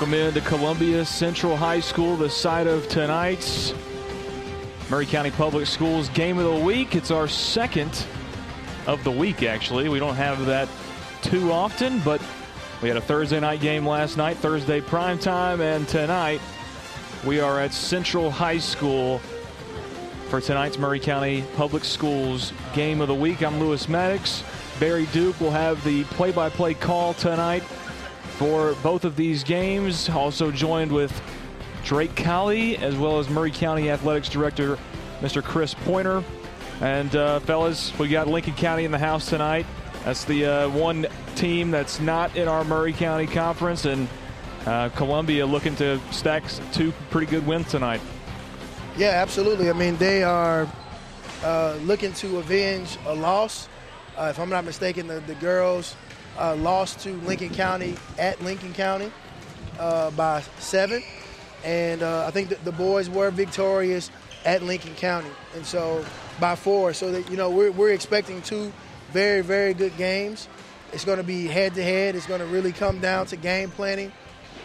Welcome into Columbia Central High School, the site of tonight's Maury County Public Schools Game of the Week. It's our second of the week, actually. We don't have that too often, but we had a Thursday night game last night, Thursday prime time, and tonight we are at Central High School for tonight's Maury County Public Schools Game of the Week. I'm Lewis Maddox. Barry Duke will have the play by play call tonight for both of these games. Also joined with Drake Colley as well as Maury County Athletics Director Mr. Chris Pointer. And uh, fellas, we got Lincoln County in the house tonight. That's the uh, one team that's not in our Maury County conference, and uh, Columbia looking to stack two pretty good wins tonight. Yeah, absolutely. I mean, they are uh, looking to avenge a loss. Uh, if I'm not mistaken, the, the girls uh, lost to Lincoln County at Lincoln County uh, by seven, and uh, I think the boys were victorious at Lincoln County, and so by four. So that you know we're, we're expecting two very very good games. It's going to be head to head. It's going to really come down to game planning,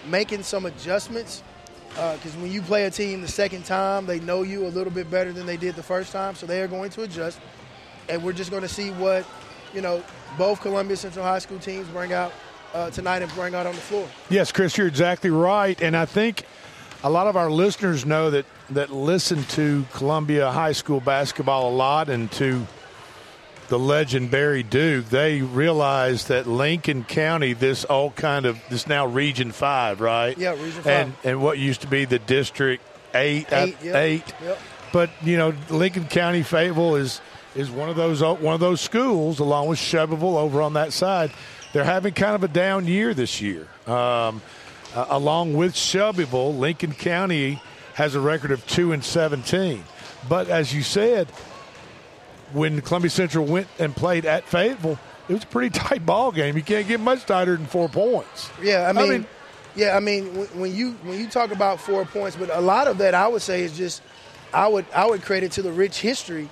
making some adjustments. Because uh, when you play a team the second time, they know you a little bit better than they did the first time, so they are going to adjust. And we're just going to see what, you know, both Columbia Central High School teams bring out uh, tonight and bring out on the floor. Yes, Chris, you're exactly right. And I think a lot of our listeners know that, that listen to Columbia High School basketball a lot and to the legend Barry Duke, they realize that Lincoln County, this all kind of this now Region Five, right? Yeah, Region Five, and and what used to be the District Eight, eight, yep. eight. Yep. But you know, Lincoln County Fayetteville is is one of those one of those schools, along with Shelbyville over on that side. They're having kind of a down year this year. Um, uh, along with Shelbyville, Lincoln County has a record of two and seventeen. But as you said, when Columbia Central went and played at Fayetteville, it was a pretty tight ball game. You can't get much tighter than four points. Yeah, I mean, I mean yeah, I mean when you when you talk about four points, but a lot of that I would say is just I would I would credit to the rich history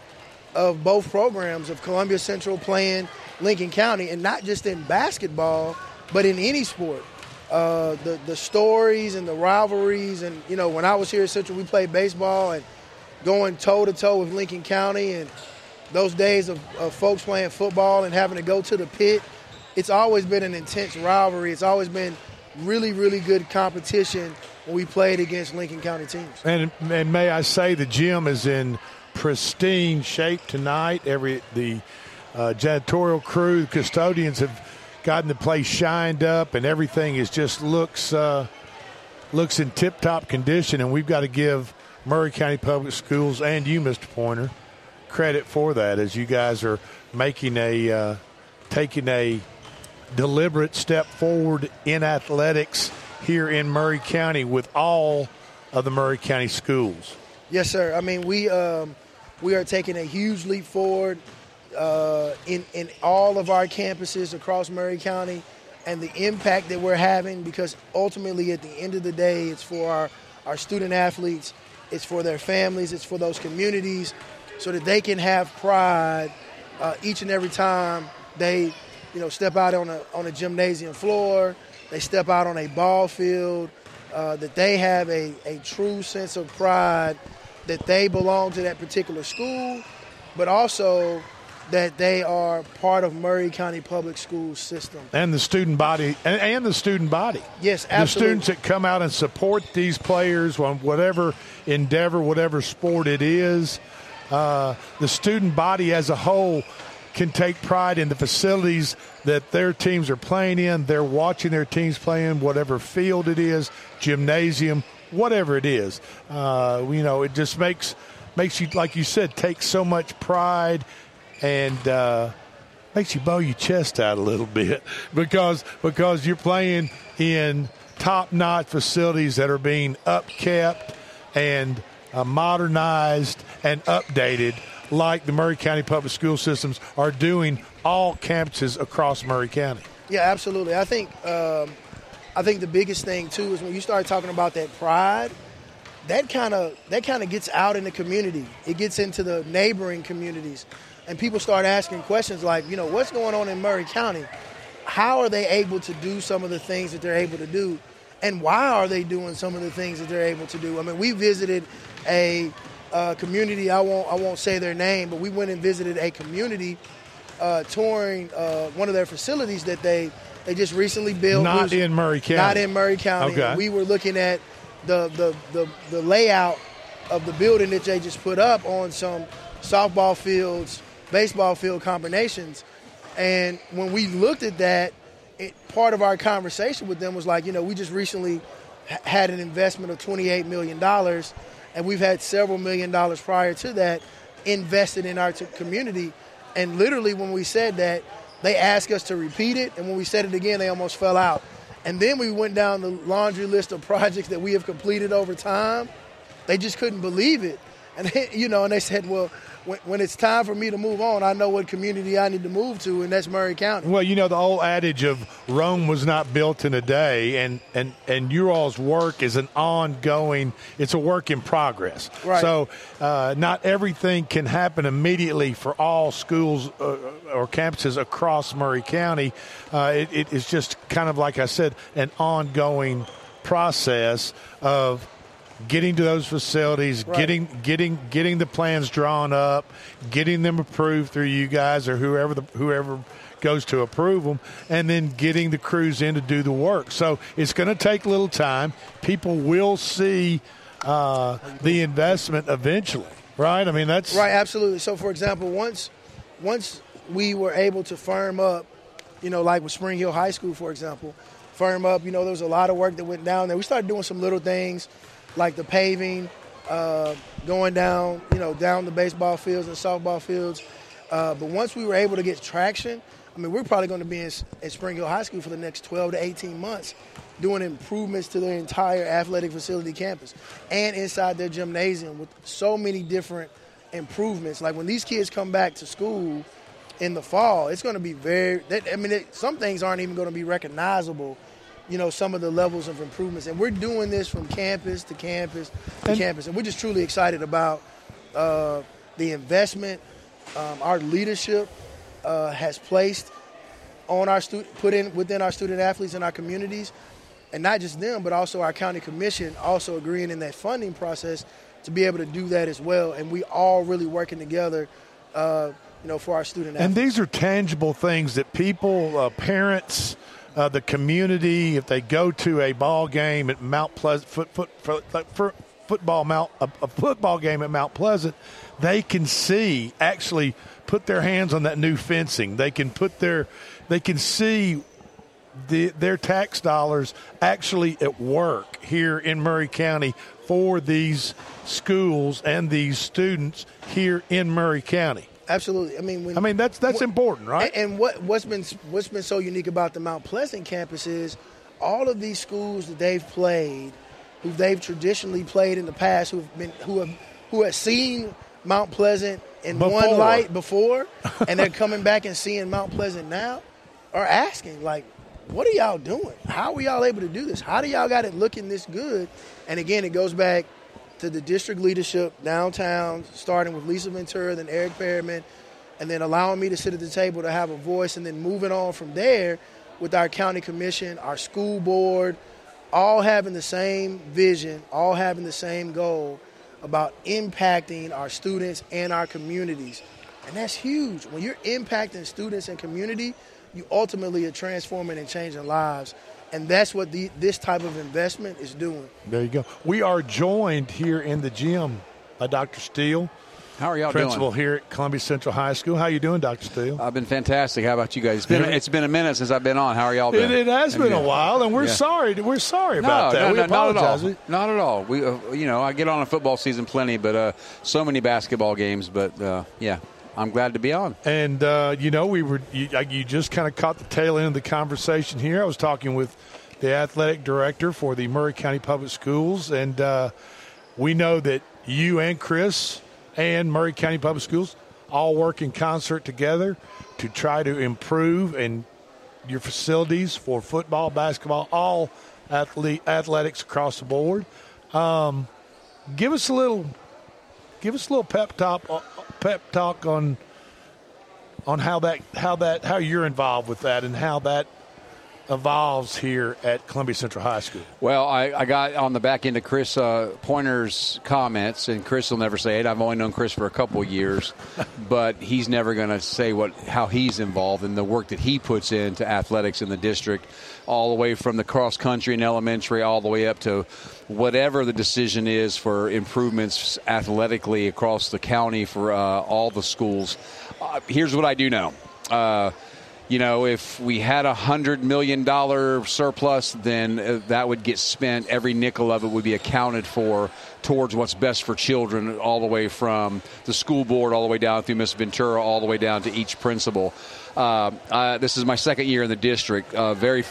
of both programs of Columbia Central playing Lincoln County, and not just in basketball, but in any sport. Uh, the the stories and the rivalries, and you know, when I was here at Central, we played baseball and going toe to toe with Lincoln County, and those days of, of folks playing football and having to go to the pit. It's always been an intense rivalry. It's always been really, really good competition when we played against Lincoln County teams. And, and may I say, the gym is in pristine shape tonight. Every the uh, janitorial crew, the custodians have gotten the place shined up, and everything is just looks uh, looks in tip top condition. And we've got to give Maury County Public Schools and you, Mr. Pointer, credit for that, as you guys are making a uh, taking a deliberate step forward in athletics here in Maury County with all of the Maury County schools. Yes, sir. I mean, we um, we are taking a huge leap forward uh, in in all of our campuses across Maury County, and the impact that we're having. Because ultimately, at the end of the day, it's for our our student athletes, it's for their families, it's for those communities, so that they can have pride uh, each and every time they, you know, step out on a on a gymnasium floor, they step out on a ball field, uh, that they have a, a true sense of pride that they belong to that particular school, but also that they are part of Maury County Public Schools system. And the student body, and, and, the student body. Yes, absolutely. The students that come out and support these players on whatever endeavor, whatever sport it is. Uh, the student body as a whole can take pride in the facilities that their teams are playing in. They're watching their teams playing, whatever field it is, gymnasium, whatever it is. Uh, you know, it just makes makes you, like you said, take so much pride and uh, makes you bow your chest out a little bit because because you're playing in top notch facilities that are being upkept and uh, modernized and updated like the Maury County Public School Systems are doing all campuses across Maury County. Yeah, absolutely. I think um, I think the biggest thing too is when you start talking about that pride, that kind of that kind of gets out in the community. It gets into the neighboring communities, and people start asking questions like, you know, what's going on in Maury County? How are they able to do some of the things that they're able to do? and why are they doing some of the things that they're able to do. I mean, we visited a uh, community. I won't I won't say their name, but we went and visited a community uh, touring uh, one of their facilities that they they just recently built. Not was, in Maury County. Not in Maury County. Okay. We were looking at the, the the the layout of the building that they just put up on some softball fields, baseball field combinations, and when we looked at that, it, part of our conversation with them was like, you know, we just recently ha- had an investment of twenty eight million dollars, and we've had several million dollars prior to that invested in our t- community and literally, when we said that, they asked us to repeat it. And when we said it again, they almost fell out. And then we went down the laundry list of projects that we have completed over time. They just couldn't believe it. And, you know, and they said, well, when, when, it's time for me to move on, I know what community I need to move to, and that's Maury County. Well, you know the old adage of Rome was not built in a day, and and and your all's work is an ongoing. It's a work in progress. Right. So, uh, not everything can happen immediately for all schools uh, or campuses across Maury County. Uh, it, it is just kind of like I said, an ongoing process of getting to those facilities, right. getting getting getting the plans drawn up, getting them approved through you guys or whoever the whoever goes to approve them, and then getting the crews in to do the work. So it's going to take a little time. People will see uh, the investment eventually, right? I mean that's right. Absolutely. So, for example, once once we were able to firm up, you know, like with Spring Hill High School, for example, firm up. You know, there was a lot of work that went down there. We started doing some little things like the paving, uh, going down, you know, down the baseball fields and softball fields. Uh, but once we were able to get traction, I mean, we're probably going to be in, at Spring Hill High School for the next 12 to 18 months, doing improvements to their entire athletic facility campus and inside their gymnasium with so many different improvements. Like when these kids come back to school in the fall, it's going to be very. I mean, it, some things aren't even going to be recognizable you know some of the levels of improvements. And we're doing this from campus to campus to and, campus. And we're just truly excited about uh, the investment um, our leadership uh, has placed on our student put in within our student athletes and our communities. And not just them but also our county commission also agreeing in that funding process to be able to do that as well. And we all really working together uh, you know for our student athletes. and these are tangible things that people uh, parents uh, the community, if they go to a ball game at Mount Pleasant, foot, foot, foot, foot football Mount a, a, football game at Mount Pleasant, they can see actually put their hands on that new fencing. They can put their they can see the, their tax dollars actually at work here in Maury County for these schools and these students here in Maury County. Absolutely. I mean, when, I mean that's that's what, important, right? And, and, what what's been what's been so unique about the Mount Pleasant campus is all of these schools that they've played, who they've traditionally played in the past, who've been who have who have seen Mount Pleasant in before. one light before, and they're coming back and seeing Mount Pleasant now, are asking like, what are y'all doing? How are y'all able to do this? How do y'all got it looking this good? And again, it goes back to the district leadership downtown, starting with Lisa Ventura, then Eric Perriman, and then allowing me to sit at the table to have a voice, and then moving on from there with our county commission, our school board, all having the same vision, all having the same goal about impacting our students and our communities. And that's huge. When you're impacting students and community, you ultimately are transforming and changing lives and that's what the, this type of investment is doing. There you go. We are joined here in the gym by Dr. Steele. How are y'all principal doing? here at Columbia Central High School. How you doing, Dr. Steele? I've been fantastic. How about you guys? It's been, it's been a minute since I've been on. How are y'all been? It, it has been yeah. a while, and we're yeah. sorry. We're sorry no, about that. No, we no, apologize. Not at all. Not at all. We, uh, you know, I get on a football season plenty, but uh, so many basketball games. But uh, yeah, I'm glad to be on. And uh, you know, we were you, you just kind of caught the tail end of the conversation here. I was talking with the athletic director for the Maury County Public Schools, and uh, we know that you and Chris and Maury County Public Schools all work in concert together to try to improve and your facilities for football, basketball, all athlete, athletics across the board. Um, give us a little, give us a little pep talk, pep talk on on how that how that how you're involved with that and how that evolves here at Columbia Central High School? Well, I, I got on the back end of Chris uh, Pointer's comments, and Chris will never say it. I've only known Chris for a couple of years, but he's never going to say what how he's involved in the work that he puts into athletics in the district, all the way from the cross country and elementary, all the way up to whatever the decision is for improvements athletically across the county for uh, all the schools. Uh, here's what I do know. You know, if we had a hundred million dollar surplus, then uh, that would get spent. Every nickel of it would be accounted for towards what's best for children, all the way from the school board, all the way down through Miss Ventura, all the way down to each principal. Uh, uh, this is my second year in the district. Uh, very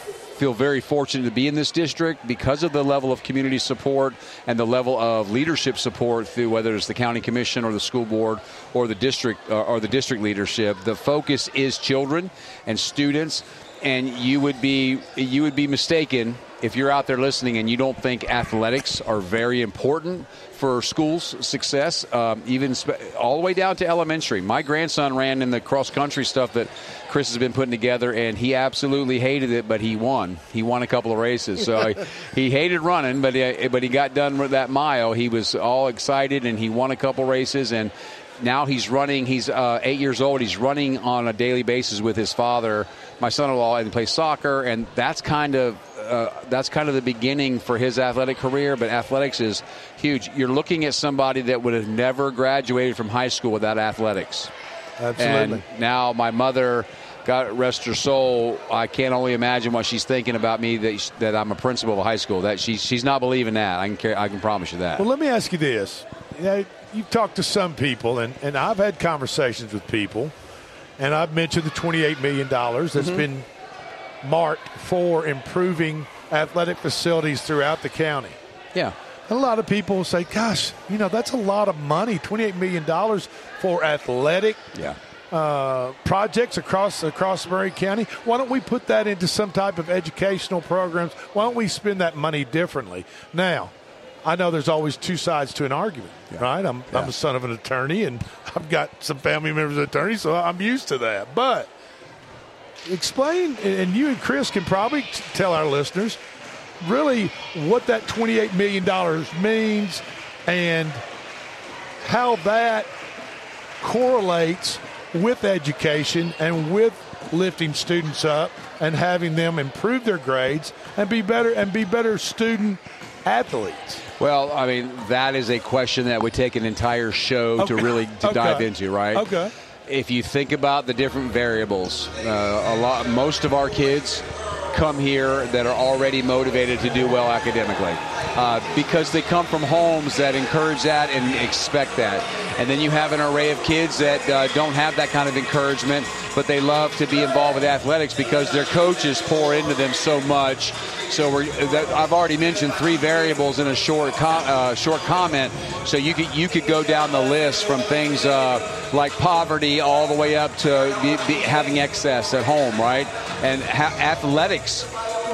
feel very fortunate to be in this district because of the level of community support and the level of leadership support through whether it's the county commission or the school board or the district uh, or the district leadership. The focus is children and students, and you would be you would be mistaken if you're out there listening and you don't think athletics are very important for schools' success, um, even spe- all the way down to elementary. My grandson ran in the cross country stuff that Chris has been putting together, and he absolutely hated it, but he won. He won a couple of races, so he, he hated running, but he, but he got done with that mile. He was all excited, and he won a couple races, and now he's running. He's uh, eight years old. He's running on a daily basis with his father, my son-in-law, and plays soccer. And that's kind of uh, that's kind of the beginning for his athletic career. But athletics is huge. You're looking at somebody that would have never graduated from high school without athletics. Absolutely. And now my mother. God rest her soul. I can't only imagine what she's thinking about me that, that I'm a principal of a high school. That she, she's not believing that. I can I can promise you that. Well, let me ask you this: you know, you've talked to some people, and, and I've had conversations with people, and I've mentioned the $28 million that's mm-hmm. been marked for improving athletic facilities throughout the county. Yeah. a lot of people say, gosh, you know, that's a lot of money $28 million for athletic. Yeah uh, projects across across Maury County. Why don't we put that into some type of educational programs? Why don't we spend that money differently? Now, I know there's always two sides to an argument, yeah. right? I'm, yeah. I'm a son of an attorney, and I've got some family members of attorneys, so I'm used to that. But explain, and you and Chris can probably tell our listeners really what that $28 million means and how that correlates with education and with lifting students up and having them improve their grades and be better and be better student athletes. Well, I mean, that is a question that would take an entire show okay. to really to okay. dive into, right? Okay. If you think about the different variables, uh, a lot, most of our kids come here that are already motivated to do well academically uh, because they come from homes that encourage that and expect that. And then you have an array of kids that uh, don't have that kind of encouragement, but they love to be involved with athletics because their coaches pour into them so much. So I've already mentioned three variables in a short com, uh, short comment. So you could you could go down the list from things uh, like poverty all the way up to be, be having excess at home, right? And ha- athletics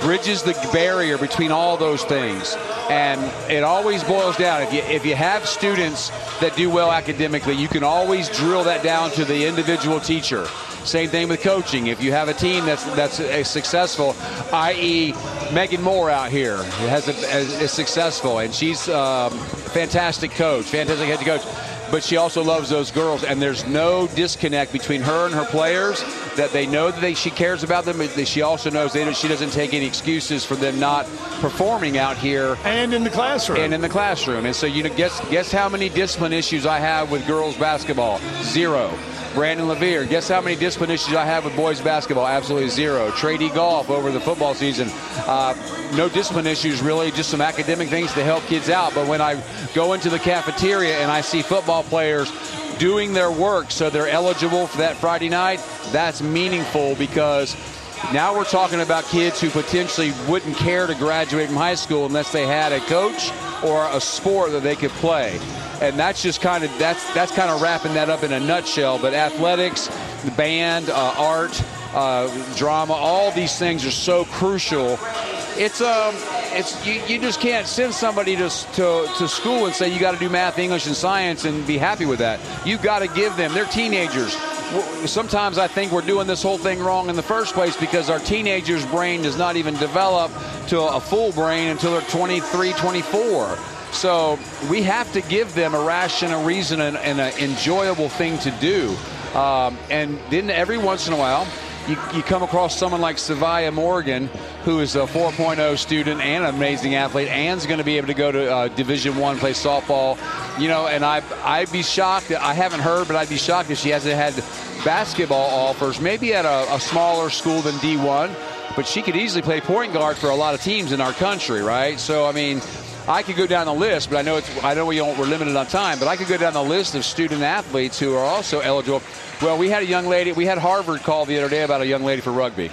bridges the barrier between all those things. And it always boils down if you if you have students that do well academically, you can always drill that down to the individual teacher. Same thing with coaching. If you have a team that's that's a successful, i.e., Megan Moore out here has a, is successful, and she's a um, fantastic coach, fantastic head coach but she also loves those girls, and there's no disconnect between her and her players. That they know that they, she cares about them, but she also knows that she doesn't take any excuses for them not performing out here and in the classroom. And in the classroom, and so you know, guess guess how many discipline issues I have with girls basketball? Zero. Brandon Levere. Guess how many discipline issues I have with boys basketball? Absolutely zero. Trady Golf over the football season. Uh, no discipline issues really, just some academic things to help kids out. But when I go into the cafeteria and I see football players doing their work so they're eligible for that Friday night, that's meaningful because now we're talking about kids who potentially wouldn't care to graduate from high school unless they had a coach or a sport that they could play and that's just kind of that's that's kind of wrapping that up in a nutshell. But athletics, band, uh, art, uh, drama, all these things are so crucial. It's um, it's you, you just can't send somebody to, to, to school and say you got to do math, English, and science and be happy with that. You've got to give them. They're teenagers sometimes I think we're doing this whole thing wrong in the first place because our teenagers' brain does not even develop to a full brain until they're 23, 24. So we have to give them a rational reason and, and an enjoyable thing to do. Um, and then every once in a while, you, you come across someone like Savia Morgan, who is a 4.0 student and an amazing athlete, and's going to be able to go to uh, Division One, play softball. You know, and I I'd be shocked. I haven't heard, but I'd be shocked if she hasn't had basketball offers. Maybe at a, a smaller school than D1, but she could easily play point guard for a lot of teams in our country, right? So I mean. I could go down the list, but I know it's, I know we don't, we're limited on time. But I could go down the list of student athletes who are also eligible. Well, we had a young lady. We had Harvard call the other day about a young lady for rugby.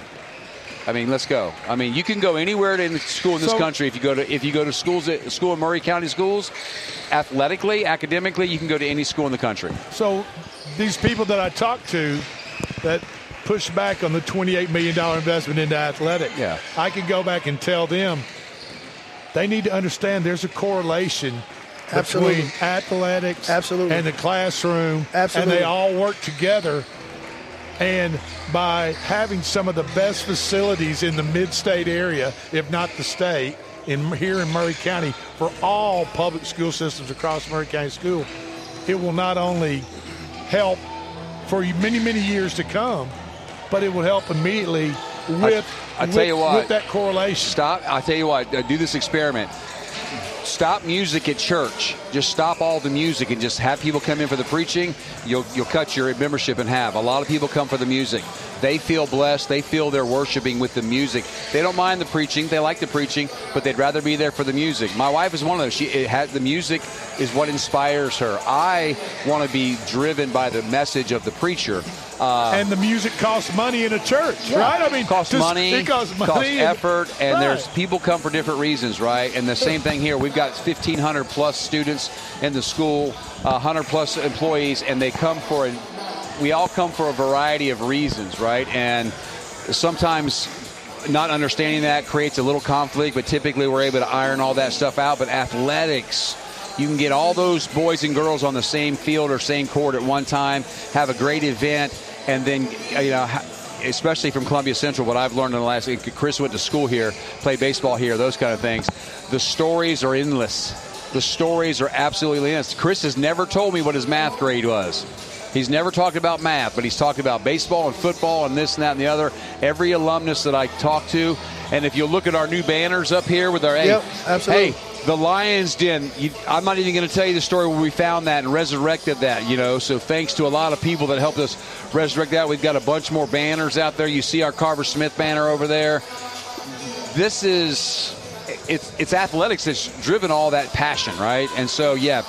I mean, let's go. I mean, you can go anywhere in school in this so, country if you go to if you go to schools at school in Maury County schools, athletically, academically, you can go to any school in the country. So, these people that I talked to that push back on the $28 million investment into athletics, yeah. I can go back and tell them they need to understand there's a correlation Absolutely. between athletics Absolutely. and the classroom. Absolutely. And they all work together. And by having some of the best facilities in the mid-state area, if not the state, in here in Maury County for all public school systems across Maury County School, it will not only help for many, many years to come, but it will help immediately with, I, I tell with, you what, with that correlation. Stop. I tell you what, uh, do this experiment. Stop music at church. Just stop all the music and just have people come in for the preaching. You'll you'll cut your membership in half. A lot of people come for the music. They feel blessed. They feel they're worshiping with the music. They don't mind the preaching. They like the preaching, but they'd rather be there for the music. My wife is one of those. She has the music is what inspires her. I want to be driven by the message of the preacher. Uh, and the music costs money in a church, yeah. right? I mean, costs money, it costs money, costs effort, and right. there's people come for different reasons, right? And the same thing here. We've got 1,500 plus students in the school, uh, 100 plus employees, and they come for a we all come for a variety of reasons, right? And sometimes not understanding that creates a little conflict, but typically we're able to iron all that stuff out. But athletics, you can get all those boys and girls on the same field or same court at one time, have a great event, and then, uh, you know, especially from Columbia Central, what I've learned in the last Chris went to school here, played baseball here, those kind of things. The stories are endless. The stories are absolutely endless. Chris has never told me what his math grade was. He's never talked about math, but he's talked about baseball and football and this and that and the other. Every alumnus that I talk to, and if you look at our new banners up here with our yep, hey, hey, the Lions Den. You, I'm not even going to tell you the story where we found that and resurrected that. You know, so thanks to a lot of people that helped us resurrect that. We've got a bunch more banners out there. You see our Carver Smith banner over there. This is it's it's athletics that's driven all that passion, right? And so, yeah,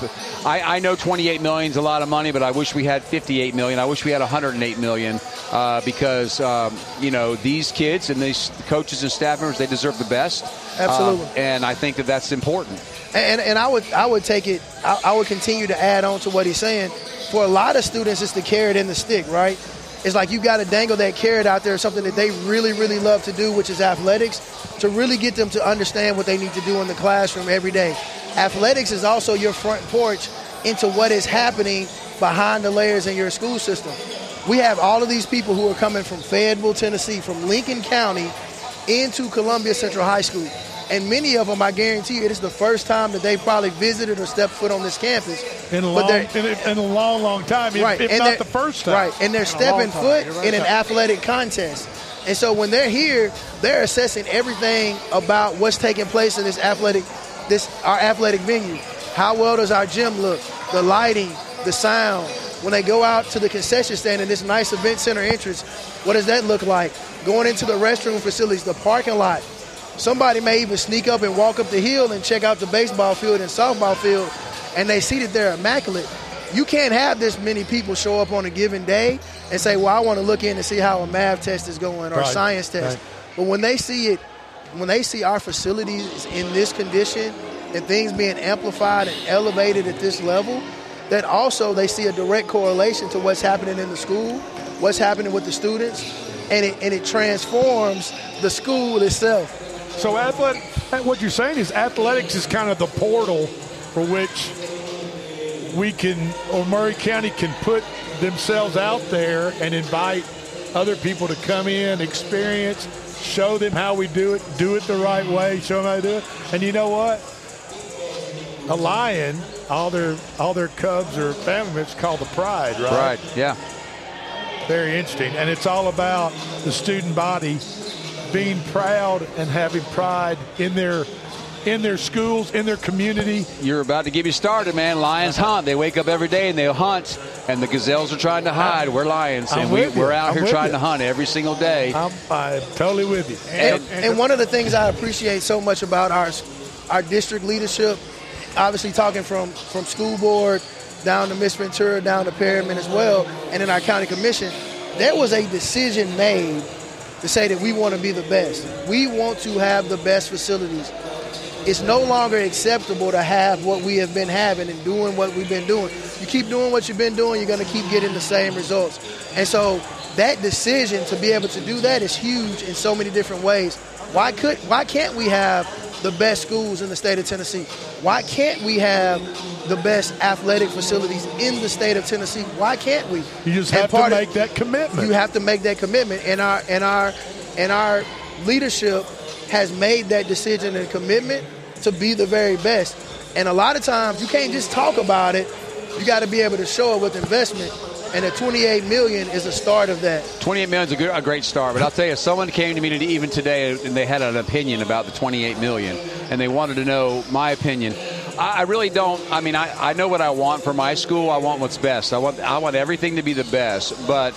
I, I know 28 million is a lot of money, but I wish we had 58 million. I wish we had 108 million uh, because um, you know these kids and these coaches and staff members they deserve the best. Absolutely, uh, and I think that that's important. And and I would I would take it. I, I would continue to add on to what he's saying. For a lot of students, it's the carrot and the stick, right? It's like you got to dangle that carrot out there, something that they really, really love to do, which is athletics, to really get them to understand what they need to do in the classroom every day. Athletics is also your front porch into what is happening behind the layers in your school system. We have all of these people who are coming from Fayetteville, Tennessee, from Lincoln County into Columbia Central High School. And many of them, I guarantee you, it is the first time that they probably visited or stepped foot on this campus. In a, long, in a, in a long, long time, if, right. if and not the first time. Right, and they're stepping foot right. in an athletic contest. And so when they're here, they're assessing everything about what's taking place in this athletic, this our athletic venue. How well does our gym look? The lighting, the sound. When they go out to the concession stand in this nice event center entrance, what does that look like? Going into the restroom facilities, the parking lot, Somebody may even sneak up and walk up the hill and check out the baseball field and softball field, and they see that they're immaculate. You can't have this many people show up on a given day and say, "Well, I want to look in and see how a math test is going or right. a science test." Right. But when they see it, when they see our facilities in this condition and things being amplified and elevated at this level, that also they see a direct correlation to what's happening in the school, what's happening with the students, and it, and it transforms the school itself. So, athletic, what you're saying is athletics is kind of the portal for which we can, or Maury County can put themselves out there and invite other people to come in, experience, show them how we do it, do it the right way, show them how to do it. And you know what? A lion, all their all their cubs or family members called the pride, right? Right. Yeah. Very interesting. And it's all about the student body being proud and having pride in their in their schools, in their community. You're about to get me started, man. Lions hunt. They wake up every day and they hunt, and the gazelles are trying to hide. We're lions, I'm and we, we're out I'm here trying you. to hunt every single day. I'm, I'm totally with you. And, and one of the things I appreciate so much about our our district leadership, obviously talking from from school board down to Miss Ventura, down to Perryman as well, and in our county commission, there was a decision made to say that we want to be the best. We want to have the best facilities. It's no longer acceptable to have what we have been having and doing what we've been doing. You keep doing what you've been doing, you're going to keep getting the same results. And so that decision to be able to do that is huge in so many different ways. Why could why can't we have the best schools in the state of Tennessee? Why can't we have the best athletic facilities in the state of Tennessee? Why can't we? You just And have to part of- make that commitment. you have to make that commitment and our and our and our leadership has made that decision and commitment to be the very best and a lot of times you can't just talk about it you got to be able to show it with investment and the 28 million is a start of that 28 million is a, good, a great start, but I'll tell you, if someone came to me today, even today, and they had an opinion about the 28 million, and they wanted to know my opinion. I, I really don't. I mean, I, I know what I want for my school. I want what's best. I want I want everything to be the best, but.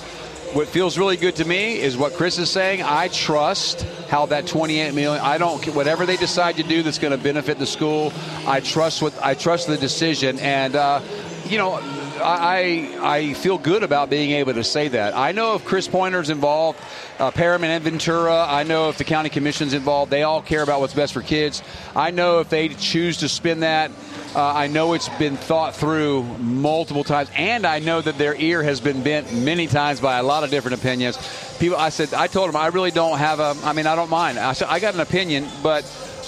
What feels really good to me is what Chris is saying. I trust how that 28 million. I don't whatever they decide to do that's going to benefit the school. I trust what I trust the decision, and uh, you know, I I feel good about being able to say that. I know if Chris Pointer's involved, uh, and Ventura. I know if the county commission's involved. They all care about what's best for kids. I know if they choose to spin that. Uh, I know it's been thought through multiple times, and I know that their ear has been bent many times by a lot of different opinions. People, I said, I told them I really don't have a. I mean, I don't mind. I said I got an opinion, but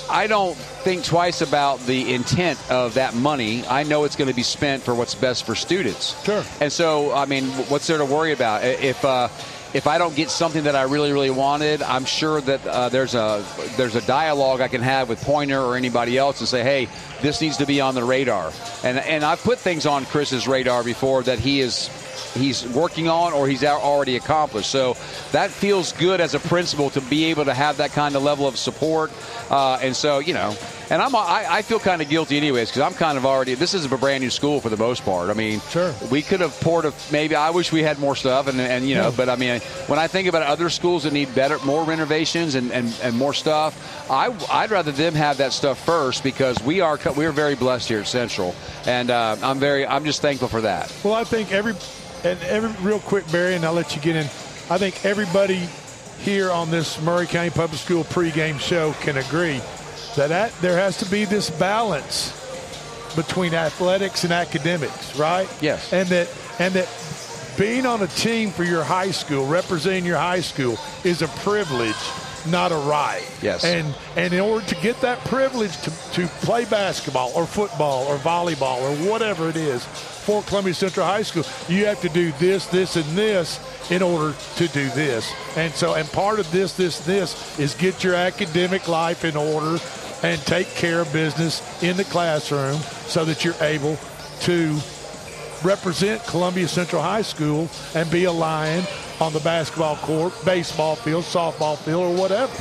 I don't think twice about the intent of that money. I know it's going to be spent for what's best for students. Sure. And so, I mean, what's there to worry about? If uh, if I don't get something that I really, really wanted, I'm sure that uh, there's a there's a dialogue I can have with Pointer or anybody else and say, hey, this needs to be on the radar. And and I've put things on Chris's radar before that he is he's working on or he's already accomplished. So that feels good as a principal to be able to have that kind of level of support. Uh, and so you know, and I'm I, I feel kind of guilty anyways because I'm kind of already this is a brand new school for the most part. I mean, Sure. we could have poured a maybe I wish we had more stuff and and you know, but I mean when I think about other schools that need better more renovations and and, and more stuff, I I'd rather them have that stuff first because we are we are very blessed here at Central and uh, I'm very I'm just thankful for that. Well, I think every and every real quick, Barry, and I'll let you get in. I think everybody here on this Maury County Public School pregame show can agree that, that there has to be this balance between athletics and academics, right? Yes. And that and that being on a team for your high school, representing your high school, is a privilege, not a right. Yes. And and in order to get that privilege to, to play basketball or football or volleyball or whatever it is for Columbia Central High School, you have to do this, this, and this in order to do this. And so, and part of this, this, this is get your academic life in order and take care of business in the classroom so that you're able to represent Columbia Central High School and be a lion on the basketball court, baseball field, softball field, or whatever.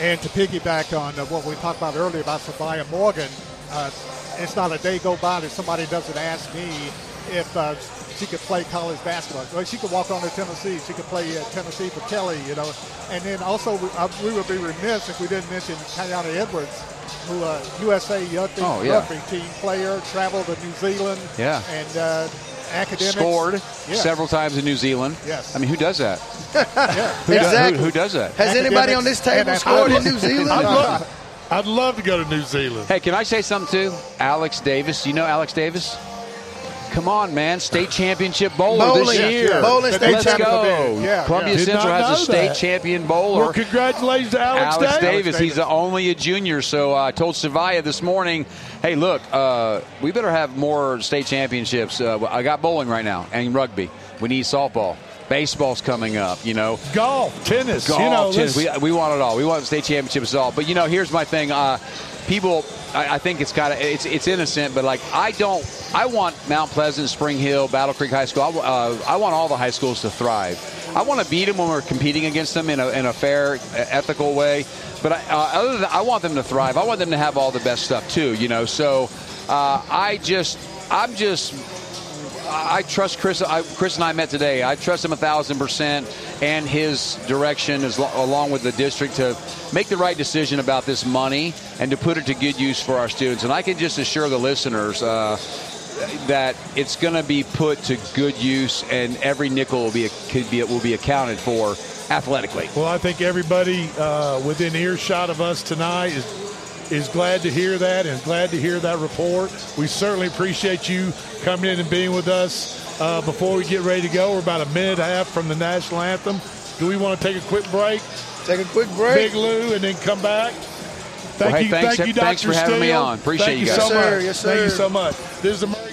And to piggyback on uh, what we talked about earlier about Sophia Morgan, uh, it's not a day go by that somebody doesn't ask me if uh, she could play college basketball. Well, she could walk on to Tennessee. She could play uh, Tennessee for Kelly, you know. And then also, we, uh, we would be remiss if we didn't mention Kayana Edwards, who uh, USA Young Oh, yeah. Rugby team player, traveled to New Zealand, Yeah. and uh, academics. Scored Yeah. several times in New Zealand. Yes. I mean, who does that? Yeah. Who, does- Exactly. who, who does that? has anybody on this table scored in athletics. New I'd Zealand love, I'd love to go to New Zealand. Hey, can I say something too? Alex Davis. You know Alex Davis? Come on, man! State championship bowler Bowling, this year. bowling state Let's go! Yeah, Columbia yeah. Central has a state that. champion bowler. Well, congratulations to Alex, Alex Davis. Davis. He's only a junior. So uh, I told Savaya this morning, hey, look, uh, we better have more state championships. Uh, I got bowling right now and rugby. We need softball. Baseball's coming up, you know. Golf, tennis, Golf, you know, tennis. We, we want it all. We want state championships all. But, you know, here's my thing. Uh, people, I, I think it's kind of, it's, it's innocent, but, like, I don't, I want Mount Pleasant, Spring Hill, Battle Creek High School, I, uh, I want all the high schools to thrive. I want to beat them when we're competing against them in a, in a fair, ethical way. But I, uh, other than I want them to thrive. I want them to have all the best stuff too. You know, so uh, I just, I'm just, I trust Chris. I, Chris and I met today. I trust him a thousand percent, and his direction, is, along with the district, to make the right decision about this money and to put it to good use for our students. And I can just assure the listeners. Uh, that it's going to be put to good use, and every nickel will be could be will be accounted for athletically. Well, I think everybody uh, within earshot of us tonight is is glad to hear that and glad to hear that report. We certainly appreciate you coming in and being with us. Uh, before we get ready to go, we're about a minute and a half from the national anthem. Do we want to take a quick break, Take a quick break. Big Lou, and then come back? Thank Well, hey, you, thanks- thank you, thanks Dr. for having me on. Appreciate Thank you you guys. so Yes, sir. much. Yes, Thank you so much. This is the Maury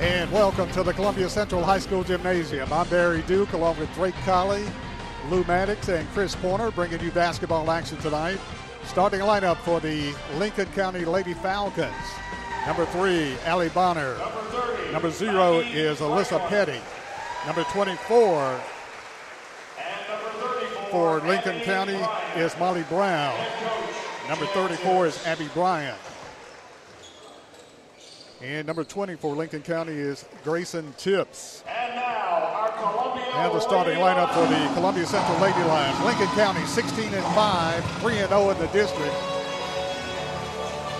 And welcome to the Columbia Central High School Gymnasium. I'm Barry Duke along with Drake Colley, Lou Maddox, and Chris Porter bringing you basketball action tonight. Starting lineup for the Lincoln County Lady Falcons. Number three, Allie Bonner. Number zero is Alyssa Petty. Number 24 for Lincoln County is Molly Brown. Number 34 is Abby Bryan. And number 20 for Lincoln County is Grayson Tips. And now our Columbia. And the starting lineup for the Columbia Central Lady Lions. Lincoln County 16 and 5, 3 and 0 in the district.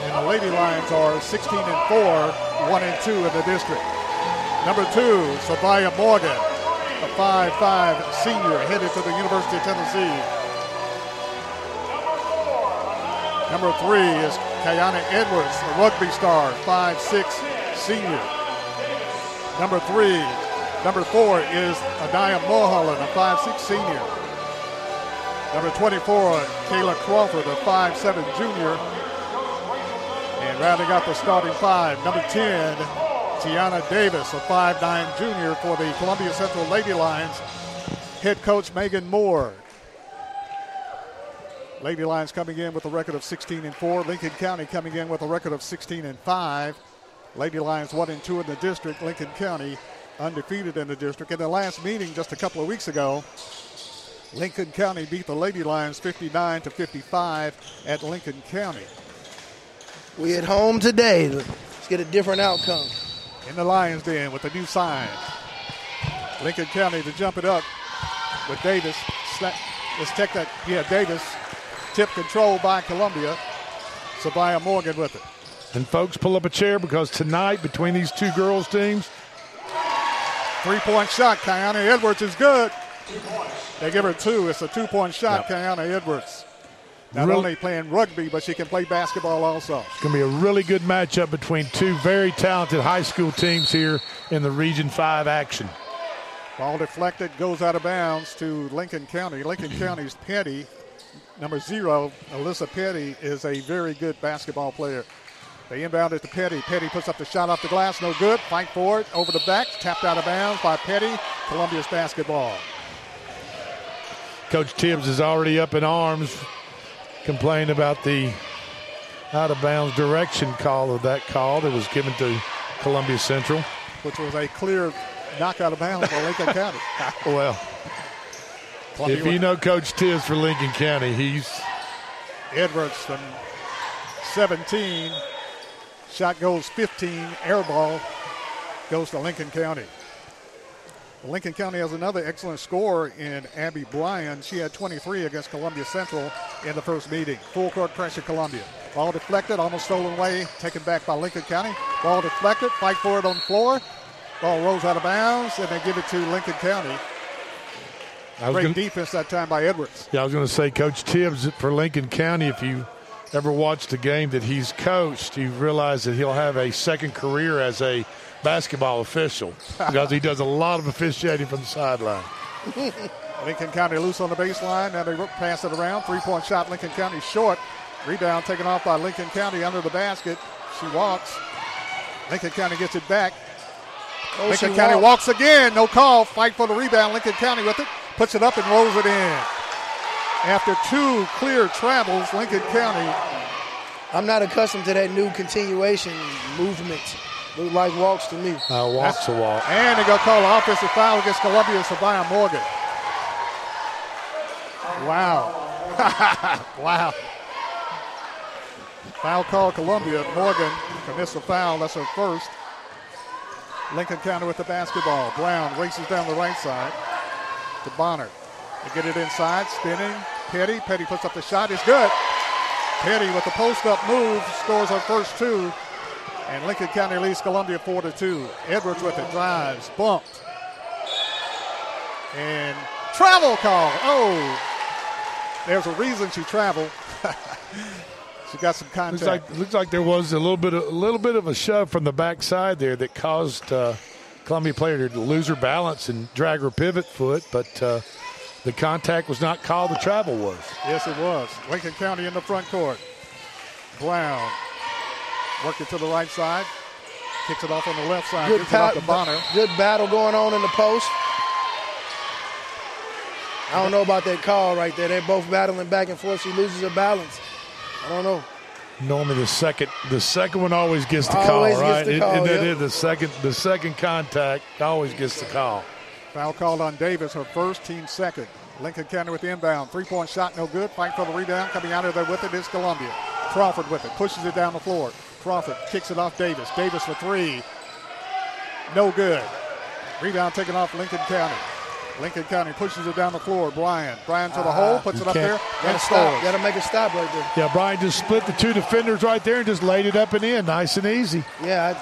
And the Lady Lions are 16 and 4, 1 and 2 in the district. Number two, Sabaya Morgan, a 5'5 senior headed to the University of Tennessee. Number three is Kayana Edwards, a rugby star, 5'6 senior. Number three, number four is Adaya Mulholland, a 5'6 senior. Number 24, Kayla Crawford, a 5'7 junior. And rounding out the starting five, number 10, Tiana Davis, a 5'9 junior for the Columbia Central Lady Lions. Head coach Megan Moore. Lady Lions coming in with a record of 16 and 4. Lincoln County coming in with a record of 16 and 5. Lady Lions 1 and 2 in the district. Lincoln County undefeated in the district. In the last meeting just a couple of weeks ago, Lincoln County beat the Lady Lions 59 to 55 at Lincoln County. We at home today. Let's get a different outcome. In the Lions Den with a new sign. Lincoln County to jump it up with Davis. Let's check that. Yeah, Davis. Tip control by Columbia. Sabaya Morgan with it. And folks, pull up a chair because tonight between these two girls' teams, three-point shot. Kiana Edwards is good. They give her two. It's a two-point shot. Yep. Kiana Edwards. Not really, only playing rugby, but she can play basketball also. It's going to be a really good matchup between two very talented high school teams here in the Region 5 action. Ball deflected, goes out of bounds to Lincoln County. Lincoln County's Petty, number zero, Alyssa Petty, is a very good basketball player. They inbound it to Petty. Petty puts up the shot off the glass, no good. Fight for it, over the back, tapped out of bounds by Petty. Columbia's basketball. Coach Tibbs is already up in arms complain about the out of bounds direction call of that call that was given to Columbia Central. Which was a clear knock out of bounds for Lincoln County. well, Columbia if you know Coach Tibbs for Lincoln County, he's. Edwards from 17. Shot goes 15. Air ball goes to Lincoln County. Lincoln County has another excellent score in Abby Bryan. She had 23 against Columbia Central in the first meeting. Full court pressure, Columbia. Ball deflected, almost stolen away, taken back by Lincoln County. Ball deflected, fight for it on the floor. Ball rolls out of bounds, and they give it to Lincoln County. Great gonna, defense that time by Edwards. Yeah, I was going to say, Coach Tibbs for Lincoln County, if you ever watched a game that he's coached, you realize that he'll have a second career as a – basketball official because he does a lot of officiating from the sideline. Lincoln County loose on the baseline. Now they pass it around. Three point shot, Lincoln County short. Rebound taken off by Lincoln County under the basket. She walks. Lincoln County gets it back. Oh, Lincoln County walks. walks again. No call. Fight for the rebound. Lincoln County with it. Puts it up and rolls it in. After two clear travels, Lincoln County. I'm not accustomed to that new continuation movement Look like walks to me. Uh, walks a walk. And they go call an offensive foul against Columbia Sabaya Morgan. Wow. wow. Foul call Columbia. Morgan commits a foul. That's her first. Lincoln County with the basketball. Brown races down the right side to Bonner. They get it inside, spinning, Petty. Petty puts up the shot. It's good. Petty with the post-up move scores her first two. And Lincoln County leads Columbia 4 to 2. Edwards with it, drives, bumped. And travel call. Oh, there's a reason she traveled. she got some contact. Looks like, looks like there was a little bit of, a little bit of a shove from the backside there that caused uh, Columbia player to lose her balance and drag her pivot foot, but uh, the contact was not called. The travel was. Yes, it was. Lincoln County in the front court. Brown working to the right side. Kicks it off on the left side. Good, Gives it off to Bonner. good battle going on in the post. I don't know about that call right there. They're both battling back and forth. She loses her balance. I don't know. Normally, the second the second one always gets the Always call, gets right? the It- call, and then yeah. it- the second the second contact always gets the call. Foul called on Davis, her first, team second. Lincoln County with the inbound. Three point shot, no good. Fight for the rebound. Coming out of there with it is Columbia. Crawford with it. Pushes it down the floor. Crawford kicks it off Davis. Davis for three. No good. Rebound taken off Lincoln County. Lincoln County pushes it down the floor. Bryan. Bryan to the ah, hole, puts it up there, Gotta and stop. scores. Gotta make a stop right there. Yeah, Bryan just split the two defenders right there and just laid it up and in, nice and easy. Yeah,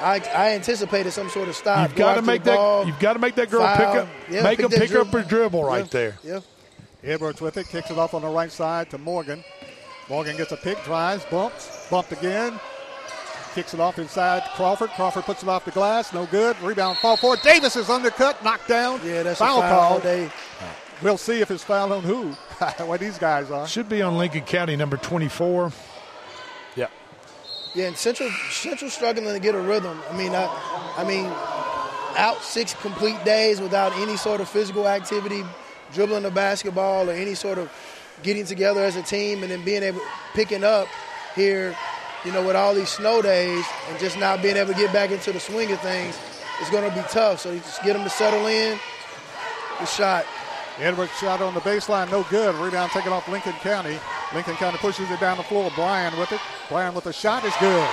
I, I, I, I anticipated some sort of stop. You've got to make that. ball, You've got to make that girl foul. pick up, Yeah, make pick pick up her dribble right Yeah, there. Yeah. Edwards with it, kicks it off on the right side to Morgan. Morgan gets a pick, drives, bumps, bumped again. Kicks it off inside Crawford. Crawford puts it off the glass, no good. Rebound, fall forward. Davis is undercut, knocked down. Yeah, that's foul, a foul. call. They, We'll see if it's foul on who. what these guys are. Should be on Lincoln County number twenty-four. Yeah. yeah, and Central Central struggling to get a rhythm. I mean, I, I mean, out six complete days without any sort of physical activity, dribbling the basketball or any sort of getting together as a team, and then being able picking up here, you know, with all these snow days and just not being able to get back into the swing of things, it's going to be tough. So you just get them to settle in. The shot. Edwards shot on the baseline, no good. Rebound taken off Lincoln County. Lincoln County pushes it down the floor. Bryan with it. Bryan with the shot is good.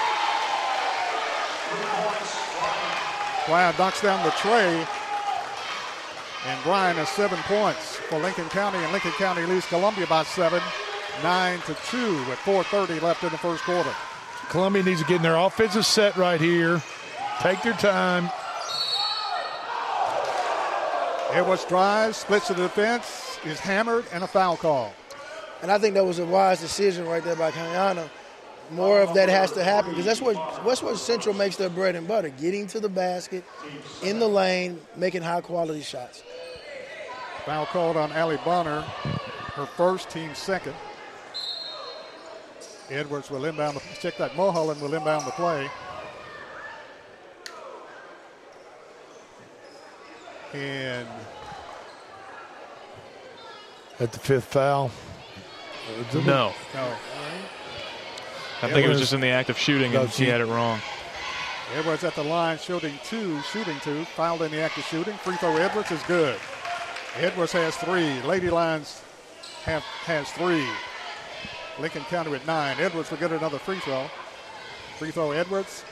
Bryan knocks down the tray. And Bryan has seven points for Lincoln County, and Lincoln County leads Columbia by seven, nine to two, with 4:30 left in the first quarter. Columbia needs to get in their offensive set right here. Take their time. Edwards drives, splits the defense, is hammered, and a foul call. And I think that was a wise decision right there by Kayana. More of that has to happen because that's what that's what Central makes their bread and butter: getting to the basket, in the lane, making high quality shots. Foul called on Allie Bonner, her first, team second. Edwards will inbound. The, check that. Mulholland will inbound the play. And At the fifth foul. No. no, I think it was just in the act of shooting, and she she- had it wrong. Edwards at the line, shooting two, shooting two, fouled in the act of shooting. Free throw Edwards is good. Edwards has three. Lady Lions have has three. Lincoln County at nine. Edwards will get another free throw. Free throw Edwards.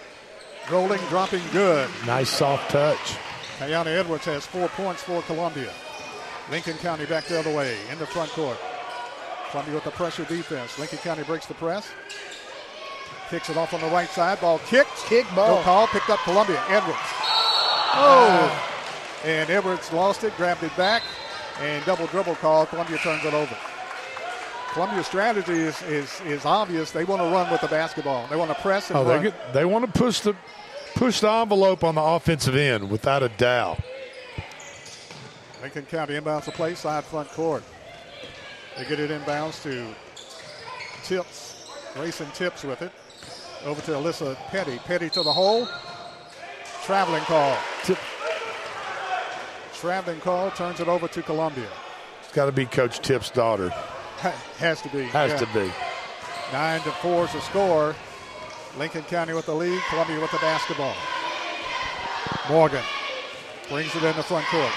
Rolling, dropping, good. Nice soft touch. Kayana Edwards has four points for Columbia. Lincoln County back the other way in the front court. Columbia with the pressure defense. Lincoln County breaks the press. Kicks it off on the right side. Ball kicked. Kick ball. No call. Picked up Columbia. Edwards. Oh. And Edwards lost it, grabbed it back, and double dribble call. Columbia turns it over. Columbia's strategy is, is, is obvious. They want to run with the basketball. They want to press and Oh, run. they get, they want to push the push the envelope on the offensive end without a doubt. Lincoln County inbounds the play, side front court. They get it inbounds to Tips. Grayson Tips with it. Over to Alyssa Petty. Petty to the hole. Traveling call. Tip. Traveling call turns it over to Columbia. It's got to be Coach Tip's daughter. Has to be. Has yeah. to be. Nine to four is the score. Lincoln County with the lead. Columbia with the basketball. Morgan brings it in the front court.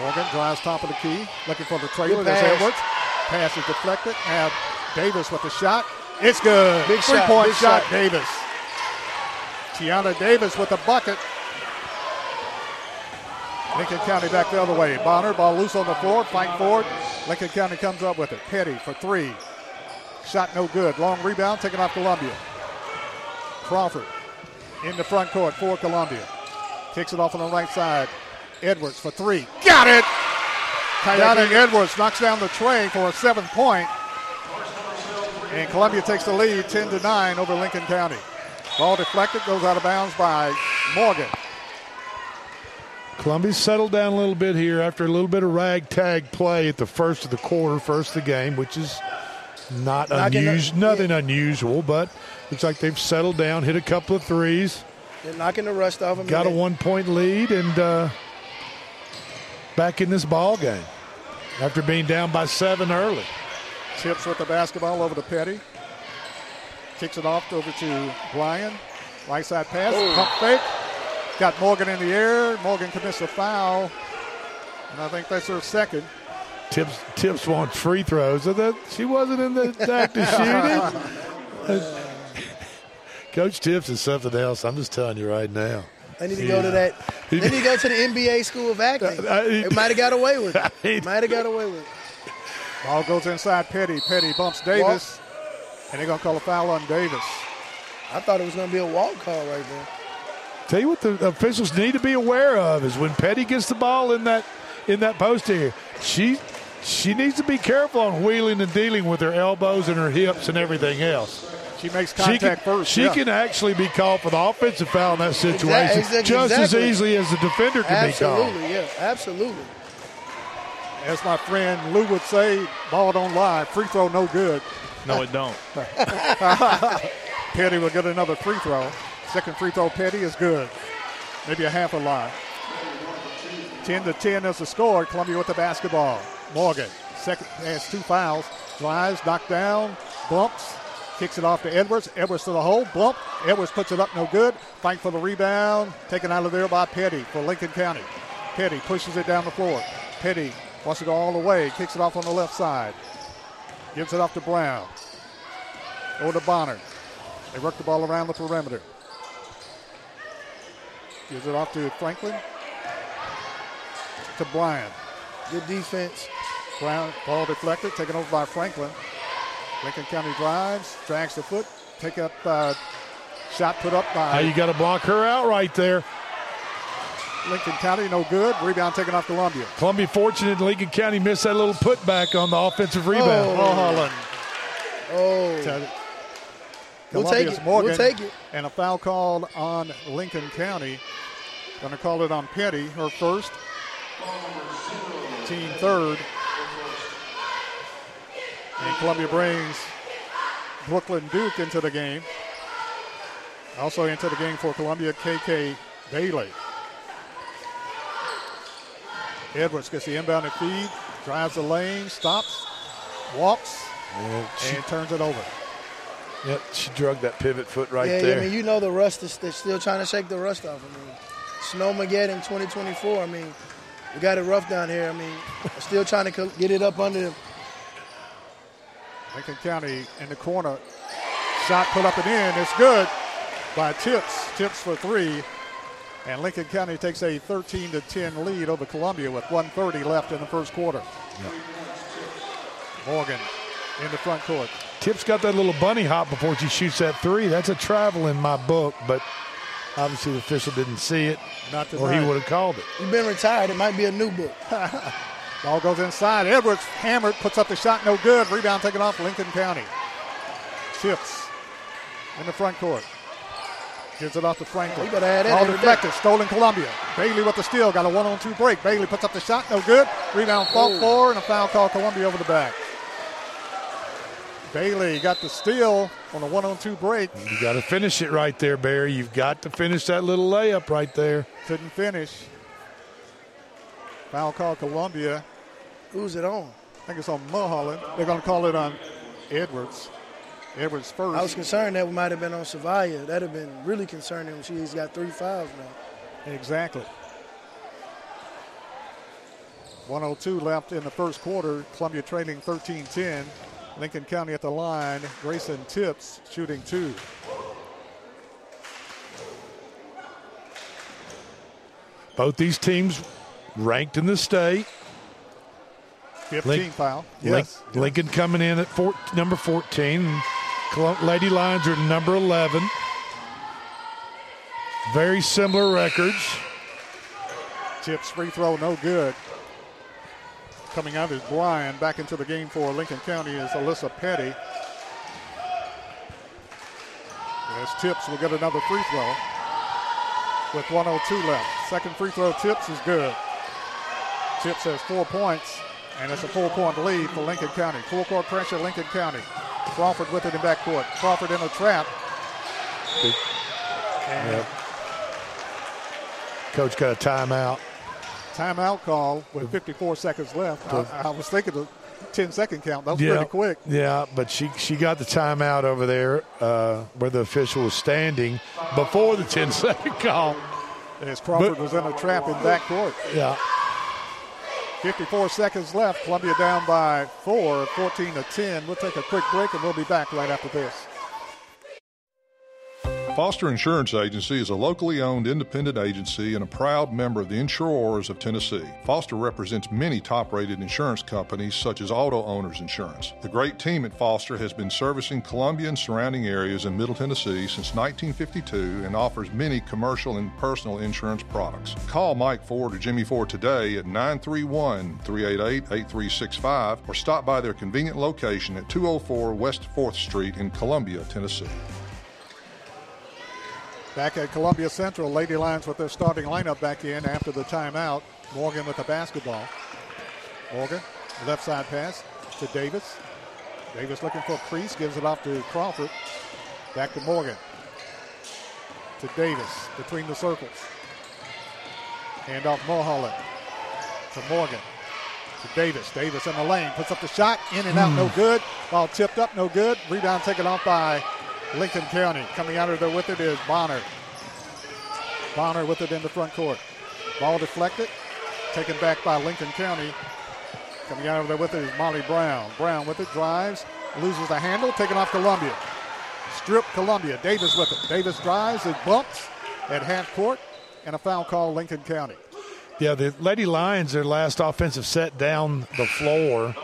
Morgan drives top of the key, looking for the trailer. There's pass. Edwards. Pass is deflected. Now Davis with the shot. It's good. Big Three shot, point big shot, shot. Davis. Tiana Davis with the bucket. Lincoln County back the other way. Bonner, ball loose on the floor, fight forward. Lincoln County comes up with it. Petty for three. Shot no good. Long rebound taken off Columbia. Crawford in the front court for Columbia. Kicks it off on the right side. Edwards for three. Got it! Kayana Edwards knocks down the tray for a seventh point. And Columbia takes the lead 10 to 9 over Lincoln County. Ball deflected, goes out of bounds by Morgan. Columbia's settled down a little bit here after a little bit of ragtag play at the first of the quarter, first of the game, which is not unusual, nothing yeah. unusual, but looks like they've settled down, hit a couple of threes. They're knocking the rust off them. Got a one-point lead and uh, back in this ball game after being down by seven early. Tips with the basketball over to Petty. Kicks it off over to Bryan. Right side pass, oh. pump fake. Got Morgan in the air. Morgan commits a foul. And I think that's her second. Tips Tips wants free throws. So that she wasn't in the act of shooting. Coach Tibbs is something else. I'm just telling you right now. They need to yeah. go to that. They need to go to the NBA School of Acting. Uh, uh, they might have got away with it. Might have got away with it. Ball goes inside Petty. Petty bumps Davis, walk. and they're going to call a foul on Davis. I thought it was going to be a walk call right there. Tell you what the officials need to be aware of is when Petty gets the ball in that in that post here, she she needs to be careful on wheeling and dealing with her elbows and her hips and everything else. She makes contact she can, first. She yeah. can actually be called for the offensive foul in that situation exactly, just exactly. as easily as the defender can absolutely, be called. Absolutely, yeah, absolutely. As my friend Lou would say, ball don't lie. Free throw no good. No, it don't. Petty will get another free throw. Second free throw, Petty is good. Maybe a half a lie. 10 to 10 is the score. Columbia with the basketball. Morgan, second, has two fouls. Drives, knocked down, bumps, Kicks it off to Edwards. Edwards to the hole. Bump. Edwards puts it up no good. Fight for the rebound. Taken out of there by Petty for Lincoln County. Petty pushes it down the floor. Petty wants to go all the way. Kicks it off on the left side. Gives it off to Brown. Over to Bonner. They work the ball around the perimeter. Gives it off to Franklin. To Bryan. Good defense. Brown ball deflected, taken over by Franklin. Lincoln County drives, drags the foot, take up uh, shot put up by. How you got to block her out right there. Lincoln County, no good. Rebound taken off Columbia. Columbia fortunate Lincoln County missed that little putback on the offensive rebound. Oh, Mulholland. Oh. We'll take it. Morgan, we'll take it. And a foul called on Lincoln County. Going to call it on Petty, her first. Team third. And Columbia brings Brooklyn Duke into the game. Also into the game for Columbia, KK Bailey. Edwards gets the inbound and feed, drives the lane, stops, walks, yeah, she, and turns it over. Yep, she drug that pivot foot right yeah, there. Yeah, I mean, you know the rust is they're still trying to shake the rust off. of mean, Snowmageddon 2024. I mean, we got it rough down here. I mean, still trying to get it up under Lincoln County in the corner. Shot put up and in. It's good by Tips. Tips for three. And Lincoln County takes a 13 to 10 lead over Columbia with 130 left in the first quarter. Yep. Morgan in the front court. Tips got that little bunny hop before she shoots that three. That's a travel in my book, but obviously the official didn't see it, Not or he would have called it. You've been retired. It might be a new book. Ball goes inside. Edwards hammered, puts up the shot, no good. Rebound taken off Lincoln County. Tips in the front court. Gives it off to Franklin. Oh, Ball deflected. Stolen Columbia. Bailey with the steal. Got a one on two break. Bailey puts up the shot. No good. Rebound fought oh. for and a foul call Columbia over the back. Bailey got the steal on a one on two break. You got to finish it right there, Barry. You've got to finish that little layup right there. Couldn't finish. Foul call Columbia. Who's it on? I think it's on Mulholland. They're going to call it on Edwards. Edwards first. I was concerned that we might have been on Savaya. That'd have been really concerning when she's got three fouls now. Exactly. 102 left in the first quarter. Columbia trailing 13-10. Lincoln County at the line. Grayson Tips shooting two. Both these teams ranked in the state. 15 Link- foul. Link- Yes. Lincoln coming in at four, number 14. Lady Lions are number 11. Very similar records. Tips free throw, no good. Coming out is Bryan. Back into the game for Lincoln County is Alyssa Petty. As Tips will get another free throw with 102 left. Second free throw, Tips is good. Tips has four points, and it's a four-point lead for Lincoln County. Full court pressure, Lincoln County. Crawford with it in backcourt. Crawford in a trap. And Yep. Coach got a timeout. Timeout call with 54 seconds left. I, I was thinking the 10 second count. That was yeah, pretty quick. Yeah, but she she got the timeout over there uh, where the official was standing before the 10 second call. As Crawford But- was in a trap in backcourt. Yeah. 54 seconds left. Columbia down by four, 14 to 10. We'll take a quick break and we'll be back right after this. Foster Insurance Agency is a locally owned independent agency and a proud member of the Insurers of Tennessee. Foster represents many top rated insurance companies such as Auto Owners Insurance. The great team at Foster has been servicing Columbia and surrounding areas in Middle Tennessee since 1952 and offers many commercial and personal insurance products. Call Mike Ford or Jimmy Ford today at 931 388 8365 or stop by their convenient location at 204 West 4th Street in Columbia, Tennessee. Back at Columbia Central, Lady Lions with their starting lineup back in after the timeout. Morgan with the basketball. Morgan, left side pass to Davis. Davis looking for a crease, gives it off to Crawford. Back to Morgan. To Davis between the circles. Hand off Mulholland to Morgan. To Davis. Davis in the lane. Puts up the shot. In and out, no hmm. good. Ball tipped up, no good. Rebound taken off by Lincoln County. Coming out of there with it is Bonner. Bonner with it in the front court. Ball deflected. Taken back by Lincoln County. Coming out of there with it is Molly Brown. Brown with it, drives, loses the handle, taken off Columbia. Strip Columbia. Davis with it. Davis drives, it bumps at half court, and a foul call Lincoln County. Yeah, the Lady Lions, their last offensive set down the floor,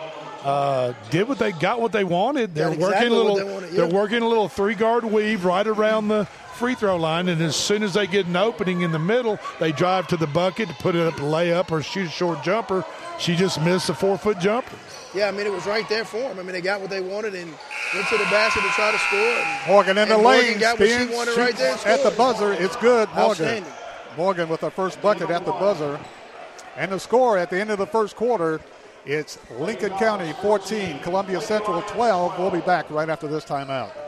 uh, did what they got what they wanted. They're Got working a little. they wanted, yeah. They're working a little three guard weave right around the free throw line, and as soon as they get an opening in the middle, they drive to the bucket to put it up a layup or shoot a short jumper. She just missed a four foot jumper. Yeah, I mean, it was right there for them. I mean, they got what they wanted and went to the basket to try to score. And, Morgan in the lane, Morgan got what she wanted right there. and at the buzzer. It's good, Morgan. Morgan with the first bucket at the buzzer. And the score at the end of the first quarter, it's Lincoln County 14, Columbia Central 12. We'll be back right after this timeout.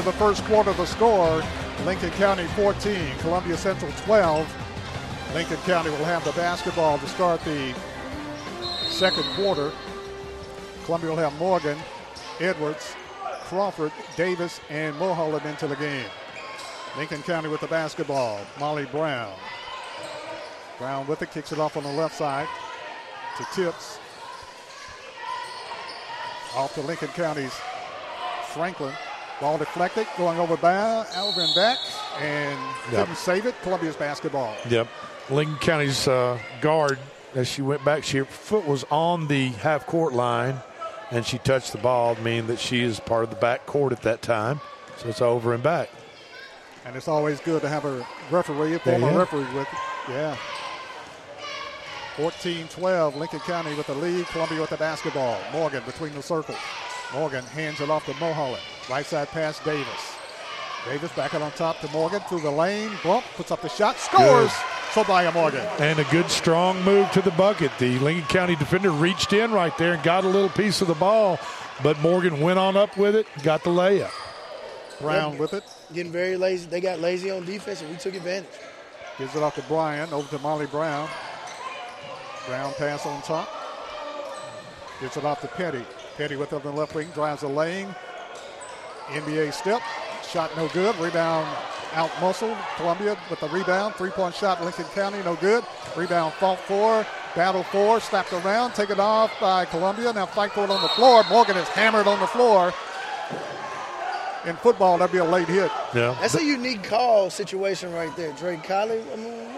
Of the first quarter, the score Lincoln County 14, Columbia Central 12. Lincoln County will have the basketball to start the second quarter. Columbia will have Morgan, Edwards, Crawford, Davis, and Mulholland into the game. Lincoln County with the basketball. Molly Brown. Brown with it, kicks it off on the left side to Tips. Off to Lincoln County's Franklin. Ball deflected, going over by and back, and Yep. couldn't save it. Columbia's basketball. Yep. Lincoln County's uh, guard, as she went back, she, her foot was on the half court line, and she touched the ball, meaning that she is part of the back court at that time. So it's over and back. And it's always good to have a referee, a former Yeah. referee with it. Yeah. 14-12, Lincoln County with the lead. Columbia with the basketball. Morgan between the circles. Morgan hands it off to Mulholland. Right side pass, Davis. Davis back it on top to Morgan through the lane. Bump, puts up the shot, scores. Sobaya Morgan. And a good strong move to the bucket. The Lincoln County defender reached in right there and got a little piece of the ball, but Morgan went on up with it, got the layup. Brown with it. Getting very lazy. They got lazy on defense, and we took advantage. Gives it off to Bryan, over to Molly Brown. Brown pass on top. Gives it off to Petty. Petty with it on the left wing, drives the lane. NBA step. Shot no good. Rebound out muscle. Columbia with the rebound. Three point shot. Lincoln County no good. Rebound fought four. Battle four. Slapped around. Taken off by Columbia. Now fight for it on the floor. Morgan is hammered on the floor. In football, that'd be a late hit. Yeah. That's a unique call situation right there. Drake Colley, I mean,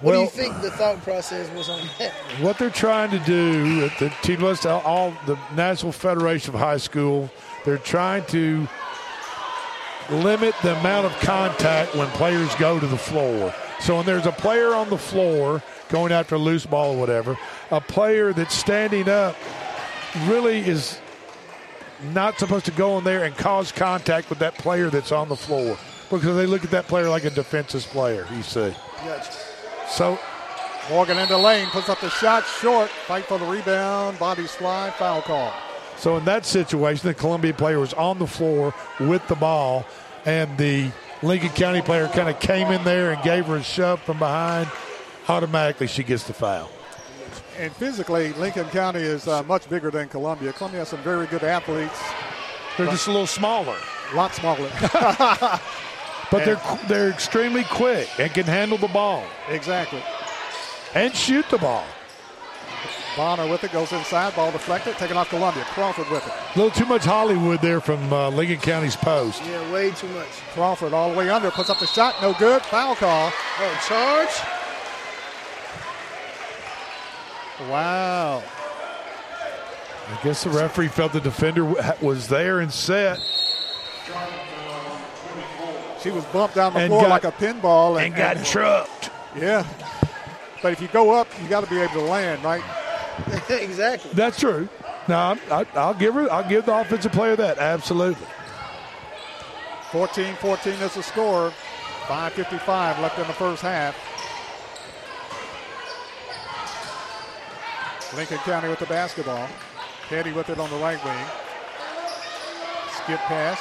what, what do you think the thought process was on that? What they're trying to do at the team list, all the National Federation of High School, they're trying to limit the amount of contact when players go to the floor. So when there's a player on the floor going after a loose ball or whatever, a player that's standing up really is not supposed to go in there and cause contact with that player that's on the floor because they look at that player like a defensive player, you see. Gotcha. So Morgan in the lane, puts up the shot short. Fight for the rebound. body slide, Foul call. So in that situation, the Columbia player was on the floor with the ball, and the Lincoln County player kind of came in there and gave her a shove from behind. Automatically, she gets the foul. And physically, Lincoln County is uh, much bigger than Columbia. Columbia has some very good athletes. They're just a little smaller, A lot smaller. but they're they're extremely quick and can handle the ball exactly. and shoot the ball. Bonner with it, goes inside, ball deflected, taken off Columbia. Crawford with it. A little too much Hollywood there from uh, Lincoln County's post. Yeah, way too much. Crawford all the way under, puts up the shot, no good. Foul call. Oh, charge? Wow. I guess the referee felt the defender was there and set. She was bumped down the And floor got- like a pinball. and got trucked. Yeah. But if you go up, you got to be able to land, right? exactly. That's true. No, I, I'll give her. I'll give the offensive player that. Absolutely. 14-14 is the score. 5.55 left in the first half. Lincoln County with the basketball. Petty with it on the right wing. Skip pass.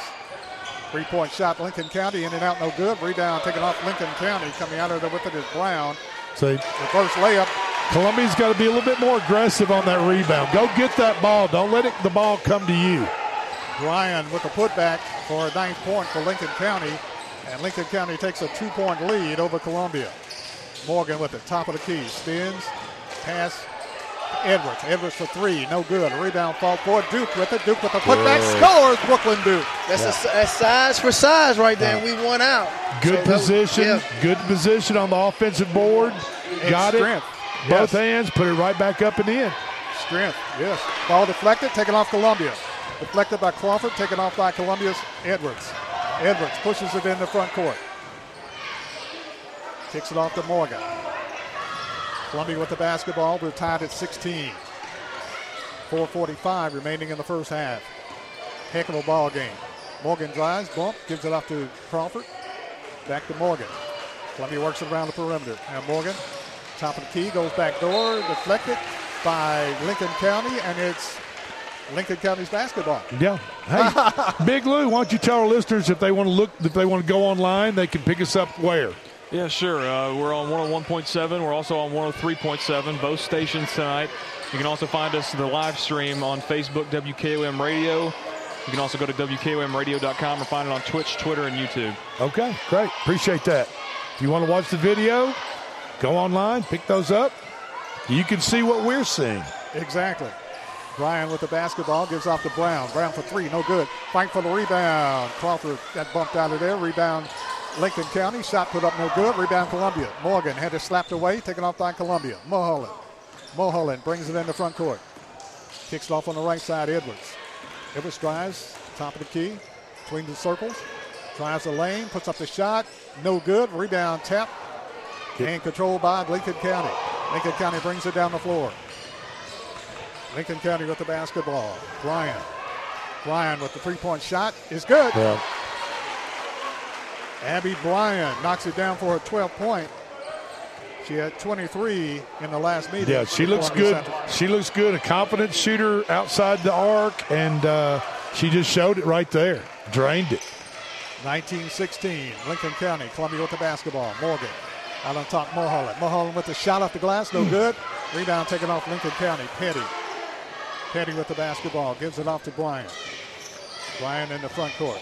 Three-point shot, Lincoln County in and out, no good. Rebound taken off Lincoln County. Coming out of there with it is Brown. So Reverse layup. Columbia's got to be a little bit more aggressive on that rebound. Go get that ball. Don't let it, the ball come to you. Ryan with a putback for a ninth point for Lincoln County. And Lincoln County takes a two-point lead over Columbia. Morgan with it, top of the key, spins, pass, Edwards. Edwards for three, no good. Rebound fall forward. Duke with it. Duke with the putback, Good. scores. Brooklyn Duke. That's, a, that's size for size right there, and we won out. Good So that was- position. yeah. Good position on the offensive board. And Got strength. it. Both Yes. hands. Put it right back up and in. Strength, yes. Ball deflected, taken off Columbia. Deflected by Crawford, taken off by Columbia's Edwards. Edwards pushes it in the front court. Kicks it off to Morgan. Columbia with the basketball. We're tied at 16. 4.45 remaining in the first half. Heck of a ball game. Morgan drives, bump, gives it off to Crawford. Back to Morgan. Columbia works it around the perimeter. Now Morgan, top of the key, goes back door, deflected by Lincoln County, and it's Lincoln County's basketball. Yeah. Hey, Big Lou, why don't you tell our listeners if they want to look, if they want to go online, they can pick us up where? Yeah, sure. Uh, we're on 101.7. We're also on 103.7, both stations tonight. You can also find us the live stream on Facebook, WKOM Radio. You can also go to WKOMradio.com or find it on Twitch, Twitter, and YouTube. Okay, great. Appreciate that. If you want to watch the video, go online, pick those up. You can see what we're seeing. Exactly. Bryan with the basketball gives off to Brown. Brown for three, no good. Fight for the rebound. Crawford got bumped out of there. Rebound Lincoln County. Shot put up no good. Rebound Columbia. Morgan had it slapped away, taken off by Columbia. Mulholland. Mulholland brings it in the front court. Kicks it off on the right side, Edwards. Edwards drives, top of the key, between the circles. Drives the lane, puts up the shot. No good. Rebound tap. And controlled by Lincoln County. Lincoln County brings it down the floor. Lincoln County with the basketball. Bryan. Bryan with the three point shot is good. Well, Abby Bryan knocks it down for a 12 point. She had 23 in the last meeting. Yeah, she looks good. She looks good. A confident shooter outside the arc, and uh, she just showed it right there. Drained it. 1916, Lincoln County, Columbia with the basketball. Morgan out on top, Mulholland. Mulholland with the shot off the glass, no good. Rebound taken off Lincoln County. Petty. Petty with the basketball, gives it off to Bryan. Bryan in the front court.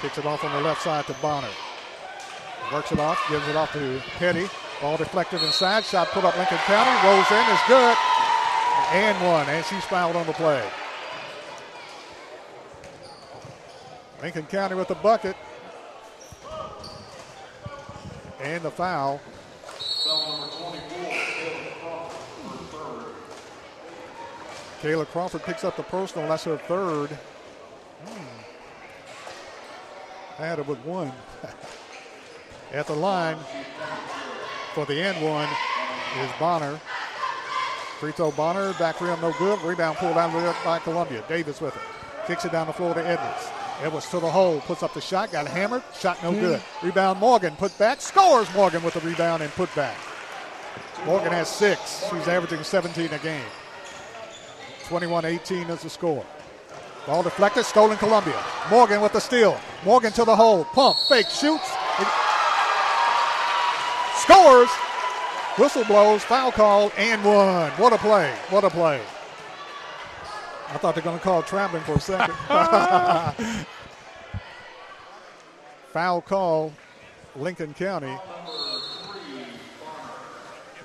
Kicks it off on the left side to Bonner. Works it off, gives it off to Petty. Ball deflected inside, shot put up Lincoln County, rolls in, is good. And one, and she's fouled on the play. Lincoln County with the bucket. And the foul. Kayla Crawford picks up the personal. That's her third. Hmm. Had it with one. At the line for the end one is Bonner. Free throw Bonner, back rim no good. Rebound pulled down by Columbia. Davis with it. Kicks it down the floor to Edwards. Edwards to the hole, puts up the shot, got hammered, shot no good. Hmm. Rebound Morgan, put back, scores Morgan with the rebound and put back. Morgan has six. She's averaging 17 a game. 21-18 is the score. Ball deflected, stolen Columbia. Morgan with the steal. Morgan to the hole, pump, fake, shoots. Scores. Whistle blows, foul call, and one. What a play. What a play. I thought they were going to call traveling for a second. Foul call, Lincoln County.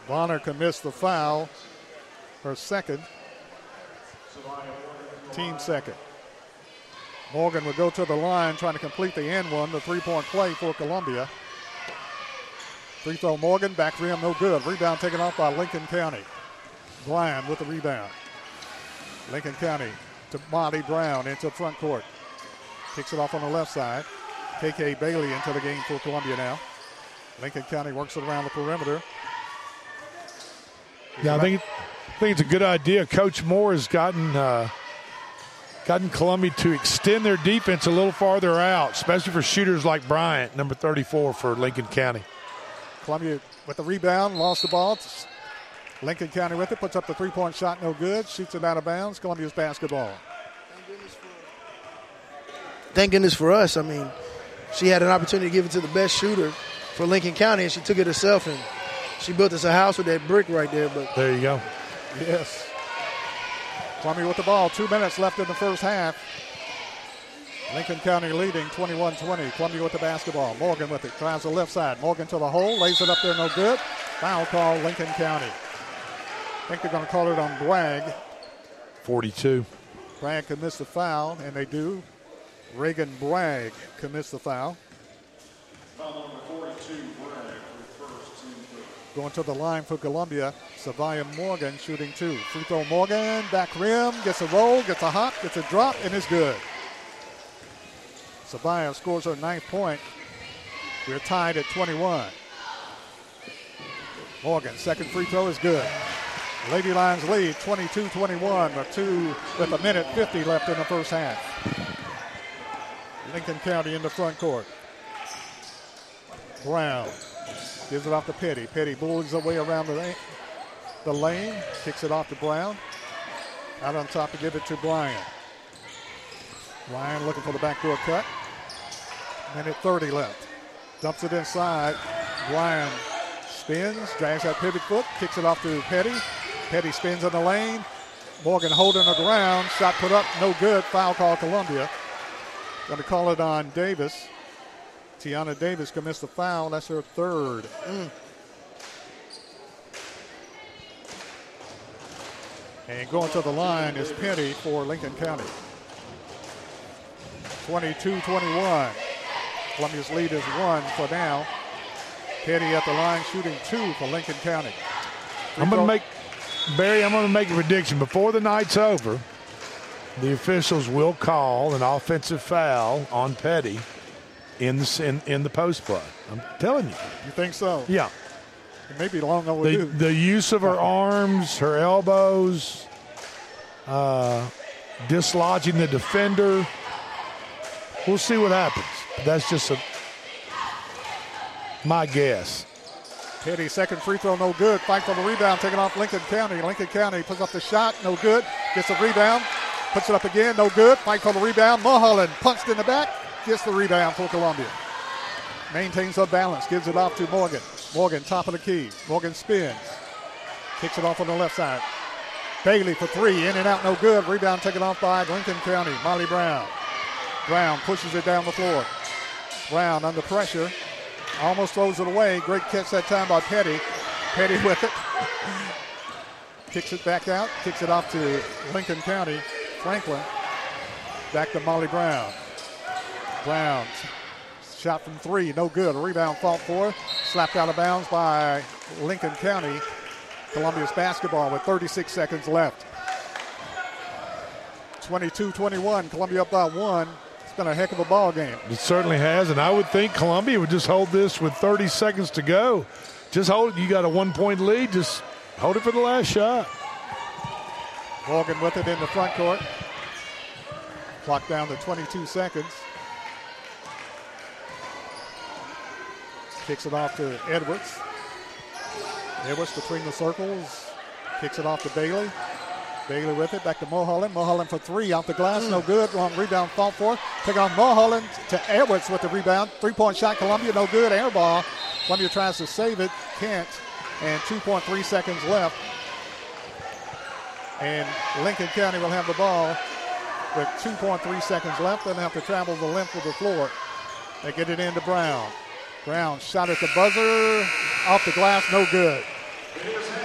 Bonner commits the foul, her second, team second. Morgan would go to the line trying to complete the end one, the three point play for Columbia. Free throw Morgan, back rim, no good. Rebound taken off by Lincoln County. Bryan with the rebound. Lincoln County to Molly Brown into front court. Kicks it off on the left side. KK Bailey into the game for Columbia now. Lincoln County works it around the perimeter. Yeah, I think I think it's a good idea. Coach Moore has gotten uh, gotten Columbia to extend their defense a little farther out, especially for shooters like Bryant, number 34 for Lincoln County. Columbia with the rebound, lost the ball. Lincoln County with it, puts up the three point shot, no good. Shoots it out of bounds. Columbia's basketball. Thank goodness for us. I mean, she had an opportunity to give it to the best shooter for Lincoln County, and she took it herself, and she built us a house with that brick right there. But there you go. Yes. Columbia with the ball. Two minutes left in the first half. Lincoln County leading 21-20. Columbia with the basketball. Morgan with it. Tries the left side. Morgan to the hole. Lays it up there. No good. Foul call Lincoln County. I think they're going to call it on Bragg. 42. Bragg commits the foul, and they do. Reagan Bragg commits the foul. Going to the line for Columbia, Savia Morgan shooting two. Free throw Morgan, back rim, gets a roll, gets a hop, gets a drop, and is good. Savia scores her ninth point. We're tied at 21. Morgan, second free throw is good. Lady Lions lead 22-21 with two with a minute 50 left in the first half. Lincoln County in the front court. Brown gives it off to Petty. Petty bullies away around the lane, the lane, kicks it off to Brown. Out on top to give it to Bryan. Bryan looking for the backdoor cut. Minute 30 left. Dumps it inside. Bryan spins, drags that pivot foot, kicks it off to Petty. Petty spins in the lane. Morgan holding the ground. Shot put up, no good. Foul call Columbia. Going to call it on Davis. Tiana Davis commits the foul. That's her third. Mm. And going to the line is Petty for Lincoln County. 22-21. Columbia's lead is one for now. Petty at the line shooting two for Lincoln County. I'm going to make, Barry, I'm going to make a prediction. Before the night's over, the officials will call an offensive foul on Petty in the, in, in the post play. I'm telling you. You think so? Yeah. It may be long The, overdue. the use of her arms, her elbows, uh, dislodging the defender. We'll see what happens. That's just a my guess. Petty, second free throw, no good. Fight for the rebound, taken off Lincoln County. Lincoln County puts up the shot, no good. Gets a rebound, puts it up again, no good. Fight for the rebound. Mulholland punched in the back, gets the rebound for Columbia. Maintains her balance, gives it off to Morgan. Morgan, top of the key. Morgan spins, kicks it off on the left side. Bailey for three, in and out, no good. Rebound taken off by Lincoln County. Molly Brown. Brown pushes it down the floor. Brown under pressure, almost throws it away. Great catch that time by Petty. Petty with it. Kicks it back out, kicks it off to Lincoln County. Franklin. Back to Molly Brown. Brown. Shot from three, no good. A rebound fought for. Slapped out of bounds by Lincoln County. Columbia's basketball with 36 seconds left. 22 21. Columbia up by one. It's been a heck of a ball game. It certainly has, and I would think Columbia would just hold this with 30 seconds to go. Just hold it. You got a one point lead. Just hold it for the last shot. Morgan with it in the front court. Clock down to 22 seconds. Kicks it off to Edwards. Edwards between the circles. Kicks it off to Bailey. Bailey with it. Back to Mulholland. Mulholland for three. Off the glass. No good. Wrong rebound. Fought for. Take on Mulholland to Edwards with the rebound. Three point shot. Columbia. No good. Air ball. Columbia tries to save it. Can't. And 2.3 seconds left. And Lincoln County will have the ball with 2.3 seconds left. They'll have to travel the length of the floor. They get it into Brown. Brown shot at the buzzer. Off the glass. No good.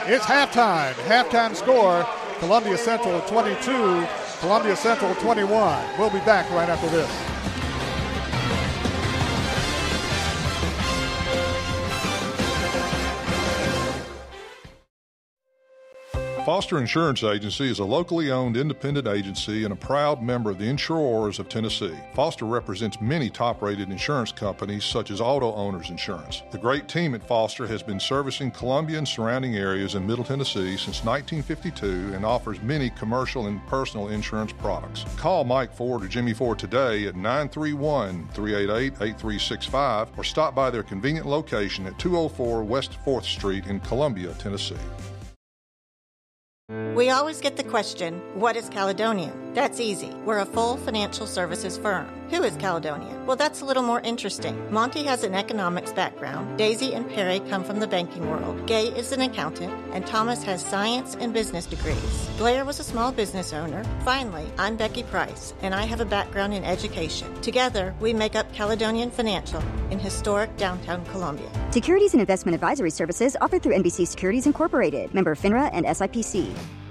It's halftime. Halftime score Columbia Central 22, Columbia Central 21. We'll be back right after this. Foster Insurance Agency is a locally owned independent agency and a proud member of the Insurers of Tennessee. Foster represents many top rated insurance companies such as Auto Owners Insurance. The great team at Foster has been servicing Columbia and surrounding areas in Middle Tennessee since 1952 and offers many commercial and personal insurance products. Call Mike Ford or Jimmy Ford today at 931 388 8365 or stop by their convenient location at 204 West 4th Street in Columbia, Tennessee. We always get the question, what is Caledonian? That's easy. We're a full financial services firm. Who is Caledonian? Well, that's a little more interesting. Monty has an economics background. Daisy and Perry come from the banking world. Gay is an accountant, and Thomas has science and business degrees. Blair was a small business owner. Finally, I'm Becky Price, and I have a background in education. Together, we make up Caledonian Financial in historic downtown Columbia. Securities and investment advisory services offered through NBC Securities Incorporated, member FINRA and SIPC.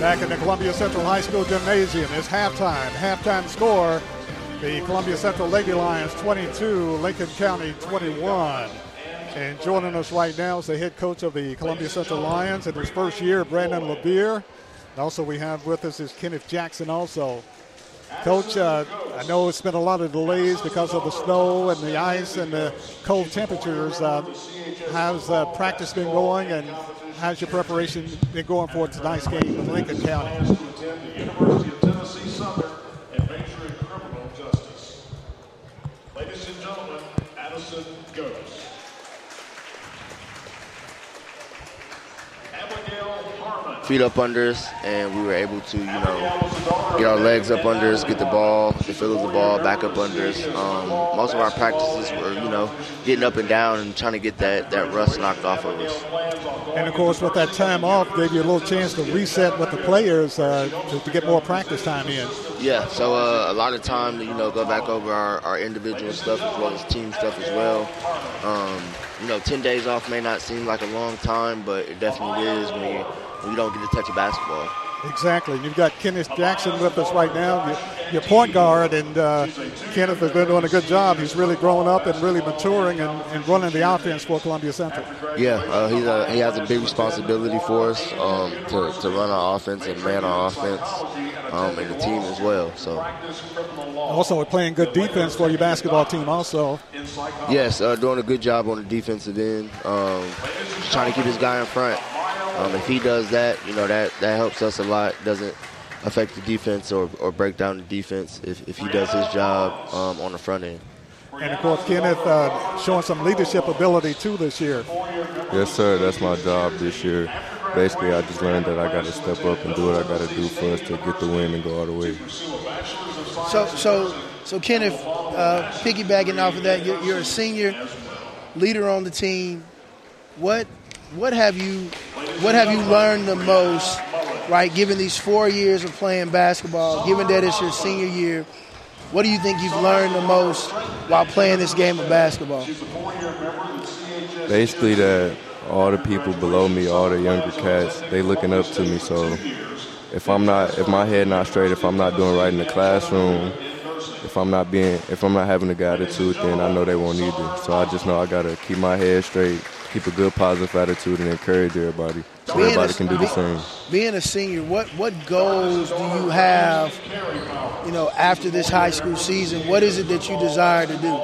Back in the Columbia Central High School Gymnasium is halftime. Halftime score the Columbia Central Lady Lions 22, Lincoln County 21. And joining us right now is the head coach of the Columbia Central Lions in his first year, Brandon LeBeer. And also we have with us is Kenneth Jackson also. Coach, uh, I know it's been a lot of delays because of the snow and the ice and the cold temperatures. Uh, how's uh, practice been going and how's your preparation been going for tonight's game in Lincoln County? Ladies and gentlemen, Addison Ghost. Feet up under us, and we were able to, you know, get our legs up under us, get the ball, the feel of the ball back up under us. Um, most of our practices were, you know, getting up and down and trying to get that, that rust knocked off of us. And of course, with that time off, gave you a little chance to reset with the players uh, to, to get more practice time in. Yeah, so uh, a lot of time to, you know, go back over our, our individual stuff as well as team stuff as well. Um, you know, 10 days off may not seem like a long time, but it definitely is when you, when you don't get to touch a basketball. Exactly. You've got Kenneth Jackson with us right now, your, your point guard, and uh, Kenneth has been doing a good job. He's really growing up and really maturing and, and running the offense for Columbia Central. Yeah, uh, he's a, he has a big responsibility for us um, to, to run our offense and man our offense um, and the team as well. So, Also, playing good defense for your basketball team, also. yes, uh, doing a good job on the defensive end, um, trying to keep his guy in front. Um, if he does that, you know that that helps us a lot. Doesn't affect the defense or, or break down the defense if, if he does his job um, on the front end. And of course, Kenneth uh, showing some leadership ability too this year. Yes, sir. That's my job this year. Basically, I just learned that I got to step up and do what I got to do for us to get the win and go all the way. So, so, so Kenneth, uh, piggybacking off of that, you're, you're a senior leader on the team. What, what have you, what have you learned the most, right? Given these four years of playing basketball, given that it's your senior year, what do you think you've learned the most while playing this game of basketball? Basically, that all the people below me, all the younger cats, they looking up to me. So if I'm not, if my head not straight, if I'm not doing right in the classroom, if I'm not being, if I'm not having a attitude, then I know they won't either. So I just know I gotta keep my head straight, keep a good positive attitude, and encourage everybody. So Being everybody a- can do the same. Being a senior, what what goals do you have, you know, after this high school season? What is it that you desire to do?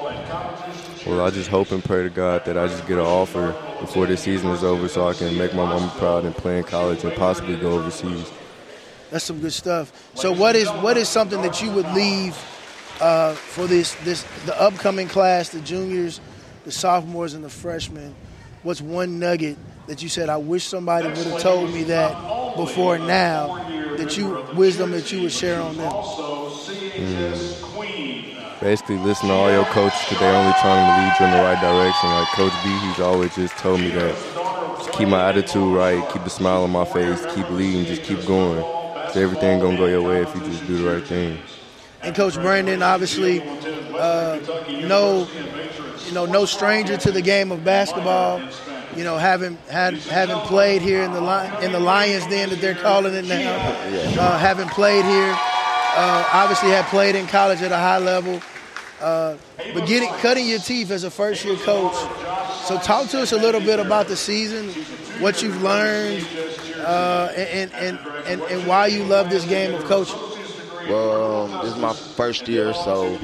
Well, I just hope and pray to God that I just get an offer before this season is over so I can make my mom proud and play in college and possibly go overseas. That's some good stuff. So what is what is something that you would leave uh, for this this the upcoming class, the juniors, the sophomores, and the freshmen? What's one nugget that you said I wish somebody would have told me that before now? That you wisdom that you would share on them. Mm. Basically, listen to all your coaches because they're only trying to lead you in the right direction. Like Coach B, he's always just told me that just keep my attitude right, keep the smile on my face, keep leading, just keep going. So everything gonna go your way if you just do the right thing. And Coach Brandon, obviously, uh, no, you know, no stranger to the game of basketball. You know, having had having played here in the Li- in the Lions Den that they're calling it now, uh, having played here, uh, obviously had played in college at a high level, uh, but getting cutting your teeth as a first year coach. So talk to us a little bit about the season, what you've learned, uh, and, and and and why you love this game of coaching. Well, um, this is my first year, so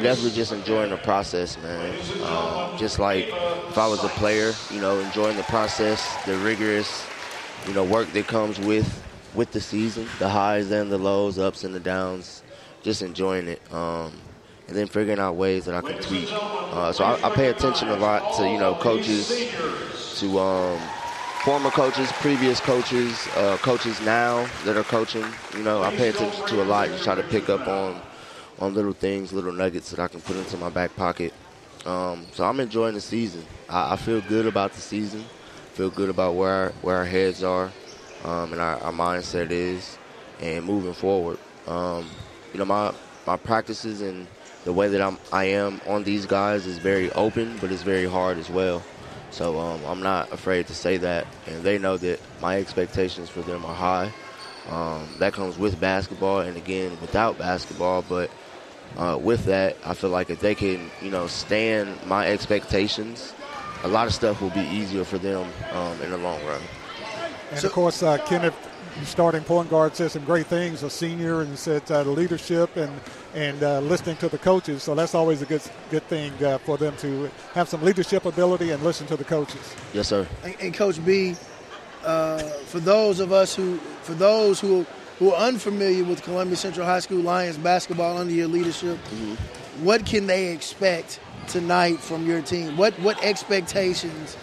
definitely just enjoying the process, man. Um, just like if I was a player, you know, enjoying the process, the rigorous, you know, work that comes with with the season, the highs and the lows, ups and the downs, just enjoying it. Um, and then figuring out ways that I can tweak. Uh, so I, I pay attention a lot to, you know, coaches, to um, former coaches, previous coaches, uh, coaches now that are coaching. You know, I pay attention to a lot and try to pick up on on little things, little nuggets that I can put into my back pocket. Um, so I'm enjoying the season. I, I feel good about the season. Feel good about where our, where our heads are um, and our, our mindset is, and moving forward. Um, you know, my my practices and the way that I'm I am on these guys is very open, but it's very hard as well. So um, I'm not afraid to say that, and they know that my expectations for them are high. Um, that comes with basketball, and again without basketball. But uh, with that, I feel like if they can, you know, stand my expectations, a lot of stuff will be easier for them um, in the long run. And of course, uh, Kenneth, starting point guard, said some great things. A senior and said uh, leadership and and uh, listening to the coaches. So that's always a good good thing uh, for them to have some leadership ability and listen to the coaches. Yes, sir. And, and Coach B, uh, for those of us who, for those who who are unfamiliar with Columbia Central High School Lions basketball under your leadership, Mm-hmm. what can they expect tonight from your team? What what expectations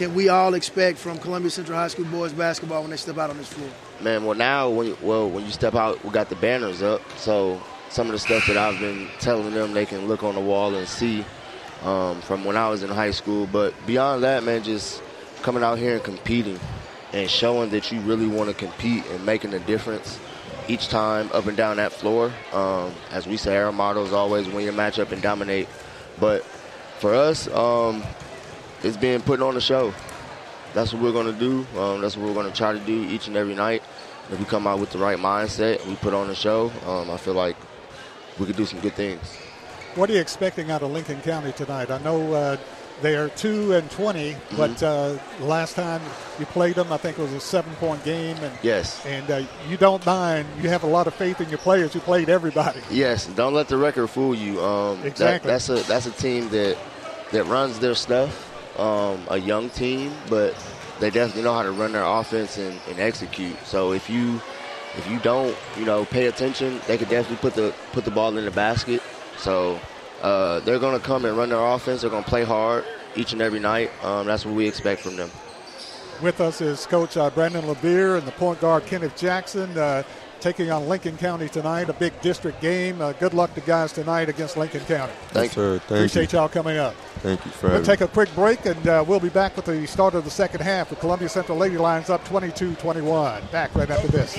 can we all expect from Columbia Central High School boys basketball when they step out on this floor? Man, well now when you, well when you step out, we got the banners up. So some of the stuff that I've been telling them, they can look on the wall and see um, from when I was in high school. But beyond that, man, just coming out here and competing and showing that you really want to compete and making a difference each time up and down that floor. Um, as we say, our motto is always win your matchup and dominate. But for us, um, it's been putting on the show. That's what we're going to do. Um, that's what we're going to try to do each and every night. If we come out with the right mindset, we put on the show. Um, I feel like we could do some good things. What are you expecting out of Lincoln County tonight? I know uh, they are two and 20 but uh, last time you played them, I think it was a seven-point game, and Yes. and uh, you don't mind. You have a lot of faith in your players You played everybody. Yes, don't let the record fool you. Um, that- Exactly. that's a that's a team that that runs their stuff. Um, a young team, but they definitely know how to run their offense and, and execute. So if you if you don't you know pay attention, they could definitely put the put the ball in the basket. So uh, they're going to come and run their offense. They're going to play hard each and every night. Um, that's what we expect from them. With us is Coach uh, Brandon LeBeer and the point guard Kenneth Jackson. Uh, taking on Lincoln County tonight, a big district game. Uh, good luck to guys tonight against Lincoln County. Thank Sir, thank Appreciate you. y'all coming up. Thank you for We'll take a quick break and uh, we'll be back with the start of the second half. The Columbia Central Lady Lions up 22 21. Back right after this.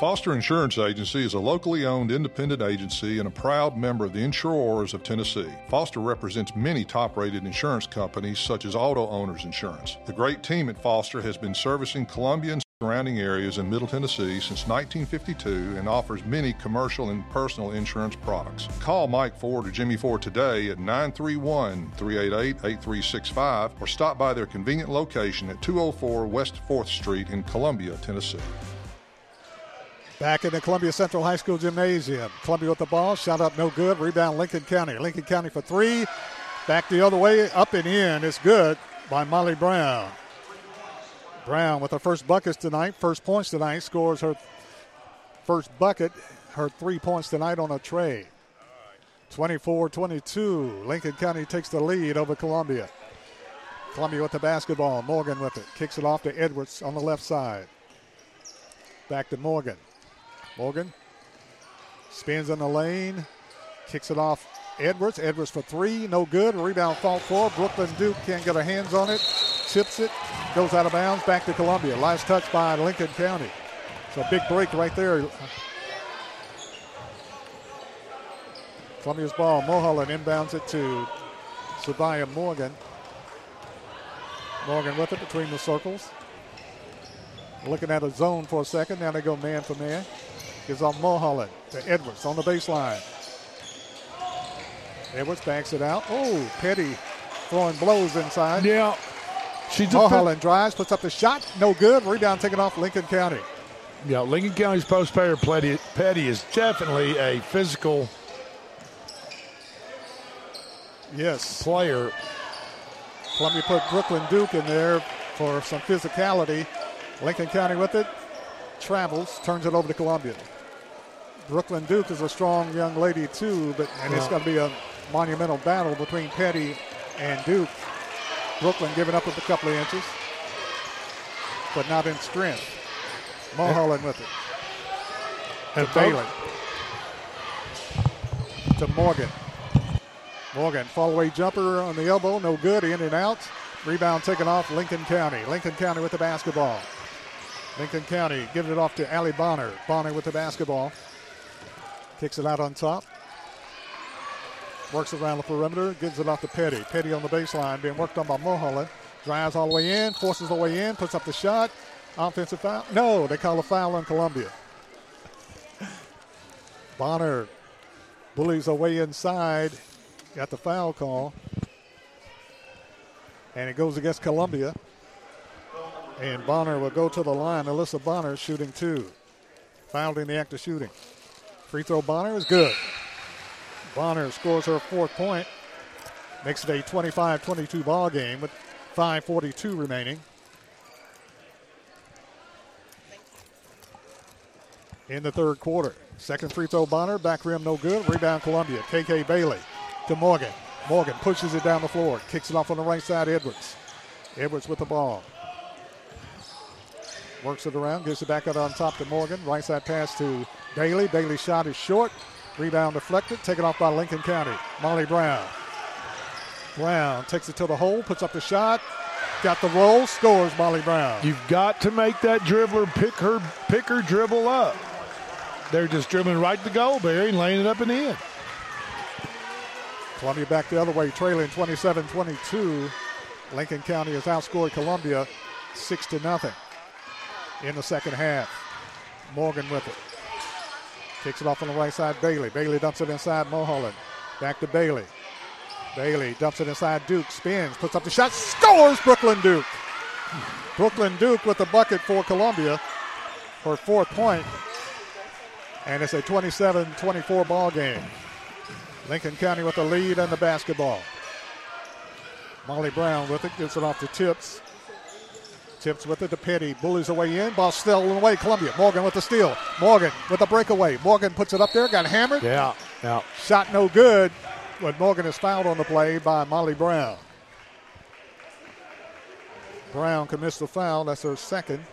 Foster Insurance Agency is a locally owned independent agency and a proud member of the Insurers of Tennessee. Foster represents many top rated insurance companies such as Auto Owners Insurance. The great team at Foster has been servicing Columbia and surrounding areas in Middle Tennessee since 1952 and offers many commercial and personal insurance products. Call Mike Ford or Jimmy Ford today at 931 388 8365 or stop by their convenient location at 204 West 4th Street in Columbia, Tennessee. Back in the Columbia Central High School gymnasium. Columbia with the ball, shot up no good. Rebound Lincoln County. Lincoln County for three. Back the other way, up and in. It's good by Molly Brown. Brown with her first buckets tonight, first points tonight, scores her first bucket, her three points tonight on a tray. 24 22. Lincoln County takes the lead over Columbia. Columbia with the basketball. Morgan with it. Kicks it off to Edwards on the left side. Back to Morgan. Morgan spins in the lane, kicks it off. Edwards. Edwards for three, no good. Rebound fault for Brooklyn Duke can't get her hands on it. Tips it, goes out of bounds. Back to Columbia. Last touch by Lincoln County. So a big break right there. Columbia's ball. Mulholland inbounds it to Sabaya Morgan. Morgan with it between the circles. Looking at a zone for a second. Now they go man for man. Gives off Mulholland to Edwards on the baseline. Edwards backs it out. Oh, Petty throwing blows inside. Yeah. She's a Mulholland drives, puts up the shot. No good. Rebound taken off Lincoln County. Yeah, Lincoln County's post player Petty, Petty is definitely a physical yes player. Columbia put Brooklyn Duke in there for some physicality. Lincoln County with it. Travels, turns it over to Columbia. Brooklyn Duke is a strong young lady too, but and it's Yeah. going to be a monumental battle between Petty and Duke. Brooklyn giving up a couple of inches, but not in strength. Mulholland with it. And to Bailey. To Morgan. Morgan, fall away jumper on the elbow, no good, in and out. Rebound taken off Lincoln County. Lincoln County with the basketball. Lincoln County giving it off to Allie Bonner. Bonner with the basketball. Kicks it out on top. Works around the perimeter, gives it off to Petty. Petty on the baseline, being worked on by Mulholland. Drives all the way in, forces the way in, puts up the shot. Offensive foul. No, they call a foul on Columbia. Bonner bullies away inside. Got the foul call. And it goes against Columbia. And Bonner will go to the line. Alyssa Bonner shooting two. Fouled in the act of shooting. Free throw Bonner is good. Bonner scores her fourth point. Makes it a 25 22 ball game with 5.42 remaining. In the third quarter. Second free throw Bonner. Back rim no good. Rebound Columbia. KK Bailey to Morgan. Morgan pushes it down the floor. Kicks it off on the right side. Edwards. Edwards with the ball. Works it around. Gives it back out on top to Morgan. Right side pass to Bailey. Bailey's shot is short. Rebound deflected. Taken off by Lincoln County. Molly Brown. Brown takes it to the hole. Puts up the shot. Got the roll. Scores Molly Brown. You've got to make that dribbler pick her pick her dribble up. They're just dribbling right to goal, Barry, and laying it up and in. Columbia back the other way, trailing 27-22. Lincoln County has outscored Columbia six to nothing in the second half. Morgan with it. Kicks it off on the right side, Bailey. Bailey dumps it inside Mulholland. Back to Bailey. Bailey dumps it inside Duke. Spins, puts up the shot, scores Brooklyn Duke. Brooklyn Duke with the bucket for Columbia. Her fourth point. And it's a 27 24 ball game. Lincoln County with the lead and the basketball. Molly Brown with it, gets it off to Tibbs. Tibbs with it to Petty. Bullies away in. Ball still away. Columbia. Morgan with the steal. Morgan with the breakaway. Morgan puts it up there. Got hammered. Yeah, yeah. Shot no good. But Morgan is fouled on the play by Molly Brown. Brown commits the foul. That's her second.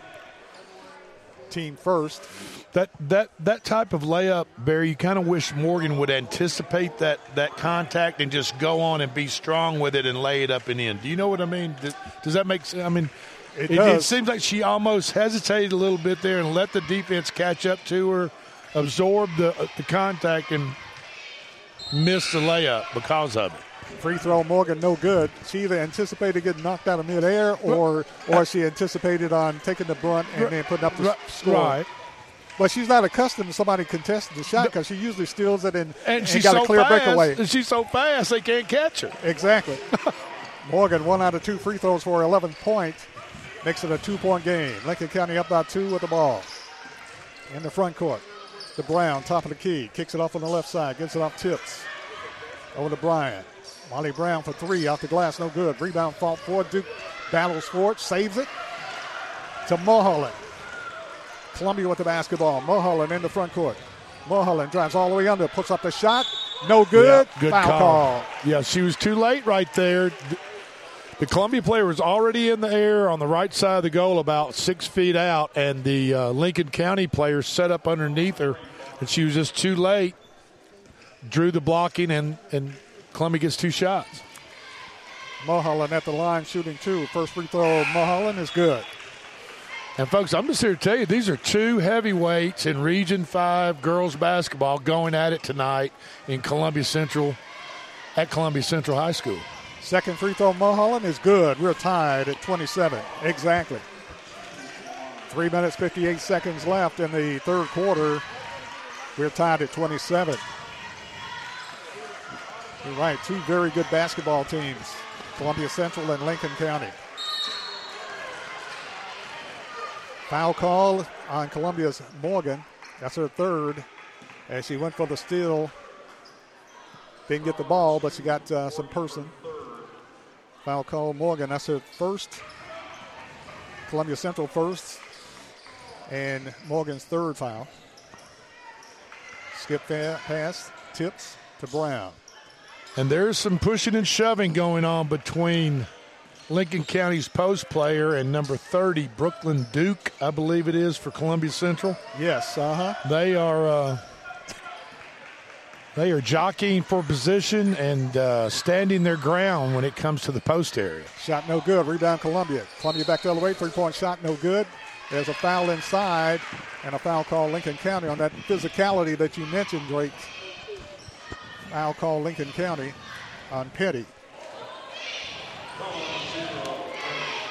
Team first. That that that type of layup, Barry, you kind of wish Morgan would anticipate that that contact and just go on and be strong with it and lay it up and in. Do you know what I mean? Does, does that make sense? I mean, It it, it seems like she almost hesitated a little bit there and let the defense catch up to her, absorb the uh, the contact and miss the layup because of it. Free throw Morgan no good. She either anticipated getting knocked out of midair or or she anticipated on taking the brunt and then putting up the score. right. But she's not accustomed to somebody contesting the shot because she usually steals it and, And, she's got so a clear fast. breakaway. And she's so fast they can't catch her. Exactly. Morgan, one out of two free throws for 11 points. Makes it a two point game. Lincoln County up by two with the ball. In the front court. The Brown, top of the key. Kicks it off on the left side. Gets it off Tibbs. Over to Bryan. Molly Brown for three. Off the glass. No good. Rebound fault for Duke. Battles for it. Saves it. To Mulholland. Columbia with the basketball. Mulholland in the front court. Mulholland drives all the way under. Puts up the shot. No good. Yeah, good Foul call. call. Yeah, she was too late right there. The Columbia player was already in the air on the right side of the goal, about six feet out, and the uh, Lincoln County player set up underneath her, and she was just too late. Drew the blocking, and and Columbia gets two shots. Mulholland at the line shooting two. First free throw, Mulholland is good. And folks, I'm just here to tell you these are two heavyweights in Region Five girls basketball going at it tonight in Columbia Central, at Columbia Central High School. Second free throw, Mulholland is good. We're tied at 27. Exactly. Three minutes, 58 seconds left in the third quarter. We're tied at 27. You're right. Two very good basketball teams Columbia Central and Lincoln County. Foul call on Columbia's Morgan. That's her third. As she went for the steal. Didn't get the ball, but she got uh, some person. Foul call Morgan. That's her first. Columbia Central first. And Morgan's third foul. Skip fa- pass. Tips to Brown. And there's some pushing and shoving going on between Lincoln County's post player and number 30, Brooklyn Duke, I believe it is, for Columbia Central. Yes, uh huh. They are. Uh, They are jockeying for position and uh, standing their ground when it comes to the post area. Shot no good. Rebound Columbia. Columbia back the other way. Three point shot no good. There's a foul inside and a foul call Lincoln County on that physicality that you mentioned, Drake. Foul call Lincoln County on Petty.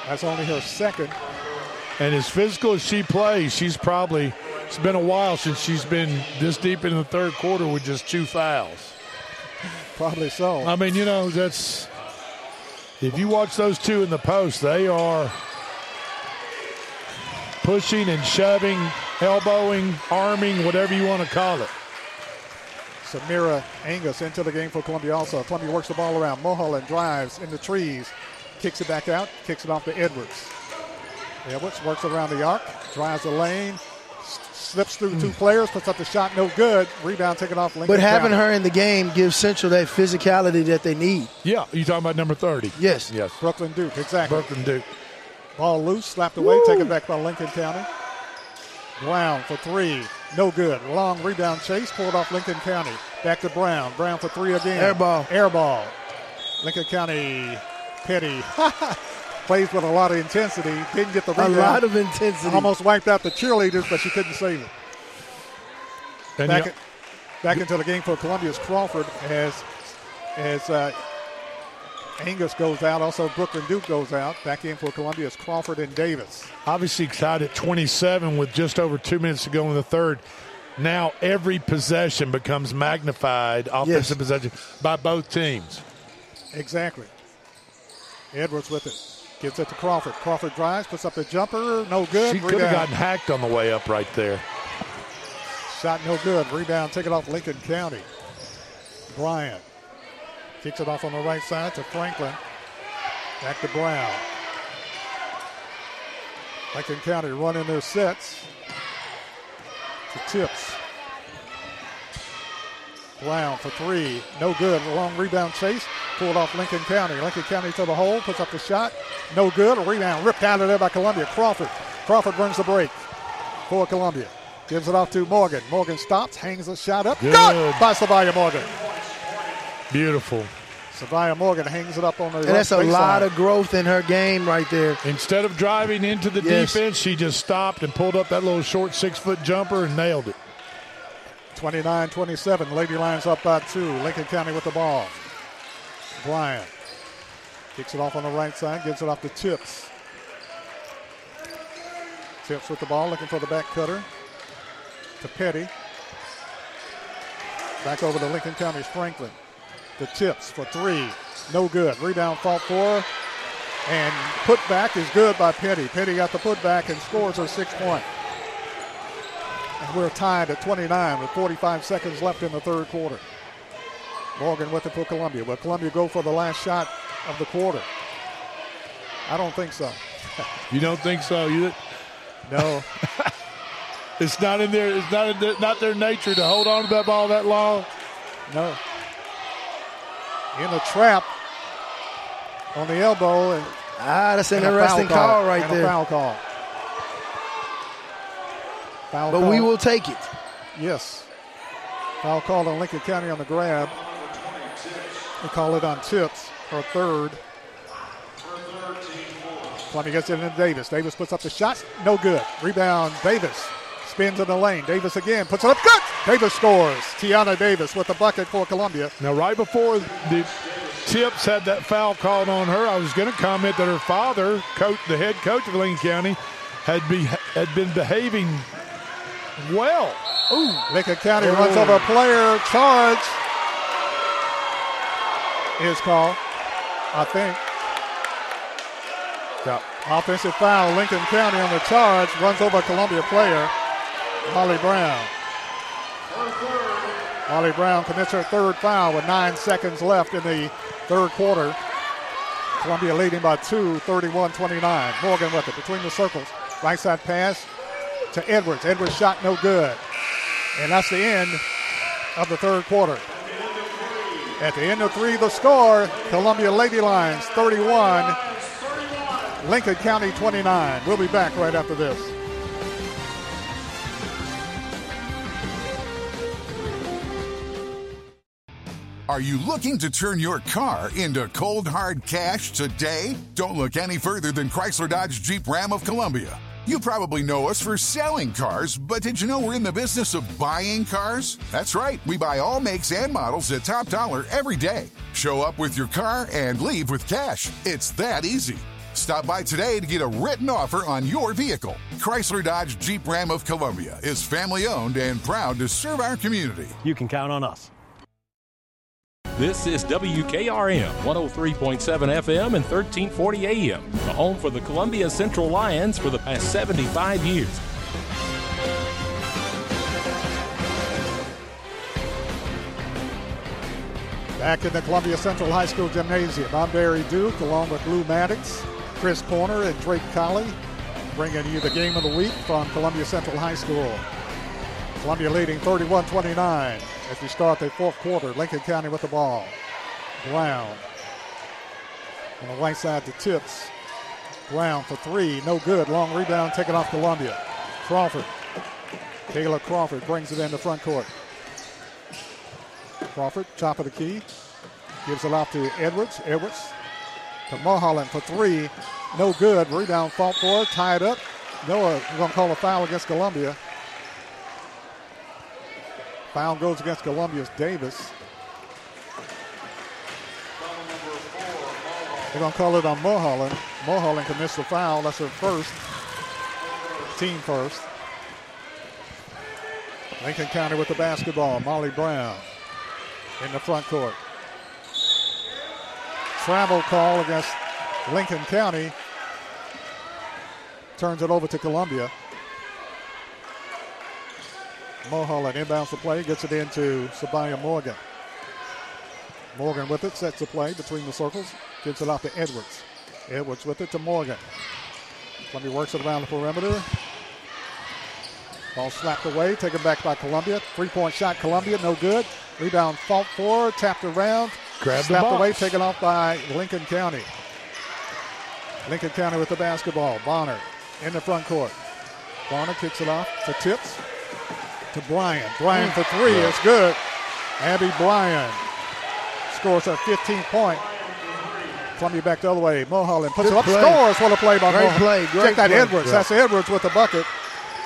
That's only her second. And as physical as she plays, she's probably it's been a while since she's been this deep in the third quarter with just two fouls. Probably so. I mean, you know, that's if you watch those two in the post, they are pushing and shoving, elbowing, arming, whatever you want to call it. Samira Angus into the game for Columbia also. Columbia works the ball around. Mulholland drives in the trees, kicks it back out, kicks it off to Edwards. Edwards works around the arc, drives the lane, slips through two players, puts up the shot, no good. Rebound taken off Lincoln But having County. her in the game gives Central that physicality that they need. Yeah, you talking about number 30? Yes. Yes. Brooklyn Duke, exactly. Brooklyn Duke. Ball loose, slapped away, taken back by Lincoln County. Brown for three, no good. Long rebound chase, pulled off Lincoln County. Back to Brown. Brown for three again. Air ball. Air ball. Lincoln County, Petty. Plays with a lot of intensity. Didn't get the rebound. A lot of intensity. Almost wiped out the cheerleaders, but she couldn't save it. And back, you- back into the game for Columbia's Crawford as as uh, Angus goes out. Also, Brooklyn Duke goes out. Back in for Columbia's Crawford and Davis. Obviously tied at 27 with just over two minutes to go in the third. Now every possession becomes magnified offensive possession by both teams. Exactly. Edwards with it. Gets it to Crawford. Crawford drives, puts up the jumper. No good. She could have gotten hacked on the way up right there. Shot no good. Rebound taken off Lincoln County. Bryan kicks it off on the right side to Franklin. Back to Brown. Lincoln County running their sets to Tibbs. Brown for three. No good. A long rebound chase. Pulled off Lincoln County. Lincoln County to the hole. Puts up the shot. No good. A rebound ripped out of there by Columbia. Crawford. Crawford runs the break for Columbia. Gives it off to Morgan. Morgan stops, hangs the shot up. Good. Good by Savia Morgan. Beautiful. Savia Morgan hangs it up on the And that's a left lot of growth in her game right there. Instead of driving into the Yes. defense, she just stopped and pulled up that little short six foot jumper and nailed it. 29 27. Lady Lions up by two. Lincoln County with the ball. Bryan kicks it off on the right side, gives it off to Tibbs. Tibbs with the ball, looking for the back cutter to Petty. Back over to Lincoln County's Franklin. The Tibbs for three. No good. Rebound fought for. And put back is good by Petty. Petty got the putback and scores a six point. And we're tied at 29 with 45 seconds left in the third quarter. Morgan with it for Columbia. Will Columbia go for the last shot of the quarter? I don't think so. You don't think so? You No. it's not in there. it's not in their, not their nature to hold on to that ball that long. No. In the trap on the elbow. And, Ah, that's an and interesting foul call right and a there. foul call. Foul But call. we will take it. Yes. Foul called on Lincoln County on the grab. We call it on Tibbs, her third. Columbia gets it into Davis. Davis puts up the shot. No good. Rebound, Davis. Spins in the lane. Davis again puts it up. Good! Davis scores. Tiana Davis with the bucket for Columbia. Now, right before the Tibbs had that foul called on her, I was going to comment that her father, coach, the head coach of Lincoln County, had be had been behaving well. Ooh. Lincoln County Oh. runs over a player. Charge is called, I think. Yeah. Offensive foul. Lincoln County on the charge. Runs over a Columbia player. Molly Brown. Molly Brown commits her third foul with nine seconds left in the third quarter. Columbia leading by two, 31-29. Morgan with it between the circles. Right side pass to Edwards. Edwards shot no good. And that's the end of the third quarter. At the end of three, the score Columbia Lady Lions 31, Lincoln County 29. We'll be back right after this. Are you looking to turn your car into cold hard cash today? Don't look any further than Chrysler Dodge Jeep Ram of Columbia. You probably know us for selling cars, but did you know we're in the business of buying cars? That's right, we buy all makes and models at top dollar every day. Show up with your car and leave with cash. It's that easy. Stop by today to get a written offer on your vehicle. Chrysler Dodge Jeep Ram of Columbia is family owned and proud to serve our community. You can count on us. This is WKRM 103.7 FM and 1340 AM, the home for the Columbia Central Lions for the past 75 years. Back in the Columbia Central High School Gymnasium, I'm Barry Duke along with Lou Maddox, Chris Corner, and Drake Colley, bringing you the game of the week from Columbia Central High School. Columbia leading 31 29 as we start the fourth quarter. Lincoln County with the ball. Brown on the right side to Tibbs. Brown for three, no good. Long rebound taken off Columbia. Crawford. Taylor Crawford brings it in the front court. Crawford, top of the key. Gives it off to Edwards. Edwards to Mulholland for three. No good. Rebound fought for, tied up. Noah, going to call a foul against Columbia. Foul goes against Columbia's Davis. They're going to call it on Mulholland. Mulholland commits the foul. That's her first. Team first. Lincoln County with the basketball. Molly Brown in the front court. Travel call against Lincoln County. Turns it over to Columbia. Mulholland inbounds the play, gets it into Sabaya Morgan. Morgan with it, sets the play between the circles, gives it off to Edwards. Edwards with it to Morgan. Columbia works it around the perimeter. Ball slapped away, taken back by Columbia. Three point shot, Columbia, no good. Rebound fought for, tapped around. Grab the slapped away, taken off by Lincoln County. Lincoln County with the basketball. Bonner in the front court. Bonner kicks it off for Tibbs to Bryan. Bryan for three Yeah. is good. Abby Bryan scores her 15th point. Columbia back the other way. Mulholland puts Good it up, play. scores. What a play by Great Mulholland. play, great Check that play. Edwards. Yeah. That's Edwards with the bucket.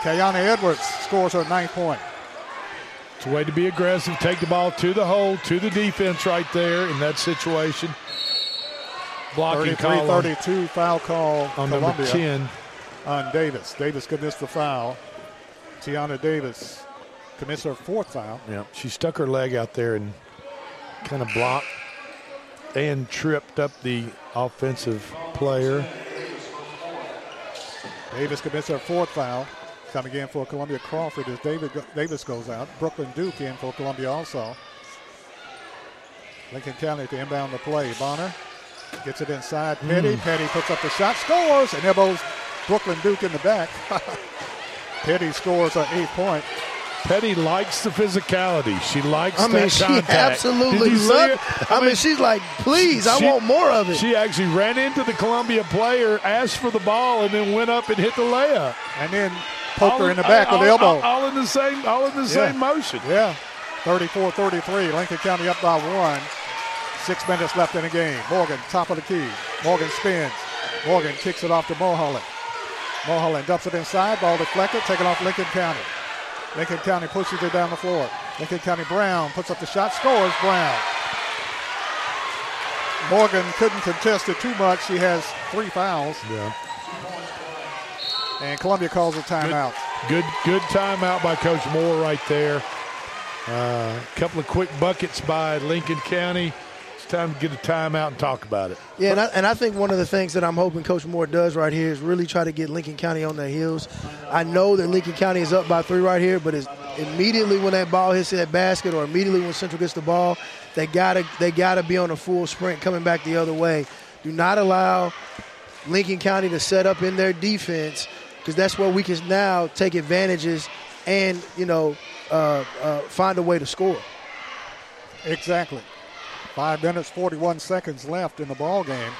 Kayana Edwards scores her ninth point. It's a way to be aggressive. Take the ball to the hole, to the defense right there in that situation. Blocking call 33-32 foul call on Columbia number 10. on Davis. Davis could miss the foul. Tiana Davis commits her fourth foul. Yeah, she stuck her leg out there and kind of blocked and tripped up the offensive player. Davis commits her fourth foul. Coming in for Columbia Crawford as David Davis goes out. Brooklyn Duke in for Columbia also. Lincoln County to inbound the play. Bonner gets it inside. Petty. Mm. Petty puts up the shot, scores, and elbows Brooklyn Duke in the back. Petty scores an eight point. Petty likes the physicality. She likes I mean, that she contact. absolutely Did you see loved. it? I mean, she's like, please, I want more of it. She actually ran into the Columbia player, asked for the ball, and then went up and hit the layup. And then poked her in the back all, with the elbow. All, all in the same, all in the same motion. Yeah. 34-33. Lincoln County up by one. Six minutes left in the game. Morgan, top of the key. Morgan spins. Morgan kicks it off to Mulholland. Mulholland dumps it inside. Ball deflected. Taken off Lincoln County. Lincoln County pushes it down the floor. Lincoln County Brown puts up the shot. Scores Brown. Morgan couldn't contest it too much. She has three fouls. Yeah. And Columbia calls a timeout. Good, good timeout by Coach Moore right there. A couple of quick buckets by Lincoln County. It's time to get a timeout and talk about it. Yeah, and I, and I think one of the things that I'm hoping Coach Moore does right here is really try to get Lincoln County on their heels. I know that Lincoln County is up by three right here, but it's immediately when that ball hits that basket or immediately when Central gets the ball, they gotta they gotta be on a full sprint coming back the other way. Do not allow Lincoln County to set up in their defense because that's where we can now take advantages and you know uh, uh, find a way to score. Exactly. Five minutes, 41 seconds left in the ball game.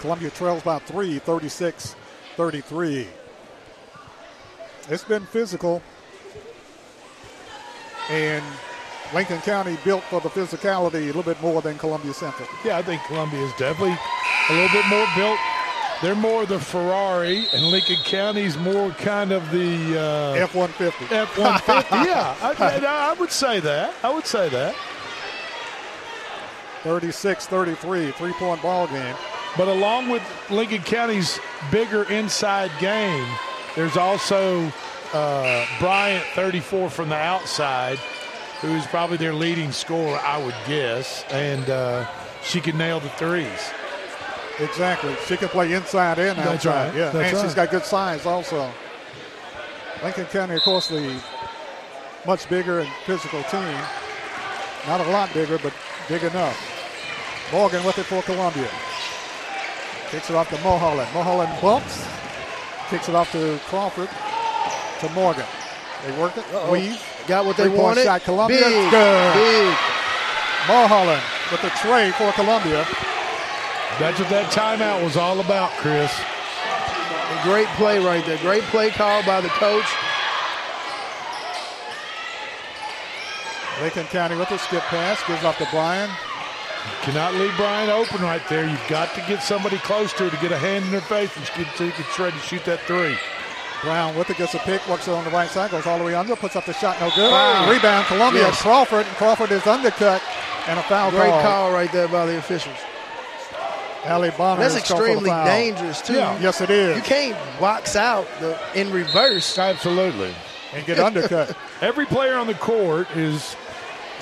Columbia trails by three, 36 33. It's been physical. And Lincoln County built for the physicality a little bit more than Columbia Central. Yeah, I think Columbia is definitely a little bit more built. They're more the Ferrari, and Lincoln County's more kind of the uh, F one fifty. F one fifty. Yeah, I, I, I would say that. I would say that. 36-33, three-point ball game. But along with Lincoln County's bigger inside game, there's also uh, Bryan, 34 from the outside, who's probably their leading scorer, I would guess, and uh, she can nail the threes. Exactly. She can play inside and outside. That's right. Yeah, That's and right. she's got good size also. Lincoln County, of course, the much bigger and physical team. Not a lot bigger, but big enough. Morgan with it for Columbia. Kicks it off to Mulholland. Mulholland bumps. Kicks it off to Crawford. To Morgan. They work it. Uh-oh. Weave. Got what they Three-point wanted. shot. Columbia. Big, Good. big. Mulholland with the tray for Columbia. That's what that timeout was all about, Chris. A great play right there. Great play call by the coach. Lincoln County with a skip pass. Gives off to Bryan. Cannot leave Bryan open right there. You've got to get somebody close to her to get a hand in her face and she can, so you can try to shoot that three. Brown with it, gets a pick, works it on the right side, goes all the way under, puts up the shot, no good. Wow. Rebound, Columbia, Yes. Crawford. Crawford is undercut, and a foul Great call. call right there by the officials. Allie Bonner That's is the extremely foul. dangerous too. Yeah. Yes, it is. You can't box out the in reverse. Absolutely. And get undercut. Every player on the court is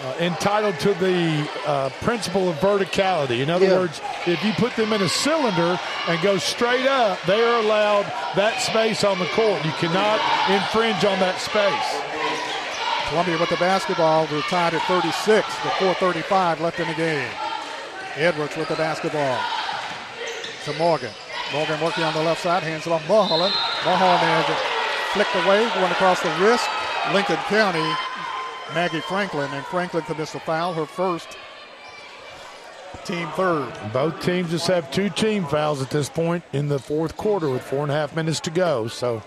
uh, entitled to the uh, principle of verticality. In other Yeah. words, if you put them in a cylinder and go straight up, they are allowed that space on the court. You cannot infringe on that space. Columbia with the basketball. We're tied at 36 with 4.35 left in the game. Edwards with the basketball to Morgan. Morgan working on the left side, hands it off Mulholland. Mulholland has it flicked away, going across the wrist. Lincoln County, Maggie Franklin, and Franklin commits a foul, her first team third. Both teams just have two team fouls at this point in the fourth quarter with four and a half minutes to go. So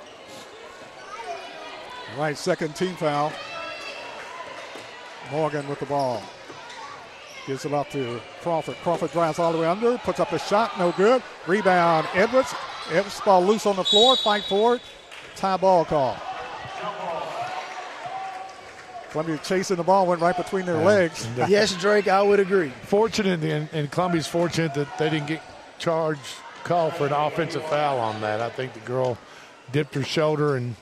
Right, second team foul. Morgan with the ball. Gives it off to Crawford. Crawford drives all the way under, puts up a shot, no good. Rebound, Edwards. Edwards ball loose on the floor, fight for it. Tie ball call. Columbia chasing the ball, went right between their legs. Yes, Drake, I would agree. fortunate, and, and Columbia's fortunate that they didn't get charged, called for an offensive foul on that. I think the girl dipped her shoulder and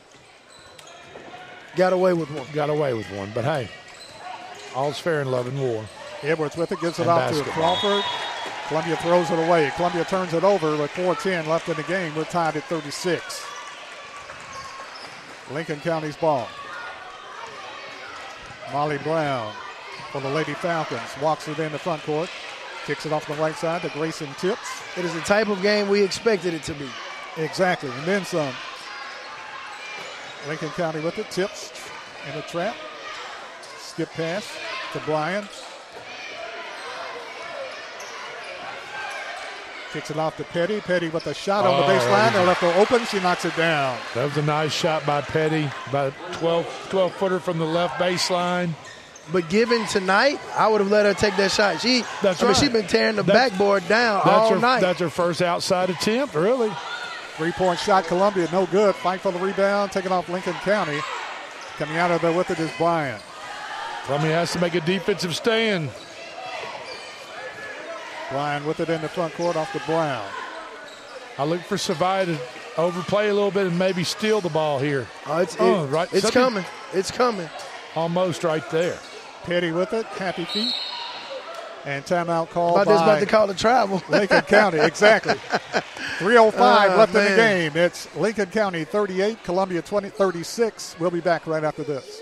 got away with one. Got away with one, but hey, all's fair in love and war. Edwards with it, gives it And off to. Crawford. Columbia throws it away. Columbia turns it over with 4.10 left in the game. We're tied at 36. Lincoln County's ball. Molly Brown for the Lady Falcons. Walks it in the front court. Kicks it off the right side to Grayson Tibbs. It is the type of game we expected it to be. Exactly. And then some. Lincoln County with it. Tibbs in the trap. Skip pass to Bryan. Kicks it off to Petty. Petty with a shot on the Oh, baseline. They left her open. She knocks it down. That was a nice shot by Petty, about 12, 12 footer from the left baseline. But given tonight, I would have let her take that shot. She, That's I mean, right. she's been tearing the That's- backboard down That's all her, night. That's her first outside attempt, really. Three point shot, Columbia, no good. Fight for the rebound, taking off Lincoln County. Coming out of there with it is Bryan. Columbia has to make a defensive stand. Bryan with it in the front court off the Brown. I look for Savia to overplay a little bit and maybe steal the ball here. Uh, oh, it's, Oh, it- right. it's Something- coming. It's coming. Almost right there. Petty with it, happy feet. And timeout call About by this about to call the travel. Lincoln County, exactly. 305 Oh, oh left in the game. It's Lincoln County 38, Columbia 20, 36. We'll be back right after this.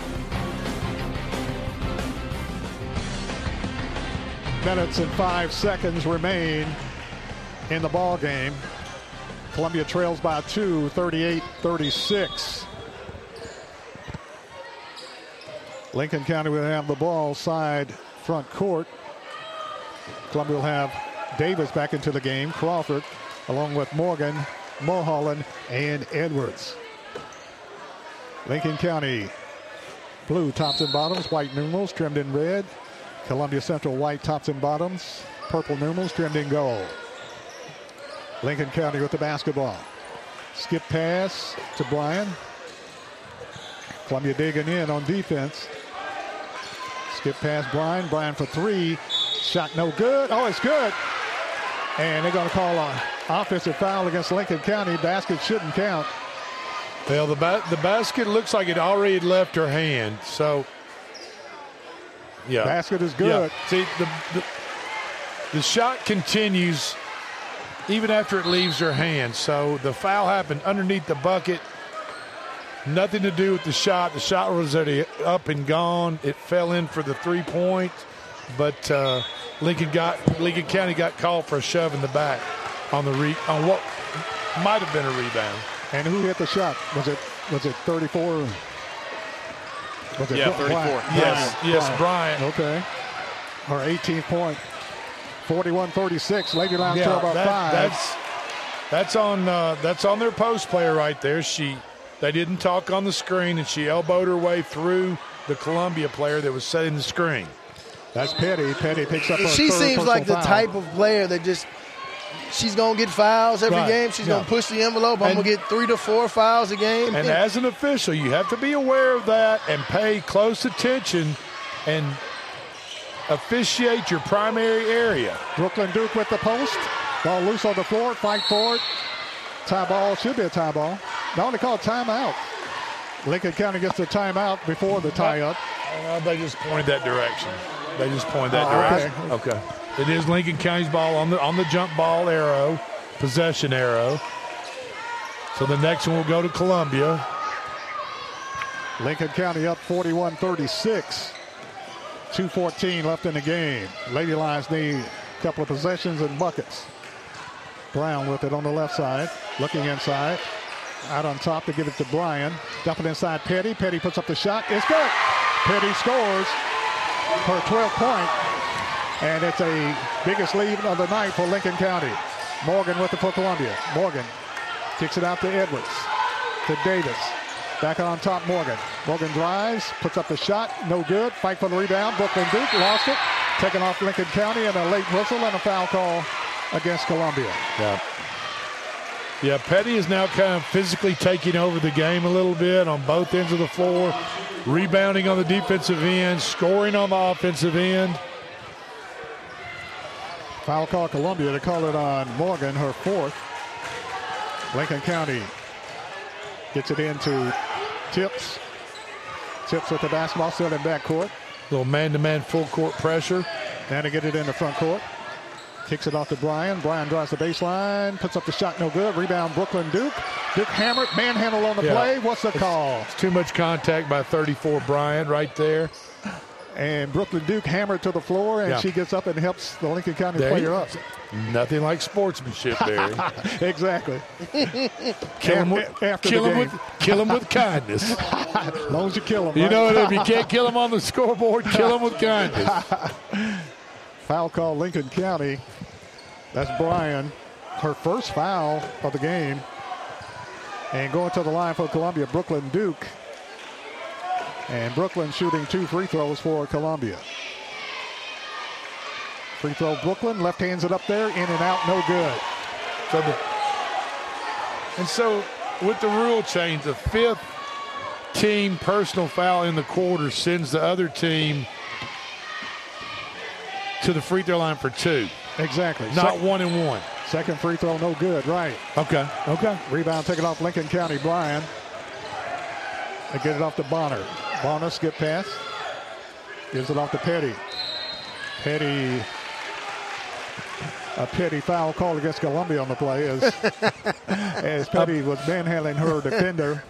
Minutes and five seconds remain in the ball game. Columbia trails by two, 38-36. Lincoln County will have the ball side front court. Columbia will have Davis back into the game, Crawford, along with Morgan, Mulholland, and Edwards. Lincoln County blue tops and bottoms, white numerals trimmed in red. Columbia Central white tops and bottoms, purple numerals trimmed in gold. Lincoln County with the basketball. Skip pass to Bryan. Columbia digging in on defense. Skip pass Bryan. Bryan for three. Shot no good. Oh, it's good. And they're going to call an offensive foul against Lincoln County. Basket shouldn't count. Well, the ba- the basket looks like it already left her hand. So, yeah, basket is good. Yeah. See, the, the the shot continues even after it leaves her hand. So the foul happened underneath the bucket. Nothing to do with the shot. The shot was already up and gone. It fell in for the three point, but uh, Lincoln got Lincoln County got called for a shove in the back on the re, on what might have been a rebound. And who hit the shot? Was it was it 34? Was it yeah, 34. Bryan. Yes, Bryan. yes, Bryan. Okay. Our 18th point. 41-36. Lady Lions yeah, trail by that, five. That's that's on uh, that's on their post player right there. She they didn't talk on the screen and she elbowed her way through the Columbia player that was setting the screen. That's Petty. Petty picks up. Her she seems like the foul. type of player that just she's gonna get fouls every Right. game. She's Yeah. gonna push the envelope. I'm And- gonna get three to four fouls a game. And Yeah. as an official, you have to be aware of that and pay close attention and officiate your primary area. Brooklyn Duke with the post. Ball loose on the floor. Fight for it. Tie ball. Should be a tie ball. They only call it timeout. Lincoln County gets the timeout before the tie up. Uh, they just pointed that direction. They just pointed that Oh, okay. direction. Okay. It is Lincoln County's ball on the on the jump ball arrow, possession arrow. So the next one will go to Columbia. Lincoln County up 41-36. 2.14 left in the game. Lady Lions need a couple of possessions and buckets. Brown with it on the left side, looking inside. Out on top to give it to Bryan. Dumping inside Petty. Petty puts up the shot. It's good. Petty scores her 12 point, and it's a biggest lead of the night for Lincoln County. Morgan with it for Columbia. Morgan kicks it out to Edwards. To Davis. Back on top, Morgan. Morgan drives, puts up the shot, no good. Fight for the rebound. Brooklyn Duke lost it. Taken off Lincoln County and a late whistle and a foul call against Columbia. Yeah. Yeah, Petty is now kind of physically taking over the game a little bit on both ends of the floor, rebounding on the defensive end, scoring on the offensive end. Foul call Columbia to call it on Morgan, her fourth. Lincoln County gets it into Tibbs. Tibbs with the basketball still in backcourt. Little man-to-man full court pressure. And to get it in the front court. Kicks it off to Bryan. Bryan drives the baseline, puts up the shot, no good. Rebound, Brooklyn Duke. Duke hammered, manhandle on the Yeah. play. What's the It's- call? It's too much contact by 34 Bryan right there. And Brooklyn Duke hammered to the floor, and Yeah. she gets up and helps the Lincoln County There player up. Nothing like sportsmanship, Barry. exactly. kill him with, After- kill him game. with, kill him with kindness. as long as you kill him. You right? know, if you can't kill him on the scoreboard, kill him with kindness. Foul call Lincoln County. That's Bryan. Her first foul of the game. And going to the line for Columbia, Brooklyn Duke. And Brooklyn shooting two free throws for Columbia. Free throw Brooklyn, left hands it up there, in and out, no good. So and so with the rule change, the fifth team personal foul in the quarter sends the other team to the free throw line for two. Exactly. Not Sec- one and one. Second free throw, no good, right. Okay. Okay. Rebound taken off Lincoln County, Bryan. They get it off to Bonner. Bonner skip pass. Gives it off to Petty. Petty. A petty foul call against Columbia on the play as, as Petty was manhandling her defender.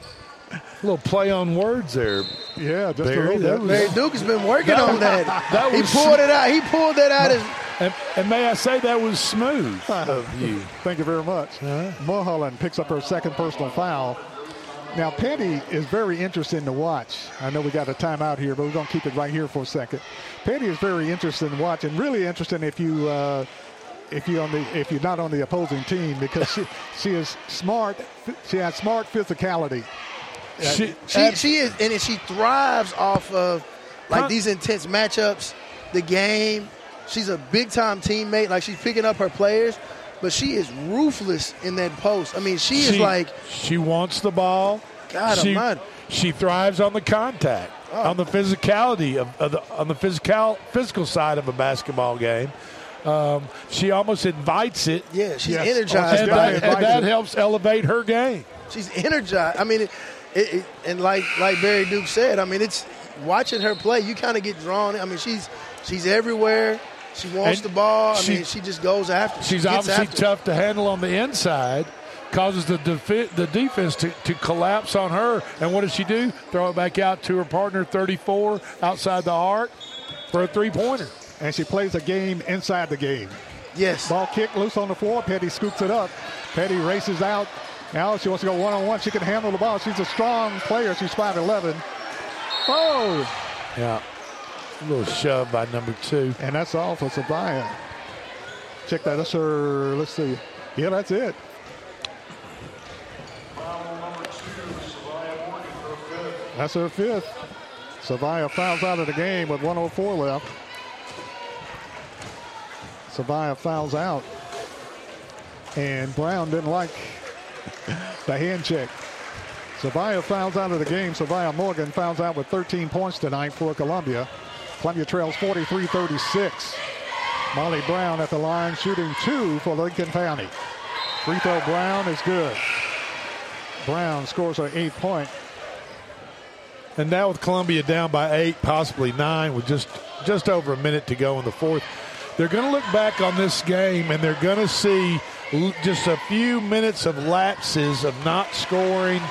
A little play on words there. Yeah, just Barry, a little bit. was- Barry Duke has been working That on that. that he was- pulled it out. He pulled that out as And, and may I say that was smooth of you. Thank you very much. Mulholland picks up her second personal foul. Now, Petty is very interesting to watch. I know we got a timeout here, but we're going to keep it right here for a second. Petty is very interesting to watch, and really interesting if you uh, if you on the if you're not on the opposing team because she she is smart. She has smart physicality. She, she, she is, and she thrives off of like these intense matchups, the game. She's a big time teammate. Like she's picking up her players, but she is ruthless in that post. I mean, she, is like she wants the ball. God she, almighty. she thrives on the contact, Oh. on the physicality of, of the, on the physical physical side of a basketball game. Um, she almost invites it. Yeah, she's Yes. energized. and, by that, and that helps elevate her game. She's energized. I mean, it, it, it, and like like Barry Duke said, I mean, it's watching her play. You kind of get drawn. I mean, she's she's everywhere. She wants And the ball. I she- mean, she just goes after. she She's gets obviously after it. tough to handle on the inside. Causes the defi- the defense to, to collapse on her. And what does she do? Throw it back out to her partner, 34, outside the arc for a three pointer. And she plays a game inside the game. Yes. Ball kicked loose on the floor. Petty scoops it up. Petty races out. Now she wants to go one on one. She can handle the ball. She's a strong player. She's 5'11. Oh! Yeah. A little shove by number two. And that's all for Savia. Check that. That's her. Let's see. Yeah, that's it. That's her fifth. Savia fouls out of the game with 104 left. Savia fouls out. And Brown didn't like the hand check. Savia fouls out of the game. Savia Morgan fouls out with 13 points tonight for Columbia. Columbia trails 43-36. Molly Brown at the line shooting two for Lincoln County. Free throw Brown is good. Brown scores her eighth point. And now with Columbia down by eight, possibly nine, with just just over a minute to go in the fourth, they're going to look back on this game and they're going to see just a few minutes of lapses of not scoring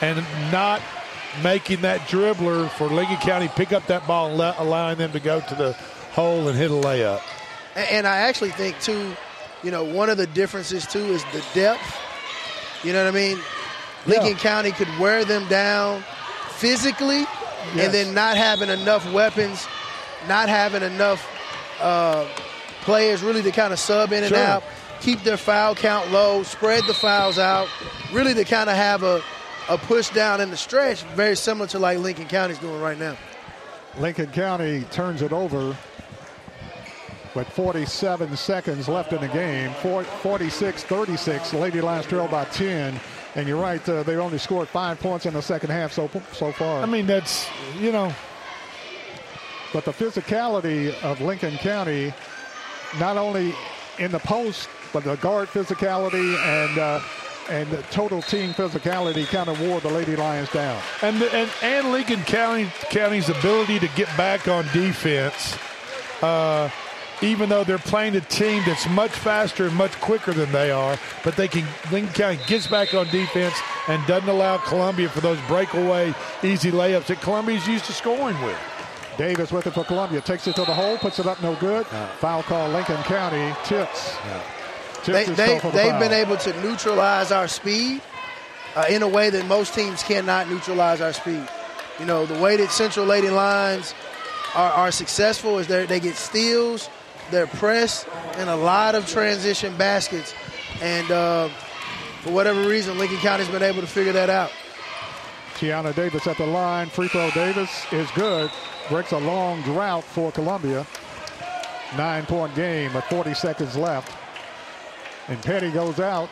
and not making that dribbler for Lincoln County pick up that ball and let, allowing them to go to the hole and hit a layup. And, and I actually think too, you know, one of the differences too is the depth. You know what I mean? Lincoln County could wear them down physically, Yes. and then not having enough weapons, not having enough uh, players really to kind of sub in and Sure. out, keep their foul count low, spread the fouls out, really to kind of have a, a push down in the stretch, very similar to like Lincoln County's doing right now. Lincoln County turns it over with 47 seconds left in the game. 46-36. Lady Lions trail by 10. And you're right, uh, they only scored five points in the second half so so far. I mean, that's, you know. But the physicality of Lincoln County, not only in the post, but the guard physicality and uh, and the total team physicality kind of wore the Lady Lions down. And, the, and and Lincoln County County's ability to get back on defense, uh, even though they're playing a team that's much faster and much quicker than they are, but they can Lincoln County gets back on defense and doesn't allow Columbia for those breakaway easy layups that Columbia's used to scoring with. Davis with it for Columbia. Takes it to the hole, puts it up no good. Foul call Lincoln County. Tibbs. Tibbs They, they, called for the they've foul. been able to neutralize our speed uh, in a way that most teams cannot neutralize our speed. You know, the way that Central Lady Lions are, are successful is they they get steals, they're pressed, and a lot of transition baskets. And uh, for whatever reason, Lincoln County's been able to figure that out. Tiana Davis at the line. Free throw Davis is good. Breaks a long drought for Columbia. Nine point game with 40 seconds left. And Petty goes out.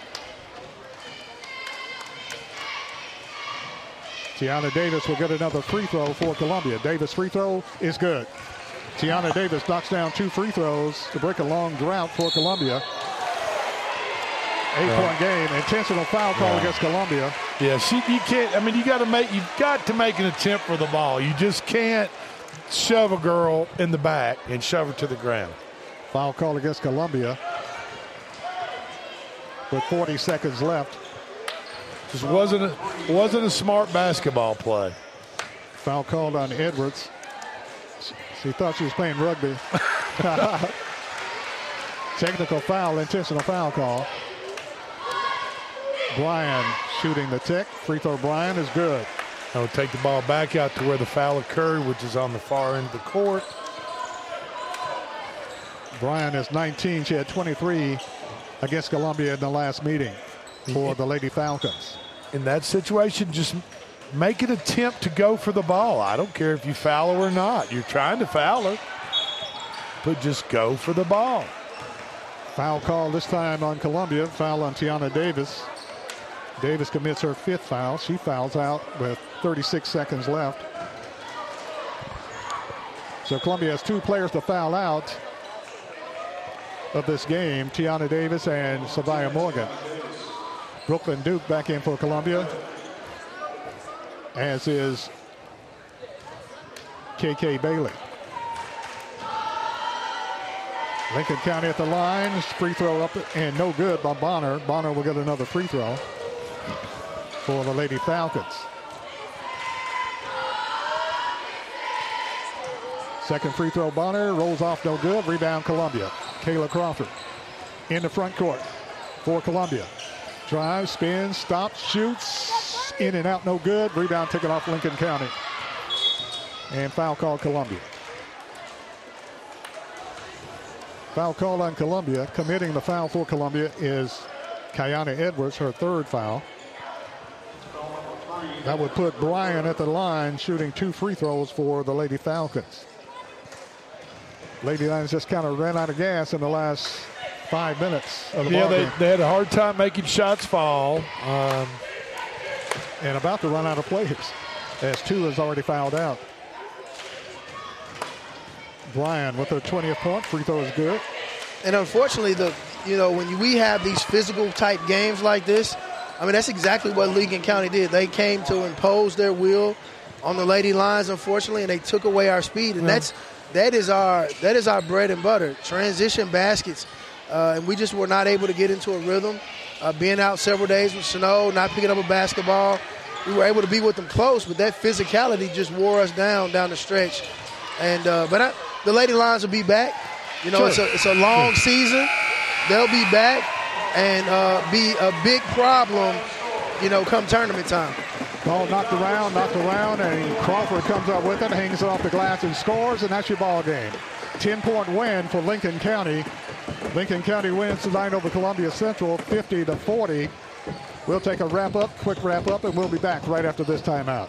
Tiana Davis will get another free throw for Columbia. Davis free throw is good. Tiana Davis knocks down two free throws to break a long drought for Columbia. Eight Yeah. point game. Intentional foul call Yeah. against Columbia. Yeah, she, you can't. I mean, you got to make. You've got to make an attempt for the ball. You just can't shove a girl in the back and shove her to the ground. Foul call against Columbia. With 40 seconds left. Just wasn't a, wasn't a smart basketball play. Foul called on Edwards. She thought she was playing rugby. Technical foul, intentional foul call. Bryan shooting the tick. Free throw Bryan is good. I'll take the ball back out to where the foul occurred, which is on the far end of the court. Bryan is 19. She had 23 against Columbia in the last meeting for the Lady Falcons. In that situation, just make an attempt to go for the ball. I don't care if you foul her or not. You're trying to foul her, but just go for the ball. Foul call this time on Columbia. Foul on Tiana Davis. Davis commits her fifth foul. She fouls out with 36 seconds left. So Columbia has two players to foul out of this game, Tiana Davis and Savia Morgan. Brooklyn Duke back in for Columbia, as is KK Bailey. Lincoln County at the line. Free throw up and no good by Bonner. Bonner will get another free throw for the Lady Falcons. Second free throw, Bonner rolls off no good. Rebound, Columbia. Kayla Crawford in the front court for Columbia. Drive, spins, stops, shoots, in and out, no good. Rebound taken off Lincoln County. And foul call Columbia. Foul call on Columbia. Committing the foul for Columbia is Kayana Edwards, her third foul. That would put Bryan at the line shooting two free throws for the Lady Falcons. Lady Lions just kind of ran out of gas in the last five minutes of the yeah, they, they had a hard time making shots fall. Um, and about to run out of players as two has already fouled out. Bryan with her 20th point. Free throw is good. And unfortunately, the you know when we have these physical type games like this, I mean that's exactly what Lincoln County did. They came to impose their will on the Lady Lions, unfortunately, and they took away our speed. And Yeah. that's that is our that is our bread and butter. Transition baskets, uh, and we just were not able to get into a rhythm. Uh, being out several days with snow, not picking up a basketball, we were able to be with them close, but that physicality just wore us down down the stretch. And uh, but I, the Lady Lions will be back. You know, Sure. it's a it's a long season. They'll be back and uh, be a big problem. You know, come tournament time. Ball knocked around, knocked around, and Crawford comes up with it, hangs it off the glass and scores, and that's your ball game. 10-point win for Lincoln County. Lincoln County wins tonight over Columbia Central, 50 to 40. We'll take a wrap up, quick wrap up, and we'll be back right after this timeout.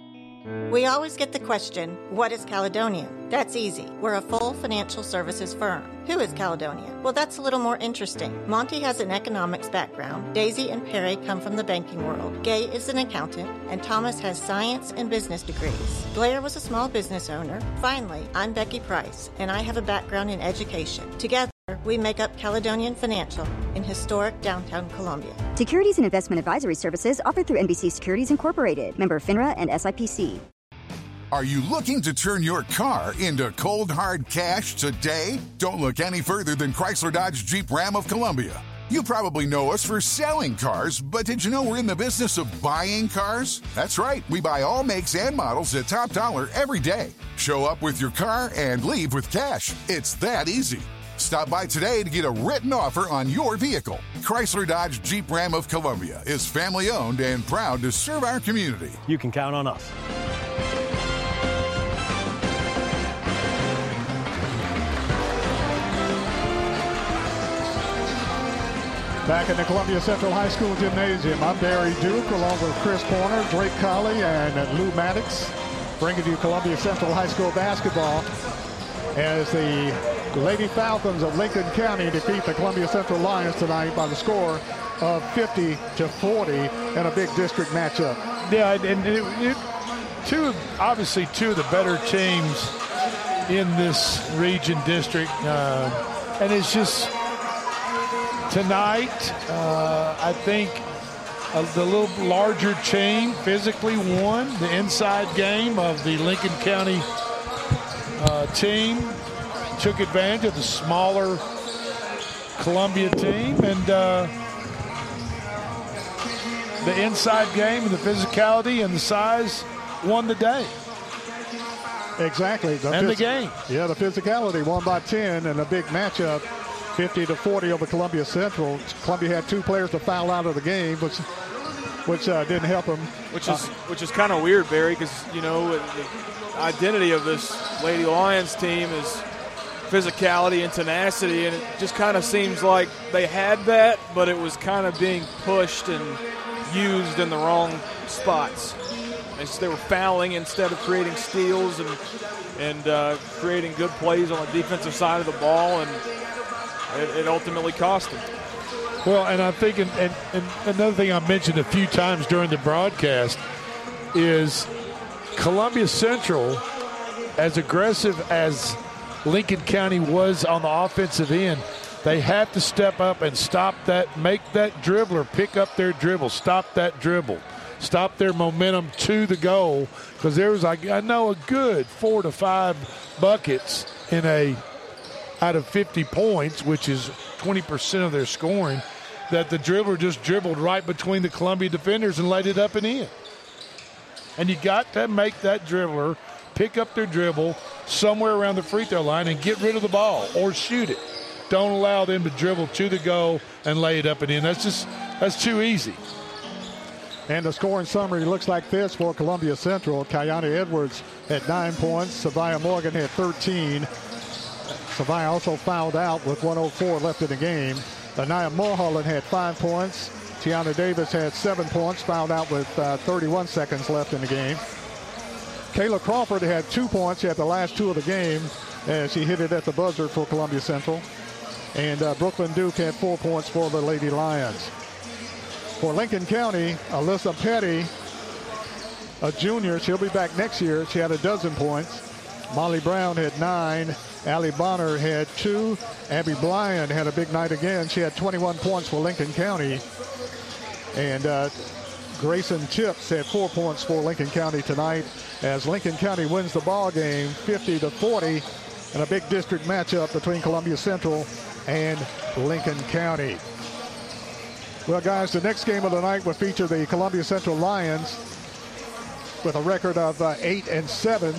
We always get the question, what is Caledonian? That's easy. We're a full financial services firm. Who is Caledonian? Well, that's a little more interesting. Monty has an economics background. Daisy and Perry come from the banking world. Gay is an accountant, and Thomas has science and business degrees. Blair was a small business owner. Finally, I'm Becky Price, and I have a background in education. Together, we make up Caledonian Financial in historic downtown Columbia. Securities and investment advisory services offered through NBC Securities Incorporated, member FINRA and SIPC. Are you looking to turn your car into cold hard cash today? Don't look any further than Chrysler Dodge Jeep Ram of Columbia. You probably know us for selling cars, but did you know we're in the business of buying cars? That's right, we buy all makes and models at top dollar every day. Show up with your car and leave with cash. It's that easy. Stop by today to get a written offer on your vehicle. Chrysler Dodge Jeep Ram of Columbia is family owned and proud to serve our community. You can count on us. Back in the Columbia Central High School Gymnasium, I'm Barry Duke along with Chris Porter, Drake Colley, and Lou Maddox, bringing you Columbia Central High School basketball as the Lady Falcons of Lincoln County defeat the Columbia Central Lions tonight by the score of 50 to 40 in a big district matchup. Yeah, and it, it, two obviously two of the better teams in this region district, uh, and it's just tonight. Uh, I think uh, the little larger team physically won the inside game of the Lincoln County uh, team. Took advantage of the smaller Columbia team and uh, the inside game and the physicality and the size won the day. Exactly. and the game. Yeah, the physicality won by 10 and a big matchup. 50 to 40 over Columbia Central. Columbia had two players to foul out of the game, which which uh, didn't help them. Which is uh, which is kind of weird, Barry, because you know the identity of this Lady Lions team is physicality and tenacity, and it just kind of seems like they had that, but it was kind of being pushed and used in the wrong spots. They were fouling instead of creating steals and and uh, creating good plays on the defensive side of the ball, and it, it ultimately cost them. Well, and I think, and, and, and another thing I mentioned a few times during the broadcast is Columbia Central, as aggressive as Lincoln County was on the offensive end, they have to step up and stop that, make that dribbler pick up their dribble, stop that dribble, stop their momentum to the goal. Because there was, I know, a good four to five buckets in a out of 50 points, which is 20% of their scoring, that the dribbler just dribbled right between the Columbia defenders and laid it up and in. And you got to make that dribbler pick up their dribble somewhere around the free throw line and get rid of the ball or shoot it. Don't allow them to dribble to the goal and lay it up and in. That's just that's too easy. And the scoring summary looks like this for Columbia Central. Kayani Edwards had nine points. Savia Morgan had 13. Savia also fouled out with 104 left in the game. Anaya Mulholland had five points. Tiana Davis had seven points, fouled out with uh, 31 seconds left in the game. Kayla Crawford had two points. Had the last two of the game as she hit it at the buzzer for Columbia Central. And uh, Brooklyn Duke had four points for the Lady Lions. For Lincoln County, Alyssa Petty, a junior, she'll be back next year. She had a dozen points. Molly Brown had nine. Allie Bonner had two. Abby Bryan had a big night again. She had 21 points for Lincoln County. And uh, Grayson Tibbs had four points for Lincoln County tonight as Lincoln County wins the ball game 50 to 40 in a big district matchup between Columbia Central and Lincoln County. Well, guys, the next game of the night will feature the Columbia Central Lions with a record of uh, eight and seven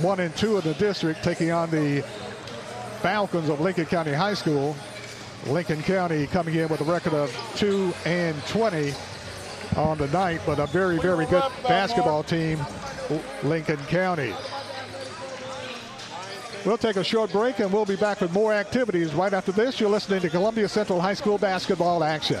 one and two in the district, taking on the Falcons of Lincoln County High School. Lincoln County coming in with a record of two and 20 on the night, but a very, very good basketball team, Lincoln County. We'll take a short break and we'll be back with more activities right after this. You're listening to Columbia Central High School basketball action.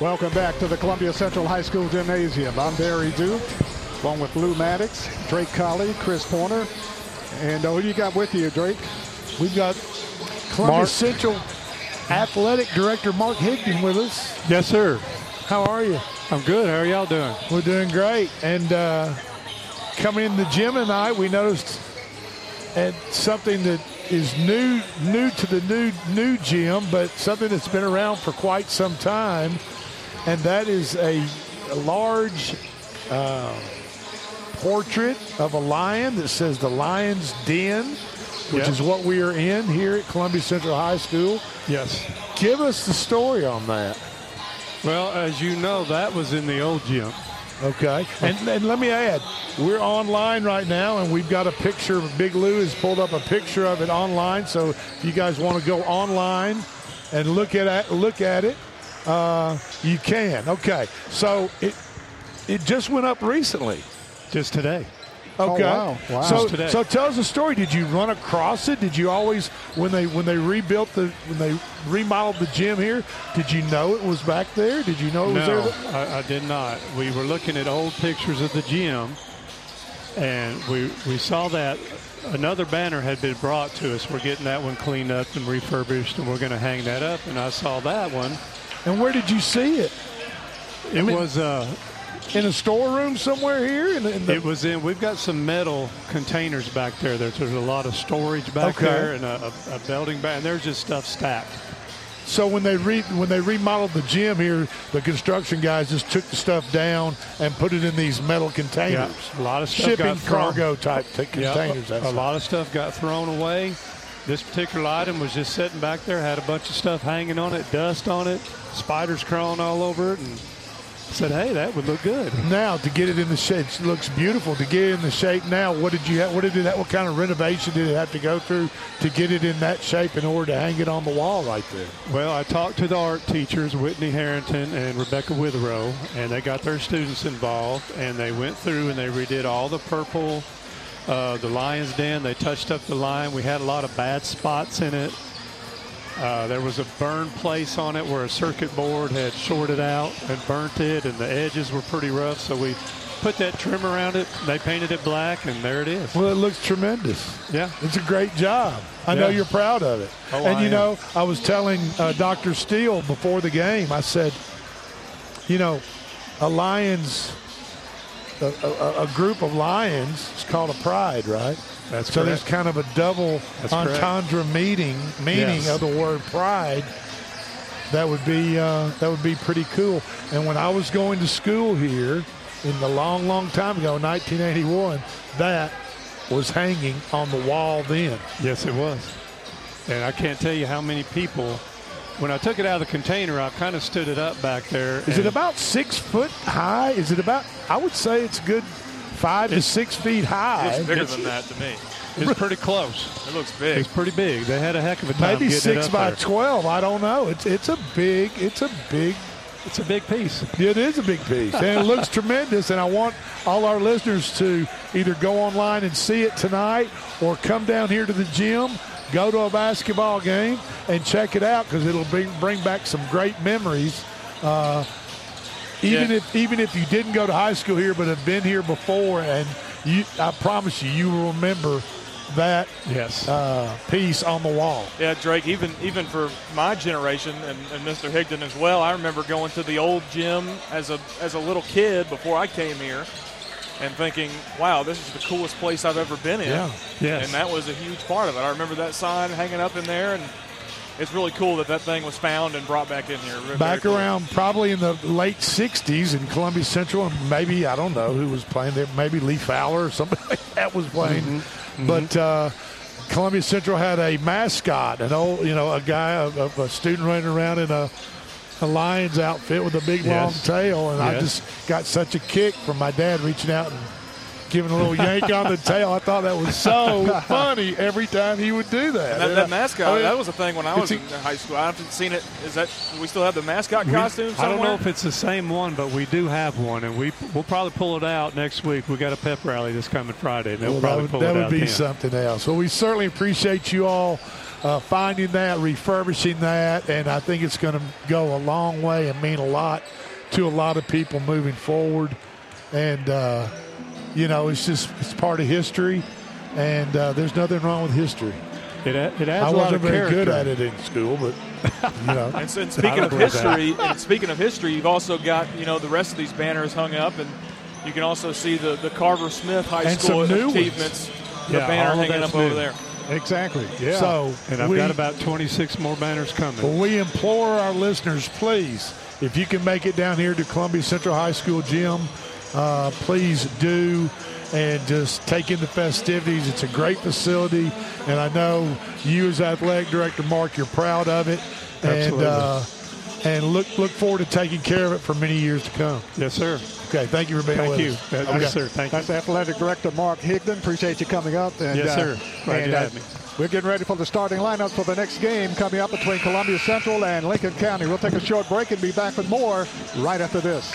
Welcome back to the Columbia Central High School Gymnasium. I'm Barry Duke, along with Lou Maddox, Drake Colley, Chris Porter. And uh, who you got with you, Drake? We've got Columbia Mark. Central Athletic Director Mark Higdon with us. Yes, sir. How are you? I'm good. How are y'all doing? We're doing great. And uh, coming in the gym tonight, we noticed and something that is new new to the new new gym, but something that's been around for quite some time, and that is a, a large uh, portrait of a lion that says the Lion's Den, which Yep. is what we are in here at Columbia Central High School. Yes. Give us the story on that. Well, as you know, that was in the old gym. Okay. And, and let me add, we're online right now, and we've got a picture. Big Lou has pulled up a picture of it online. So if you guys want to go online and look at look at it, uh, you can. Okay. So it it just went up recently. Just today. Okay. Oh, wow. Wow. So, Just today. so tell us the story. Did you run across it? Did you always, when they when they rebuilt the when they remodeled the gym here, did you know it was back there? Did you know it was no, there? I, I did not. We were looking at old pictures of the gym, and we we saw that another banner had been brought to us. We're getting that one cleaned up and refurbished, and we're going to hang that up. And I saw that one. And where did you see it? It was uh, in a storeroom somewhere here. In the, in the- it was in. We've got some metal containers back there. There's, there's a lot of storage back Okay. there, and a, a, a building back. And there's just stuff stacked. So when they re, when they remodeled the gym here, the construction guys just took the stuff down and put it in these metal containers. Yeah, a lot of stuff shipping got thrown. cargo type t- Yeah, containers. a, a lot of stuff got thrown away. This particular item was just sitting back there, had a bunch of stuff hanging on it, dust on it, spiders crawling all over it, and said, "Hey, that would look good." Now to get it in the shape, it looks beautiful. To get it in the shape now, what did you have? What did it? What kind of renovation did it have to go through to get it in that shape in order to hang it on the wall right there? Well, I talked to the art teachers, Whitney Harrington and Rebecca Witherow, and they got their students involved, and they went through and they redid all the purple, uh, the lion's den. They touched up the lion. We had a lot of bad spots in it. Uh, there was a burn place on it where a circuit board had shorted out and burnt it, and the edges were pretty rough. So we put that trim around it. They painted it black, and there it is. Well, it looks tremendous. Yeah, it's a great job. I know you're proud of it. Oh, and I you am. know, I was telling uh, Dr. Steele before the game. I said, you know, a lions, a, a, a group of lions is called a pride, right? That's so correct. there's kind of a double That's correct. entendre meaning meaning Yes. of the word pride. That would be uh, that would be pretty cool. And when I was going to school here in the long, long time ago, 1981, that was hanging on the wall then. Yes, it was. And I can't tell you how many people, when I took it out of the container, I kind of stood it up back there. Is it about six foot high? Is it about? I would say it's good five to six feet high. Looks bigger than that to me. It's pretty close. It looks big. It's pretty big. They had a heck of a time Maybe getting six it up by there. twelve. I don't know. It's it's a big. It's a big. It's a big piece. It is a big piece, and it looks tremendous. And I want all our listeners to either go online and see it tonight, or come down here to the gym, go to a basketball game, and check it out because it'll bring bring back some great memories. Uh, even Yeah. if even if you didn't go to high school here, but have been here before, and you, I promise you, you will remember that yes. uh, piece on the wall. Yeah, Drake. Even even for my generation and, and Mr. Higdon as well, I remember going to the old gym as a as a little kid before I came here, and thinking, "Wow, this is the coolest place I've ever been in." Yeah. Yes. And that was a huge part of it. I remember that sign hanging up in there, and it's really cool that that thing was found and brought back in here. Back cool. around probably in the late 60s in Columbia Central, and maybe, I don't know who was playing there, maybe Lee Fowler or somebody like that was playing. Mm-hmm. But uh, Columbia Central had a mascot, an old, you know, a guy, a, a student running around in a, a Lions outfit with a big long tail. And I just got such a kick from my dad reaching out and giving a little yank on the tail. I thought that was so funny every time he would do that. And that, that mascot, I mean, that was a thing when I was it's in high school. I haven't seen it. Is that we still have the mascot costume I don't know if it's the same one, but we do have one, and we we'll probably pull it out next week. We got a pep rally this coming Friday, and they'll Well, that probably would, pull that it would be then. something else. Well, we certainly appreciate you all uh, finding that, refurbishing that, and I think it's going to go a long way and mean a lot to a lot of people moving forward. And uh, you know, it's just it's part of history, and uh, there's nothing wrong with history. It, it adds I a lot wasn't of very good at it in school, but you know. And, so- and speaking of don't believe that. history, and speaking of history, you've also got you know the rest of these banners hung up, and you can also see the, the Carver Smith High And School some new ones. achievements. The Yeah, banner hanging that's up over there. Exactly. Yeah. So And I've we, got about 26 more banners coming. Well, we implore our listeners, please, if you can make it down here to Columbia Central High School gym, uh, please do and just take in the festivities. It's a great facility, and I know you as athletic director, Mark, you're proud of it, and uh, and look look forward to taking care of it for many years to come. Yes, sir. Okay, thank you for being Thank with you. us. Yes, Okay. sir. Thank you. That's Athletic Director Mark Higdon. Appreciate you coming up. And, Yes, uh, sir. Glad and, you uh, had me. We're getting ready for the starting lineup for the next game coming up between Columbia Central and Lincoln County. We'll take a short break and be back with more right after this.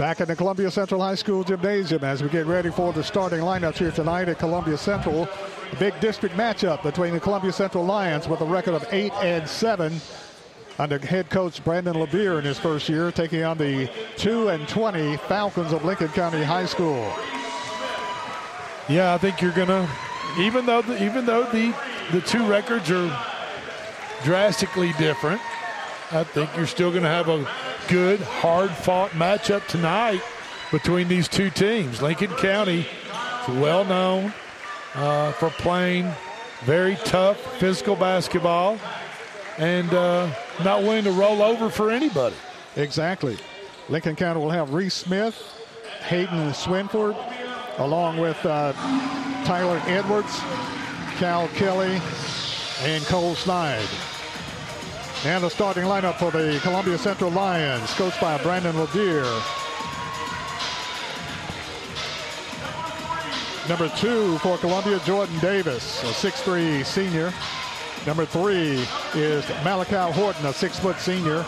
Back in the Columbia Central High School gymnasium as we get ready for the starting lineups here tonight at Columbia Central. Big district matchup between the Columbia Central Lions with a record of 8 and 7 under head coach Brandon Levere in his first year, taking on the 2 and 20 Falcons of Lincoln County High School. Yeah, I think you're gonna, even though the, even though the the two records are drastically different, I think you're still gonna have a good, hard-fought matchup tonight between these two teams. Lincoln County is well known uh, for playing very tough physical basketball and uh, not willing to roll over for anybody. Exactly. Lincoln County will have Reese Smith, Hayden Swinford, along with uh, Tyler Edwards, Cal Kelly, and Cole Snide. And the starting lineup for the Columbia Central Lions, coached by Brandon Levere. Number two for Columbia, Jordan Davis, a 6'3 senior. Number three is Malachi Horton, a six-foot senior.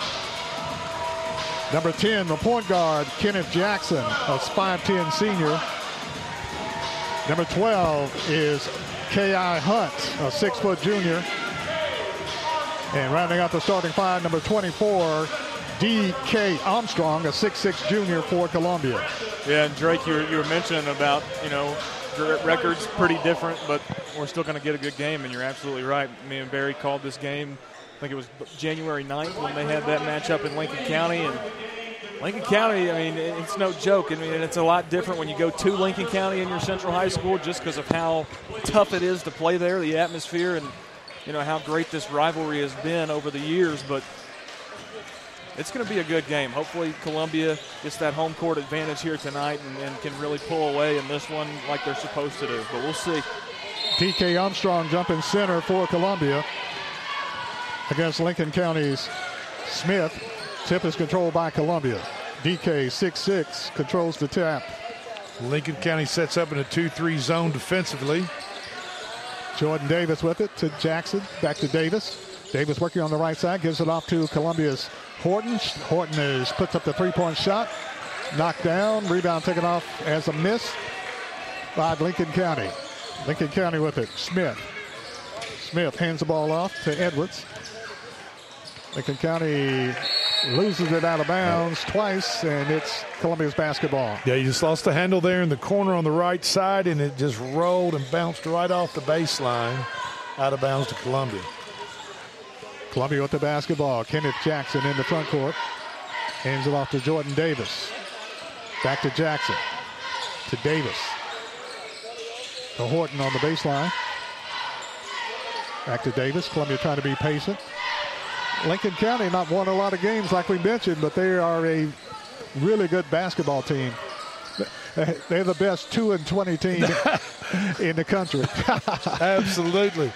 Number 10, the point guard, Kenneth Jackson, a 5'10 senior. Number 12 is K.I. Hunt, a six-foot junior. And rounding out the starting five, number 24, D.K. Armstrong, a 6'6 junior for Columbia. Yeah, and Drake, you were, you were mentioning about, you know, records pretty different, but we're still going to get a good game, and you're absolutely right. Me and Barry called this game I think it was January 9th when they had that matchup in Lincoln County. And Lincoln County, I mean, it's no joke. I mean, it's a lot different when you go to Lincoln County in your Central High School just because of how tough it is to play there, the atmosphere, and you know how great this rivalry has been over the years. But it's going to be a good game. Hopefully, Columbia gets that home court advantage here tonight and, and, can really pull away in this one like they're supposed to do. But we'll see. DK Armstrong jumping center for Columbia against Lincoln County's Smith. Tip is controlled by Columbia. DK 6'6 controls the tap. Lincoln County sets up in a 2 3 zone defensively. Jordan Davis with it to Jackson. Back to Davis. Davis working on the right side, gives it off to Columbia's Horton. Horton is puts up the three-point shot. Knocked down. Rebound taken off as a miss by Lincoln County. Lincoln County with it. Smith. Smith hands the ball off to Edwards. Lincoln County loses it out of bounds twice, and it's Columbia's basketball. Yeah, you just lost the handle there in the corner on the right side, and it just rolled and bounced right off the baseline out of bounds to Columbia. Columbia with the basketball. Kenneth Jackson in the front court. Hands it off to Jordan Davis. Back to Jackson. To Davis. To Horton on the baseline. Back to Davis. Columbia trying to be patient. Lincoln County not won a lot of games like we mentioned, but they are a really good basketball team. They're the best 2 and 20 team in the country. Absolutely.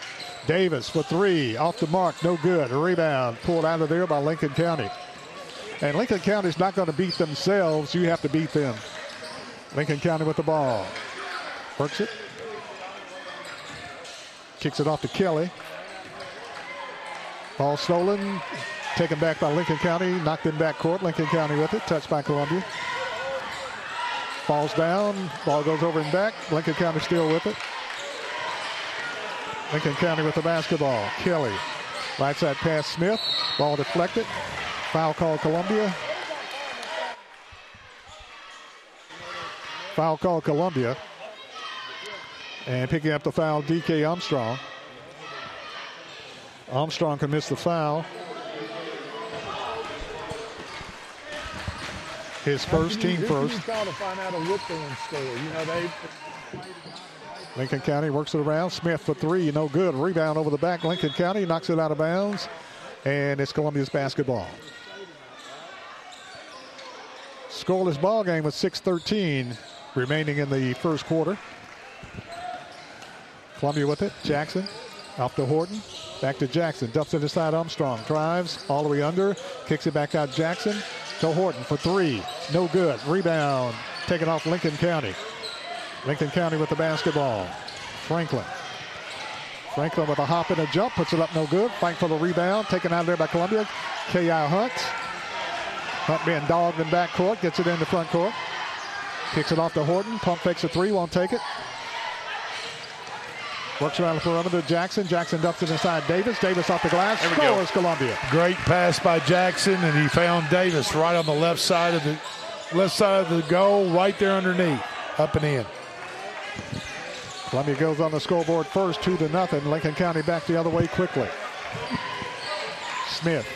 Davis for three, off the mark, no good. A rebound pulled out of there by Lincoln County. And Lincoln County's not going to beat themselves. You have to beat them. Lincoln County with the ball. Works it. Kicks it off to Kelly. Ball stolen. Taken back by Lincoln County. Knocked in back court. Lincoln County with it. Touched by Columbia. Falls down. Ball goes over and back. Lincoln County still with it. Lincoln County with the basketball. Kelly. Right side pass Smith. Ball deflected. Foul call Columbia. Foul call Columbia. And picking up the foul, DK Armstrong. Armstrong commits the foul. His first team first. to find out a Whitfield score. You know, they Lincoln County works it around. Smith for three, no good. Rebound over the back. Lincoln County knocks it out of bounds. And it's Columbia's basketball. Scoreless ball game with 6.13 remaining in the first quarter. Columbia with it. Jackson off to Horton. Back to Jackson. Dumps it inside Armstrong. Drives all the way under. Kicks it back out Jackson to Horton for three. No good. Rebound taken off Lincoln County. Lincoln County with the basketball. Franklin. Franklin with a hop and a jump. Puts it up no good. Fight for the rebound. Taken out there by Columbia. K.I. Hunt. Hunt being dogged in back court. Gets it into front court. Kicks it off to Horton. Pump fakes a three. Won't take it. Works around the perimeter. To Jackson. Jackson dumps it inside Davis. Davis off the glass. Scores Columbia. Great pass by Jackson, and he found Davis right on the left side of the left side of the goal, right there underneath, up and in. Columbia goes on the scoreboard first, two to nothing. Lincoln County back the other way quickly. Smith,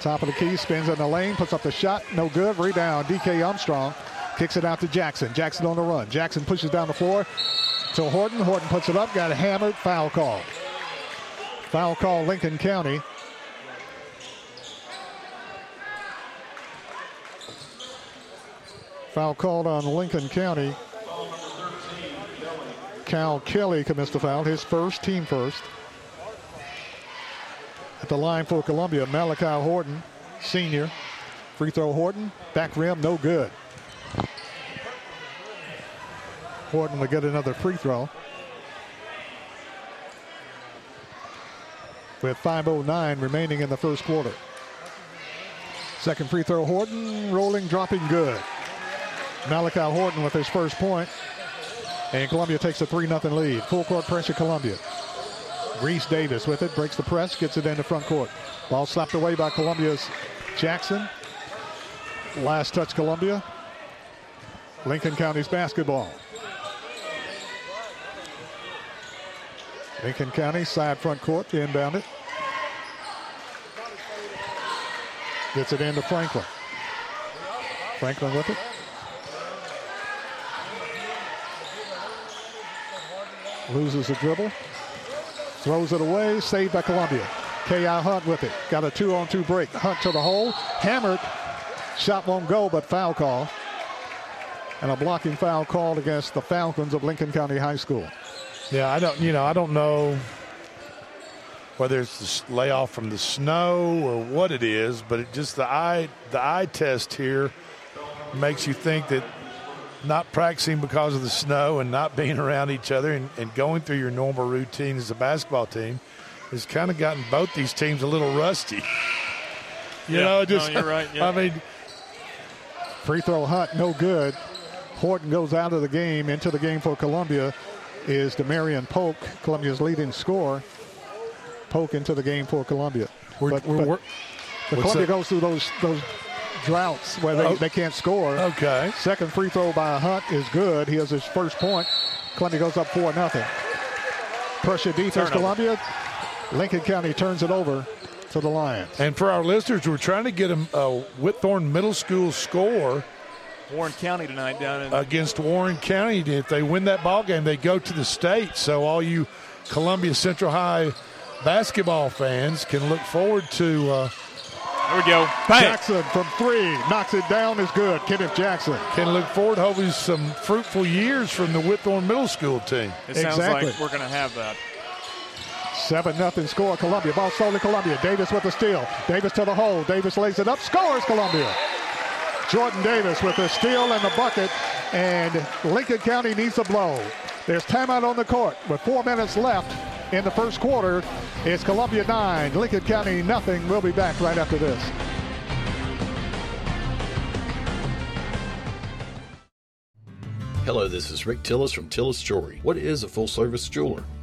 top of the key, spins in the lane, puts up the shot, no good. Rebound, DK Armstrong kicks it out to Jackson. Jackson on the run. Jackson pushes down the floor to Horton. Horton puts it up, got hammered, foul call. Foul call, Lincoln County. Foul called on Lincoln County. Cal Kelly commits the foul, his first, team first. At the line for Columbia, Malachi Horton, senior. Free throw Horton, back rim, no good. Horton will get another free throw. With 5.09 remaining in the first quarter. Second free throw, Horton, rolling, dropping, good. Malachi Horton with his first point. And Columbia takes a 3 0 lead. Full court pressure, Columbia. Reese Davis with it, breaks the press, gets it into front court. Ball slapped away by Columbia's Jackson. Last touch, Columbia. Lincoln County's basketball. Lincoln County side front court, to inbound it. Gets it into Franklin. Franklin with it. Loses the dribble. Throws it away. Saved by Columbia. K.I. Hunt with it. Got a two on two break. Hunt to the hole. Hammered. Shot won't go, but foul call. And a blocking foul called against the Falcons of Lincoln County High School. Yeah, I don't. You know, I don't know whether it's the layoff from the snow or what it is, but it just the eye the eye test here makes you think that not practicing because of the snow and not being around each other and, and going through your normal routine as a basketball team has kind of gotten both these teams a little rusty. You Yeah, know, no, just you're right, yeah. I mean, Free throw Hunt, no good. Horton goes out of the game. Into the game for Columbia is Demarion Polk, Columbia's leading scorer. Polk into the game for Columbia. We're- but, we're- but- we're- but Columbia that? goes through those those droughts where they, Oh. they can't score. Okay. Second free throw by Hunt is good. He has his first point. Columbia goes up 4 nothing. Pressure defense. Columbia. Lincoln County turns it over to the Lions. and for our listeners, we're trying to get a, a Whitthorne Middle School score Warren County tonight down in against Warren County. If they win that ball game, they go to the state. So all you Columbia Central High basketball fans can look forward to. Uh, there we go. Bang. Jackson from three knocks it down is good. Kenneth Jackson. Can look forward to hopefully some fruitful years from the Whitthorne Middle School team. It sounds Exactly. like we're going to have that. Seven nothing score. Columbia ball solely Columbia. Davis with the steal. Davis to the hole. Davis lays it up. Scores Columbia. Jordan Davis with the steal and the bucket, and Lincoln County needs a blow. There's timeout on the court with four minutes left in the first quarter. It's Columbia nine, Lincoln County nothing. We'll be back right after this. Hello, this is Rick Tillis from Tillis Jewelry. What is a full service jeweler?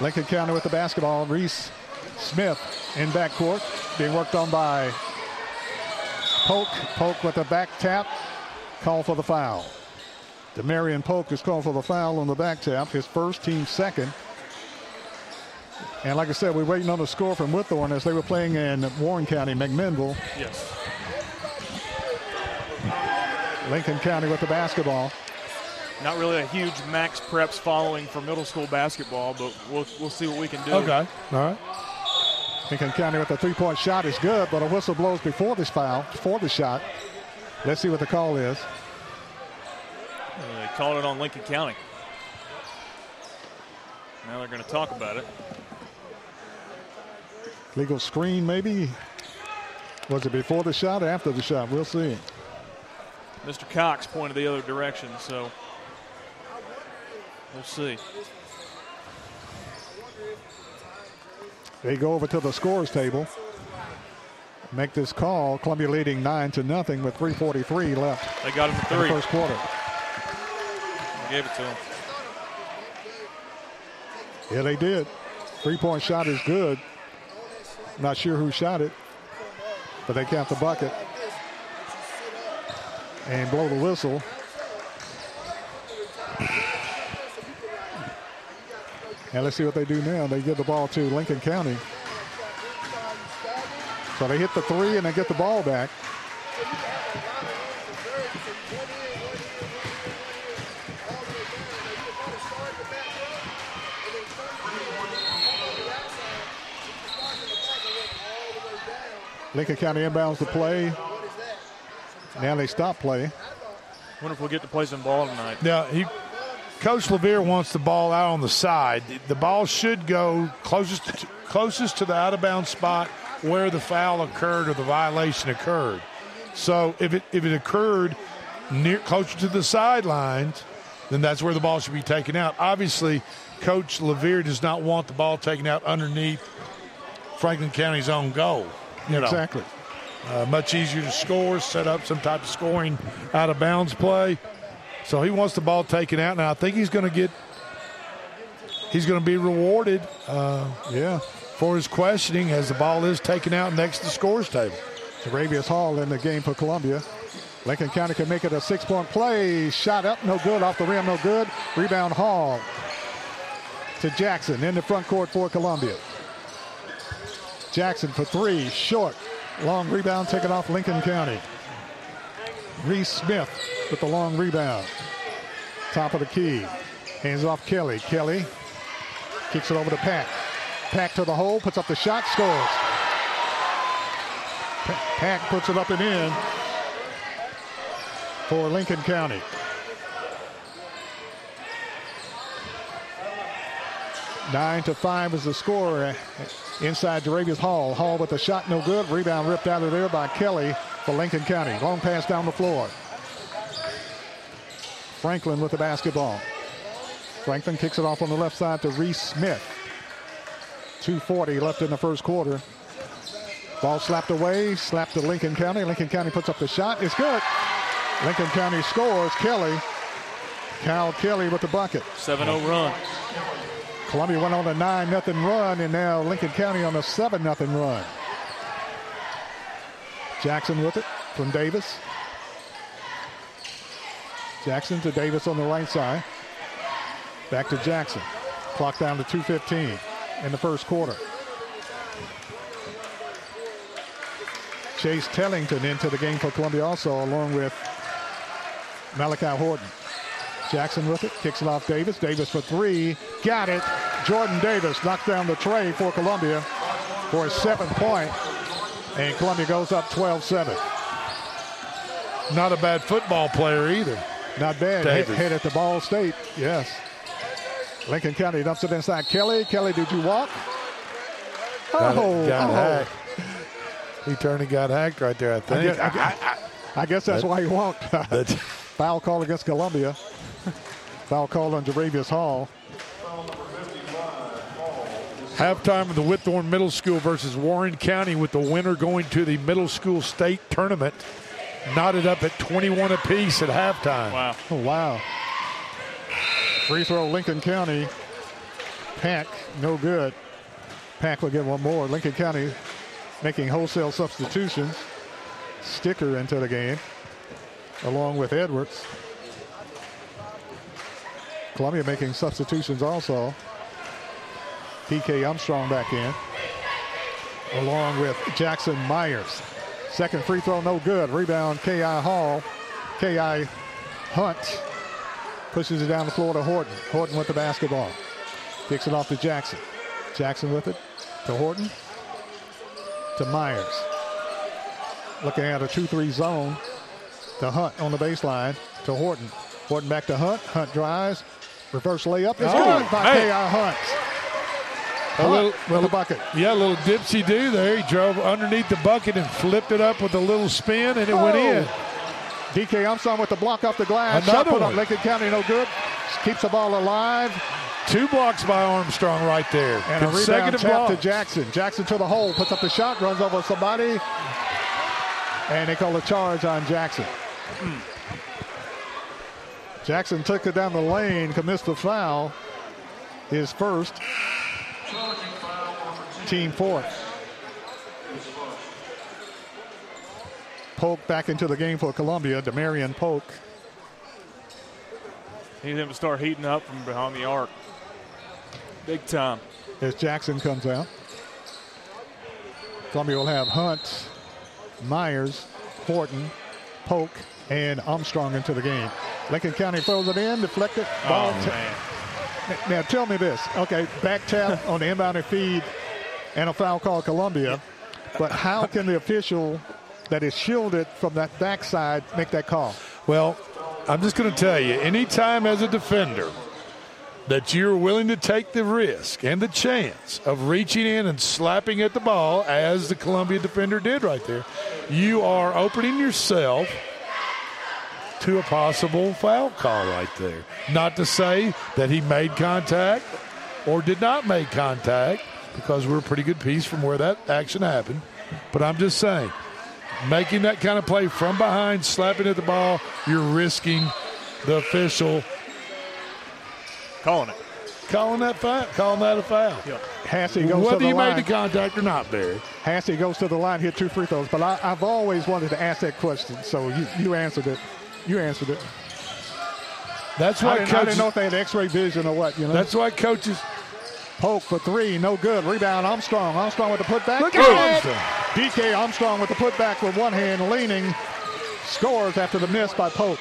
Lincoln County with the basketball. Reese Smith in backcourt, being worked on by Polk. Polk with a back tap. Call for the foul. Demarion Polk is called for the foul on the back tap. His first, team second. And like I said, we're waiting on the score from Whitthorne as they were playing in Warren County, McMinnville. Yes. Lincoln County with the basketball. Not really a huge MaxPreps following for middle school basketball, but we'll, we'll see what we can do. Okay. All right. Lincoln County with a three-point shot is good, but a whistle blows before this foul, before the shot. Let's see what the call is. They called it on Lincoln County. Now they're going to talk about it. Legal screen, maybe. Was it before the shot or after the shot? We'll see. Mr. Cox pointed the other direction, so we'll see. They go over to the scores table. Make this call. Columbia leading nine to nothing with 3:43 left. They got him for in the three. first quarter. They gave it to him. Yeah, they did. Three-point shot is good. Not sure who shot it, but they count the bucket and blow the whistle. And let's see what they do now. They give the ball to Lincoln County. So they hit the three and they get the ball back. Lincoln County inbounds the play. Now they stop play. Wonder if we'll get to play some ball tonight. Now he, Coach Levere wants the ball out on the side. The ball should go closest to, closest to the out of bounds spot where the foul occurred or the violation occurred. So if it if it occurred near closer to the sidelines, then that's where the ball should be taken out. Obviously, Coach Levere does not want the ball taken out underneath Franklin County's own goal. You know. Exactly. Uh, much easier to score, set up some type of scoring out of bounds play. So he wants the ball taken out, and I think he's going to get he's going to be rewarded. Uh, yeah, for his questioning as the ball is taken out next to the scores table. Jaravius Hall in the game for Columbia. Lincoln County can make it a six-point play. Shot up, no good. Off the rim, no good. Rebound Hall to Jackson in the front court for Columbia. Jackson for three, short. Long rebound taken off Lincoln County. Reese Smith with the long rebound. Top of the key. Hands off Kelly. Kelly kicks it over to Pack. Pack to the hole, puts up the shot, scores. Pack puts it up and in for Lincoln County. Nine to five is the score inside Jaravius Hall. Hall with the shot, no good. Rebound ripped out of there by Kelly for Lincoln County. Long pass down the floor. Franklin with the basketball. Franklin kicks it off on the left side to Reese Smith. 240 left in the first quarter. Ball slapped away, slapped to Lincoln County. Lincoln County puts up the shot. It's good. Lincoln County scores. Kelly. Cal Kelly with the bucket. 7-0 run. Columbia went on a 9 0 run, and now Lincoln County on a 7 0 run. Jackson with it from Davis. Jackson to Davis on the right side. Back to Jackson. Clock down to 2.15 in the first quarter. Chase Tellington into the game for Columbia also, along with Malachi Horton. Jackson with it, kicks it off Davis. Davis for three, got it. Jordan Davis knocked down the tray for Columbia for a seventh point, and Columbia goes up 12-7. Not a bad football player either. Not bad. Hit, hit at the Ball State, yes. Lincoln County dumps it inside Kelly. Kelly, did you walk? Got, oh, got oh. hacked. He turned and got hacked right there, I I think. guess, I guess- I guess that's That- why he walked. Foul call against Columbia. Foul call on Jaravius Hall. Halftime of the Whitthorne Middle School versus Warren County with the winner going to the middle school state tournament. Knotted up at 21 apiece at halftime. Wow. Oh, wow. Free throw, Lincoln County. Pack, no good. Pack will get one more. Lincoln County making wholesale substitutions. Stickler into the game, along with Edwards. Columbia making substitutions also. DK Armstrong back in, along with Jackson Myers. Second free throw, no good. Rebound, K.I. Hall. K.I. Hunt pushes it down the floor to Horton. Horton with the basketball. Kicks it off to Jackson. Jackson with it to Horton. To Myers. Looking at a 2-3 zone. To Hunt on the baseline. To Horton. Horton back to Hunt. Hunt drives. Reverse layup is Oh, good by hey. K.I. Hunt. A little, little the bucket. Yeah, a little dipsy do there. He drove underneath the bucket and flipped it up with a little spin, and it went Oh. in. DK Armstrong with the block off the glass. Another Shot put one. up Lincoln County, no good. Keeps the ball alive. Two blocks by Armstrong right there. And a rebound tap to. Jackson. Jackson to the hole, puts up the shot, runs over somebody. And they call a charge on Jackson. Jackson took it down the lane, commits the foul. His first. Team four. Polk back into the game for Columbia. Demarion Polk. He's going to start heating up from behind the arc. Big time. as Jackson comes out. Columbia will have Hunt, Myers, Horton, Polk, and Armstrong into the game. Lincoln County throws it in, deflected. Oh, ball Oh, man. Now tell me this. Okay, back tap on the inbound feed and a foul call Columbia. But how can the official that is shielded from that backside make that call? Well, I'm just going to tell you, anytime as a defender that you're willing to take the risk and the chance of reaching in and slapping at the ball, as the Columbia defender did right there, you are opening yourself to a possible foul call right there. Not to say that he made contact or did not make contact, because we're a pretty good piece from where that action happened. But I'm just saying, making that kind of play from behind, slapping at the ball, you're risking the official calling it. Calling that foul. Calling that a foul. Hassey goes Whether to the you line. made the contact or not, Barry. Hassey goes to the line, hit two free throws. But I, I've always wanted to ask that question, so you, you answered it. You answered it. That's I why didn't, I didn't know if they had X-ray vision or what. You know. That's why coaches. Polk for three, no good. Rebound, Armstrong. Armstrong with the putback. Look Good. at Armstrong. DK Armstrong with the putback with one hand, leaning. Scores after the miss by Polk.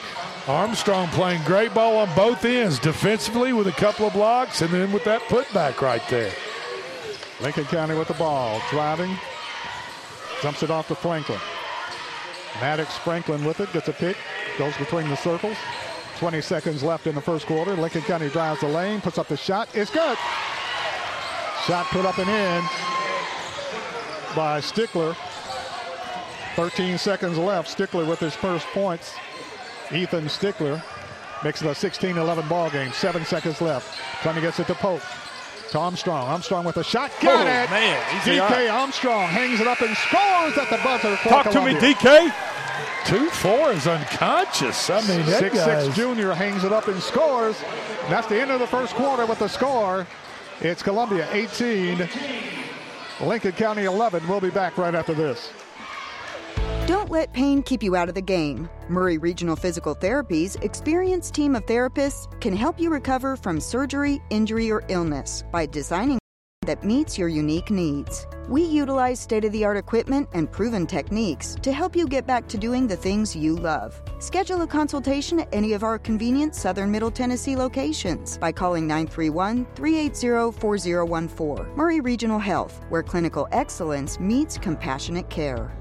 Armstrong playing great ball on both ends, defensively with a couple of blocks, and then with that putback right there. Lincoln County with the ball, driving, jumps it off to Franklin. Maddox Franklin with it, gets a pick, goes between the circles. 20 seconds left in the first quarter. Lincoln County drives the lane, puts up the shot. It's good. Shot put up and in by Stickler. 13 seconds left. Stickler with his first points. Ethan Stickler makes it a 16-11 ball game. Seven seconds left. Trying gets it to Pope. To Armstrong. Armstrong with a shot. Got Oh, it. man, DK. Armstrong hangs it up and scores at the buzzer. For Talk to me, DK. Two four is unconscious. I mean, six guy's... six junior hangs it up and scores. And that's the end of the first quarter with the score. It's Columbia 18, Lincoln County 11. We'll be back right after this. Don't let pain keep you out of the game. Maury Regional Physical Therapy's experienced team of therapists can help you recover from surgery, injury, or illness by designing that meets your unique needs. We utilize state of the art equipment and proven techniques to help you get back to doing the things you love. Schedule a consultation at any of our convenient Southern Middle Tennessee locations by calling 931 380 4014. Maury Regional Health, where clinical excellence meets compassionate care.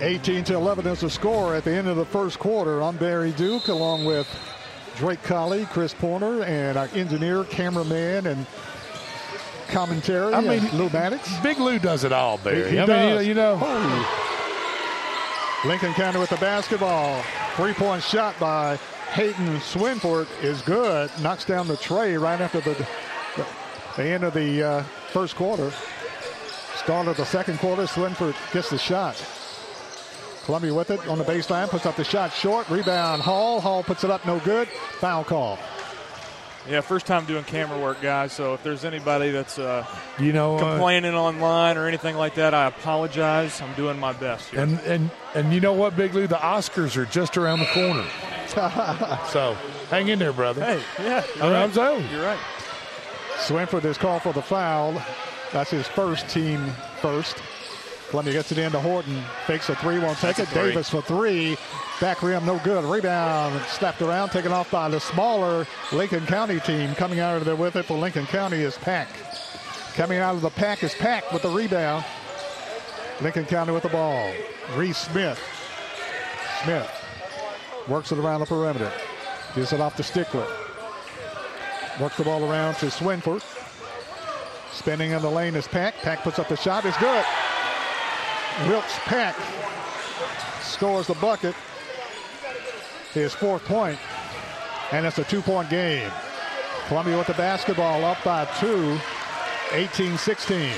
Eighteen to eleven is the score at the end of the first quarter. I'm Barry Duke, along with Drake Colley, Chris Porter, and our engineer, cameraman, and commentary. I mean, Lou Maddox. Big Lou does it all, Barry. He- he I mean, does. you know. Oh. Lincoln County with the basketball. Three-point shot by Hayden Swinford is good. Knocks down the tray right after the, the, the end of the uh, first quarter. Start of the second quarter, Swinford gets the shot. Columbia with it on the baseline, puts up the shot short. Rebound, Hall. Hall puts it up, no good. Foul call. Yeah, first time doing camera work, guys. So if there's anybody that's uh, You know, uh, complaining online or anything like that, I apologize. I'm doing my best. Here. And and and you know what, Big Lou? The Oscars are just around the corner. so hang in there, brother. Hey, yeah, I mean, I'm saying. You're right. Swinford is called for the foul. That's his first team first. Columbia gets it into Horton. Fakes a three, won't take That's it. Davis for three. Back rim, no good. Rebound, snapped around, taken off by the smaller Lincoln County team. Coming out of there with it for Lincoln County is Pack. Coming out of the pack is Pack with the rebound. Lincoln County with the ball. Reese Smith. Smith works it around the perimeter. Gives it off to Stickler. Works the ball around to Swinford. Spinning in the lane is Pack. Pack puts up the shot. It's good. Wilkes Pack scores the bucket. His fourth point, and it's a two-point game. Columbia with the basketball up by two, 18-16.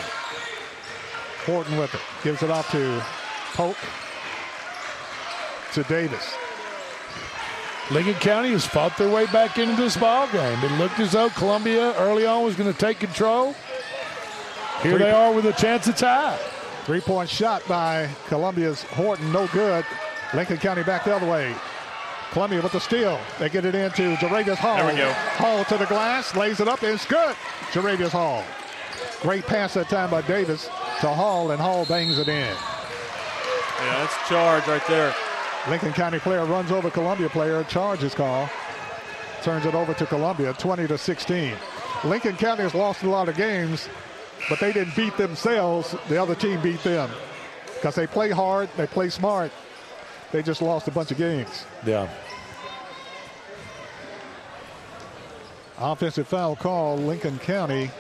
Horton with it. Gives it off to Polk. To Davis. Lincoln County has fought their way back into this ball game. It looked as though Columbia early on was going to take control. Here they are with a chance to tie. Three-point shot by Columbia's Horton, no good. Lincoln County back the other way. Columbia with the steal. They get it into Jaravius Hall. There we go. Hall to the glass, lays it up, and it's good. Jaravius Hall. Great pass that time by Davis to Hall, and Hall bangs it in. Yeah, that's charge right there. Lincoln County player runs over Columbia player. Charge is called. Turns it over to Columbia, 20 to 16. Lincoln County has lost a lot of games, but they didn't beat themselves. The other team beat them because they play hard, they play smart. They just lost a bunch of games. Yeah. Offensive foul call, Lincoln County,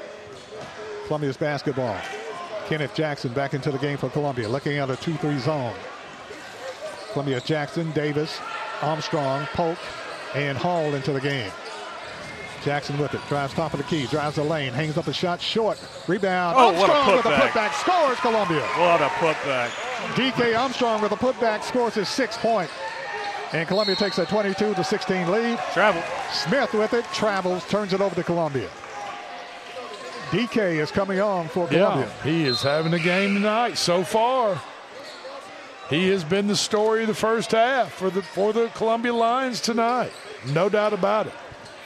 Columbia's basketball. Kenneth Jackson back into the game for Columbia, looking at a 2-3 zone. Columbia Jackson, Davis, Armstrong, Polk, and Hall into the game. Jackson with it, drives top of the key, drives the lane, hangs up a shot short, rebound. Oh, what a Armstrong with a putback. putback, scores Columbia. What a putback. DK Armstrong with a putback scores his sixth point. And Columbia takes a 22 to 16 lead. Travel. Smith with it, travels, turns it over to Columbia. DK is coming on for Columbia. Yeah, he is having a game tonight so far. He has been the story of the first half for the for the Columbia Lions tonight. No doubt about it.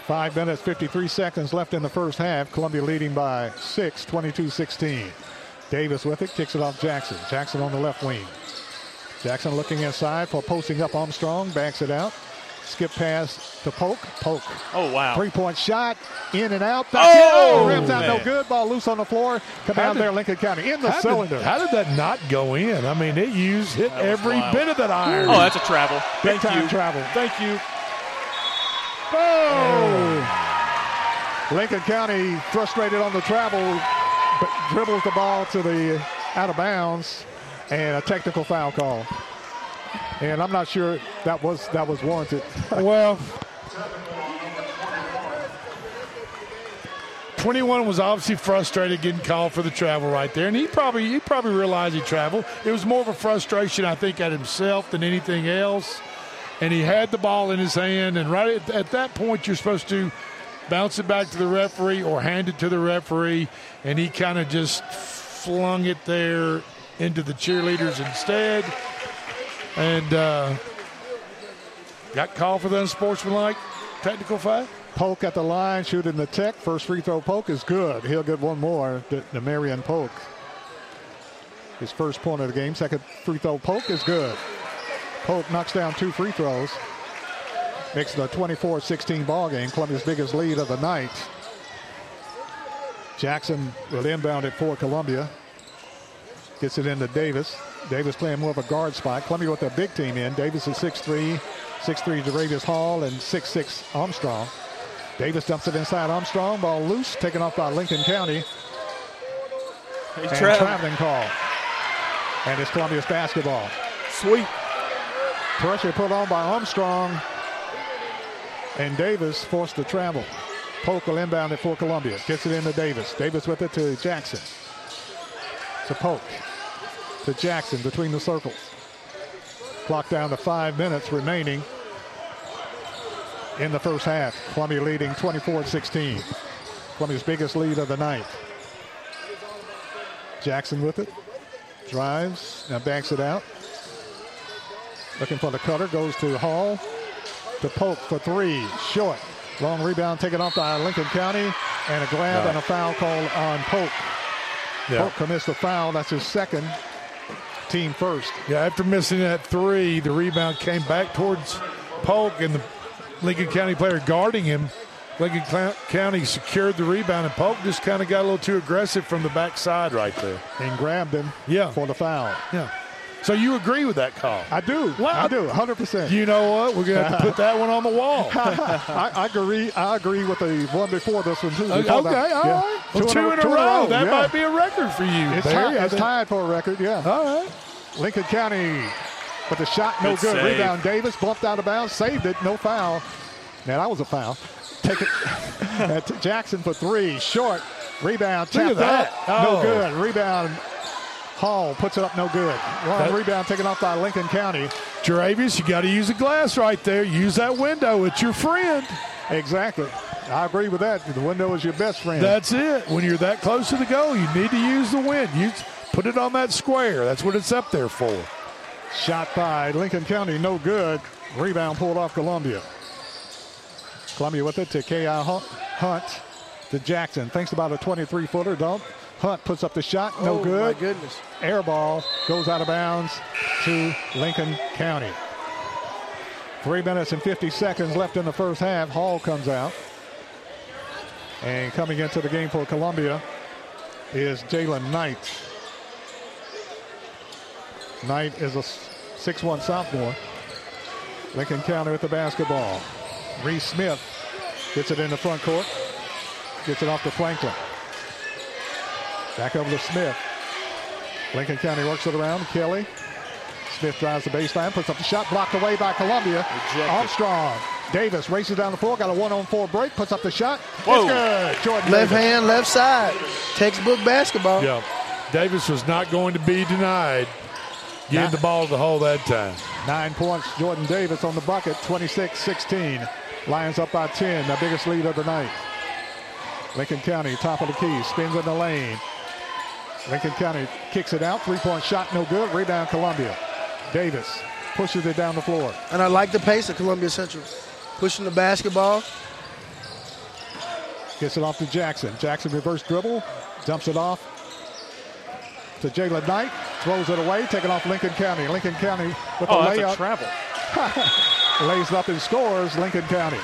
Five minutes, 53 seconds left in the first half. Columbia leading by six, 22-16. Davis with it, kicks it off Jackson. Jackson on the left wing. Jackson looking inside for posting up Armstrong, backs it out. Skip pass to Polk. Polk. Oh, wow. Three-point shot, in and out. Back Oh, in. rims out, no good. Ball loose on the floor. Come out there, Lincoln County, in the How cylinder. did, how did that not go in? I mean, it used hit every wild. bit of that iron. Oh, that's a travel. Big Thank time you. travel. Thank you. Oh! Lincoln County frustrated on the travel, dribbles the ball to the out of bounds, and a technical foul call. And I'm not sure that was that was warranted. Well, 21 was obviously frustrated getting called for the travel right there, and he probably he probably realized he traveled. It was more of a frustration, I think, at himself than anything else. And he had the ball in his hand, and right at, at that point, you're supposed to bounce it back to the referee or hand it to the referee, and he kind of just flung it there into the cheerleaders instead, and uh, got called for the unsportsmanlike technical foul. Polk at the line, shooting the tech. First free throw, Polk is good. He'll get one more Demarion Polk. His first point of the game. Second free throw, Polk is good. Polk knocks down two free throws. Makes it a 24-16 ball game. Columbia's biggest lead of the night. Jackson will inbound it for Columbia. Gets it into Davis. Davis playing more of a guard spot. Columbia with their big team in. Davis is 6'3", 6'3", Jaravius Hall, and 6'6", Armstrong. Davis dumps it inside Armstrong. Ball loose, taken off by Lincoln County. He's and traveling. traveling call. And it's Columbia's basketball. Sweet. Pressure put on by Armstrong. And Davis forced to travel. Polk will inbound it for Columbia. Gets it into Davis. Davis with it to Jackson. To Polk. To Jackson between the circles. Clock down to five minutes remaining in the first half. Columbia leading 24-16. Columbia's biggest lead of the night. Jackson with it. Drives. Now backs it out. Looking for the cutter. Goes to Hall. To Polk for three. Short. Long rebound taken off by Lincoln County. And a grab Yeah. and a foul called on Polk. Yeah. Polk commits the foul. That's his second. Team first. Yeah, after missing that three, the rebound came back towards Polk, and the Lincoln County player guarding him. Lincoln Cla- County secured the rebound, and Polk just kind of got a little too aggressive from the backside right there. And grabbed him Yeah. for the foul. Yeah. So you agree with that call? I do. I do. 100%. You know what? We're going to have to put that one on the wall. I, I agree. I agree with the one before this one too. Okay, all right. Yeah. Well, two, in a row. That yeah. might be a record for you. It's, tied, it's tied for a record. Yeah. All right. Lincoln County, but the shot no Good good. Rebound. Davis bumped out of bounds, saved it. No foul. Now that was a foul. Take it. uh, Jackson for three. Short. Rebound. At out. that. No Oh. good. Rebound. Hall puts it up. No good. Long That- rebound taken off by Lincoln County. Jaravius, you got to use the glass right there. Use that window. It's your friend. Exactly. I agree with that. The window is your best friend. That's it. When you're that close to the goal, you need to use the wind. You put it on that square. That's what it's up there for. Shot by Lincoln County, no good. Rebound pulled off Columbia. Columbia with it to K.I. Hunt, Hunt to Jackson. Thinks about a 23 footer dump. Hunt puts up the shot, no oh, good. my goodness. Air ball goes out of bounds to Lincoln County. Three minutes and 50 seconds left in the first half. Hall comes out. And coming into the game for Columbia is Jalen Knight. Knight is a 6'1 sophomore. Lincoln County with the basketball. Reese Smith gets it in the front court. Gets it off to Franklin. Back over to Smith. Lincoln County works it around. Kelly. Smith drives the baseline, puts up the shot, blocked away by Columbia. Rejected. Armstrong. Davis races down the floor, got a one-on-four break, puts up the shot. Whoa. It's good. Jordan Left Davis. hand, left side. Textbook basketball. Yeah. Davis was not going to be denied getting the ball to the hole that time. Nine points, Jordan Davis on the bucket, 26-16. Lions up by 10, the biggest lead of the night. Lincoln County, top of the key, spins in the lane. Lincoln County kicks it out, three-point shot, no good. Rebound, Columbia. Davis pushes it down the floor. And I like the pace of Columbia Central. Pushing the basketball. Gets it off to Jackson. Jackson reverse dribble, dumps it off to Jalen Knight, throws it away, taking off Lincoln County. Lincoln County with Oh, a that's layup. a travel. Lays up and scores Lincoln County.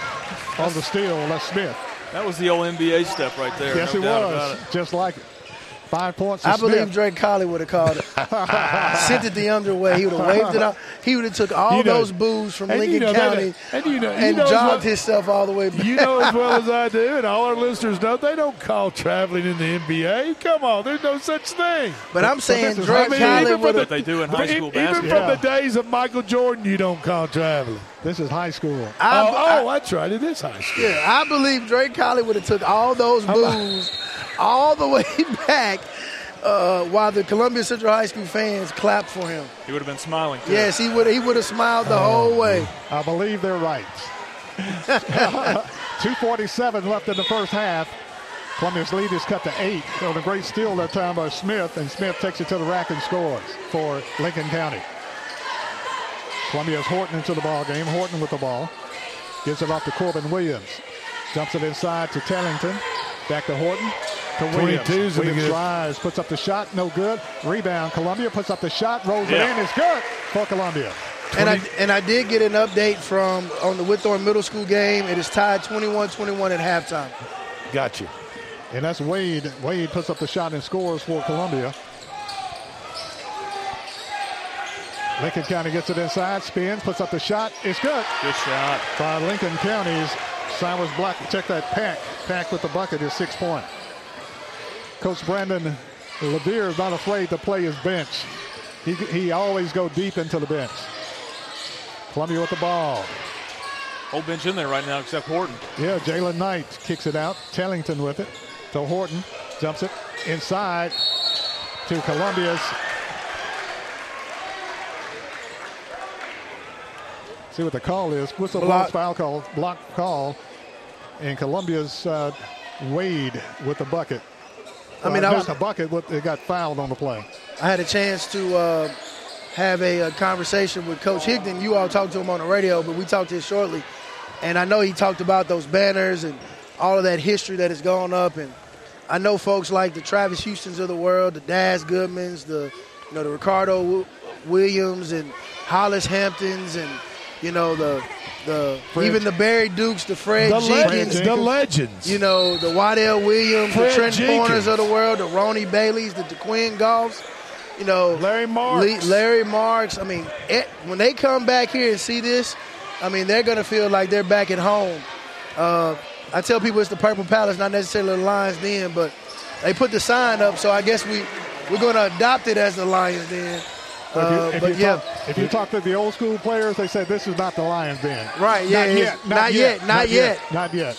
On the steal, Les Smith. That was the old NBA step right there. yes, no it doubt was. about it. Just like it. Five points. I believe Smith. Drake Colley would have called it. Sent it the other way. He would have waved it out. He would have took all You know- those boos from and you Lincoln know that- County and you know- you and know as jogged well- himself all the way back. You know as well as I do, and all our listeners know, they don't call traveling in the NBA. Come on, there's no such thing. But I'm saying this is- Drake Colley even would from have. They do in high the- school Even basketball. from the days of Michael Jordan, you don't call traveling. This is high school. Oh, I- oh, oh, I- that's right. It is high school. Yeah, I believe Drake Colley would have took all those boos all the way back uh, while the Columbia Central High School fans clapped for him. He would have been smiling. Too. Yes, he would. He would have smiled the whole way. I believe they're right. 247 left in the first half. Columbia's lead is cut to eight. So the great steal that time by Smith, and Smith takes it to the rack and scores for Lincoln County. Columbia's Horton into the ball game. Horton with the ball. Gives it off to Corbin Williams. Jumps it inside to Tellington. Back to Horton. To Williams. 22's in Williams good. drives, puts up the shot, no good. Rebound. Columbia puts up the shot, rolls Yeah. it in. It's good for Columbia. And I and I did get an update from on the Whitthorne Middle School game. It is tied 21-21 at halftime. Got you. And that's Wade. Wade puts up the shot and scores for Columbia. Lincoln County gets it inside, spins, puts up the shot. It's good. Good shot. By Lincoln County's Cyrus Black. Check that pack. Pack with the bucket is six point. Coach Brandon Levere is not afraid to play his bench. He, he always go deep into the bench. Columbia with the ball. Whole bench in there right now except Horton. Yeah, Jalen Knight kicks it out. Tellington with it to Horton. Jumps it inside to Columbia's. See what the call is. Whistle Block. blows foul call, block call. And Columbia's uh, Wade with the bucket. I mean, Uh, I was- the bucket, but they got fouled on the play. I had a chance to uh, have a, a conversation with Coach Higdon. You all talked to him on the radio, but we talked to him shortly. And I know he talked about those banners and all of that history that has gone up. And I know folks like the Travis Houstons of the world, the Daz Goodmans, the you know the Ricardo Williams and Hollis Hamptons, and you know the the Fred- even the Barry Dukes, the Fred The Jenkins, legends. The legends. you know, the Waddell Williams, Fred the Trent Jenkins. Corners of the world, the Ronnie Baileys, the DeQuinn Goffs, you know, Larry Marks. Larry Marks. I mean, it, when they come back here and see this, I mean, they're going to feel like they're back at home. Uh, I tell people it's the Purple Palace, not necessarily the Lions Den, but they put the sign up, so I guess we, we're going to adopt it as the Lions Den. If you, Uh, if but yeah, talk, if you talk to the old school players, they say this is not the Lions Den. Right, yeah, Not it's- yet. not yet, not yet. Not yet.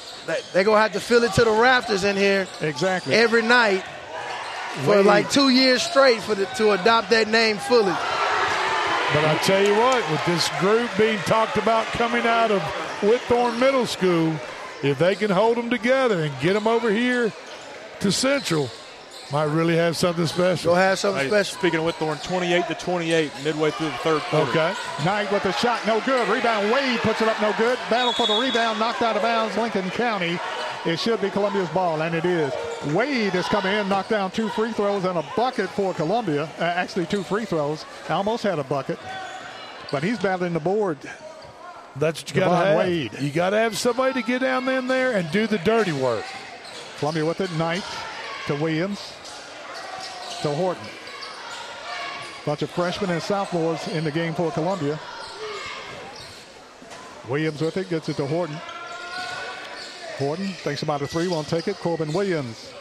they're going to have to fill it to the rafters in here Exactly. every night for Wade. like two years straight for the, to adopt that name fully. But I tell you what, with this group being talked about coming out of Whitthorne Middle School, if they can hold them together and get them over here to Central, might really have something special. Go have something Hey, special. Speaking of Whitthorne, 28 to 28, midway through the third quarter. Okay. Knight with the shot, no good. Rebound, Wade puts it up, no good. Battle for the rebound, knocked out of bounds. Lincoln County. It should be Columbia's ball, and it is. Wade has come in, knocked down two free throws and a bucket for Columbia. Uh, actually, two free throws. Almost had a bucket, but he's battling the board. That's what you got to have. Wade. You got to have somebody to get down in there and do the dirty work. Columbia with it, Knight to Williams to Horton. Bunch of freshmen and sophomores in the game for Columbia. Williams with it, gets it to Horton. Horton thinks about a three, won't take it. Corbin Williams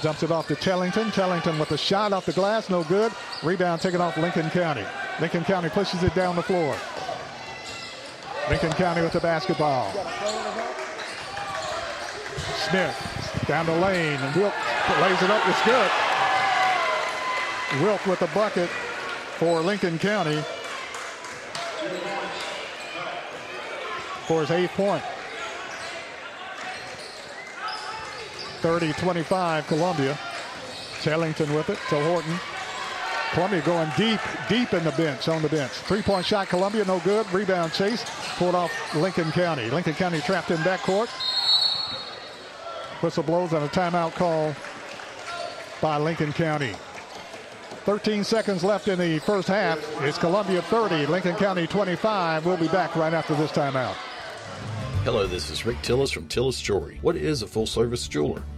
Dumps it off to Tellington. Tellington with a shot off the glass, no good. Rebound taken off Lincoln County. Lincoln County pushes it down the floor. Lincoln County with the basketball. Smith down the lane. And Wilk lays it up. It's good. Wilk with the bucket for Lincoln County for his eighth point. 30-25 Columbia. Tellington with it to Horton. Columbia going deep, deep in the bench, on the bench. Three-point shot, Columbia, no good. Rebound chase, pulled off Lincoln County. Lincoln County trapped in backcourt. Whistle blows on a timeout call by Lincoln County. 13 seconds left in the first half. It's Columbia 30, Lincoln County 25. We'll be back right after this timeout. Hello, this is Rick Tillis from Tillis Jewelry. What is a full service jeweler?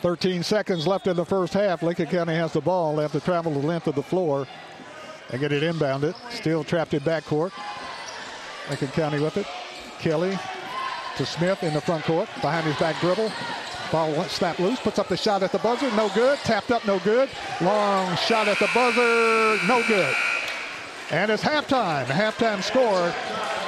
13 seconds left in the first half. Lincoln County has the ball. They have to travel the length of the floor and get it inbounded. Still trapped in backcourt. Lincoln County with it. Kelly to Smith in the front court. Behind his back dribble. Ball snap loose. Puts up the shot at the buzzer. No good. Tapped up. No good. Long shot at the buzzer. No good. And it's halftime. Halftime score.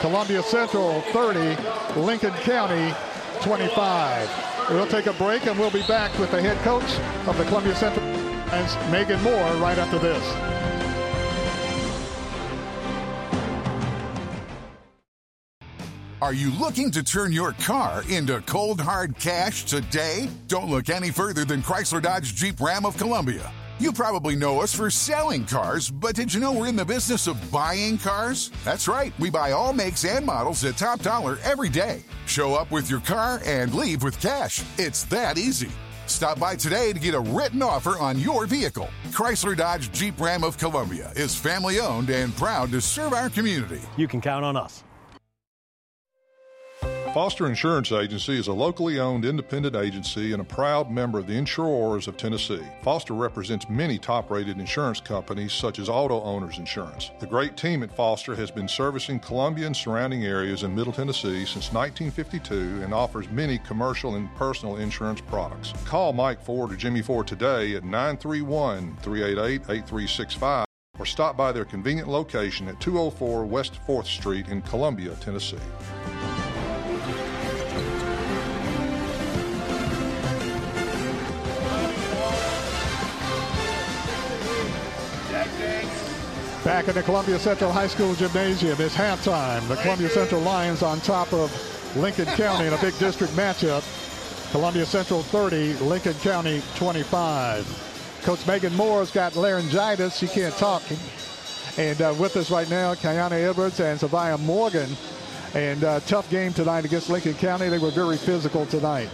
Columbia Central 30. Lincoln County 25. We'll take a break and we'll be back with the head coach of the Columbia Central and Megan Moore right after this. Are you looking to turn your car into cold hard cash today? Don't look any further than Chrysler Dodge Jeep Ram of Columbia. You probably know us for selling cars, but did you know we're in the business of buying cars? That's right, we buy all makes and models at top dollar every day. Show up with your car and leave with cash. It's that easy. Stop by today to get a written offer on your vehicle. Chrysler Dodge Jeep Ram of Columbia is family owned and proud to serve our community. You can count on us. Foster Insurance Agency is a locally owned independent agency and a proud member of the Insurors of Tennessee. Foster represents many top rated insurance companies such as Auto Owners Insurance. The great team at Foster has been servicing Columbia and surrounding areas in Middle Tennessee since 1952 and offers many commercial and personal insurance products. Call Mike Ford or Jimmy Ford today at 931 388 8365 or stop by their convenient location at 204 West 4th Street in Columbia, Tennessee. Back in the Columbia Central High School Gymnasium, it's halftime. The Columbia Central Lions on top of Lincoln County in a big district matchup. Columbia Central 30, Lincoln County 25. Coach Megan Moore's got laryngitis. She can't talk. And uh, with us right now, Kayana Edwards and Savia Morgan. And uh, tough game tonight against Lincoln County. They were very physical tonight.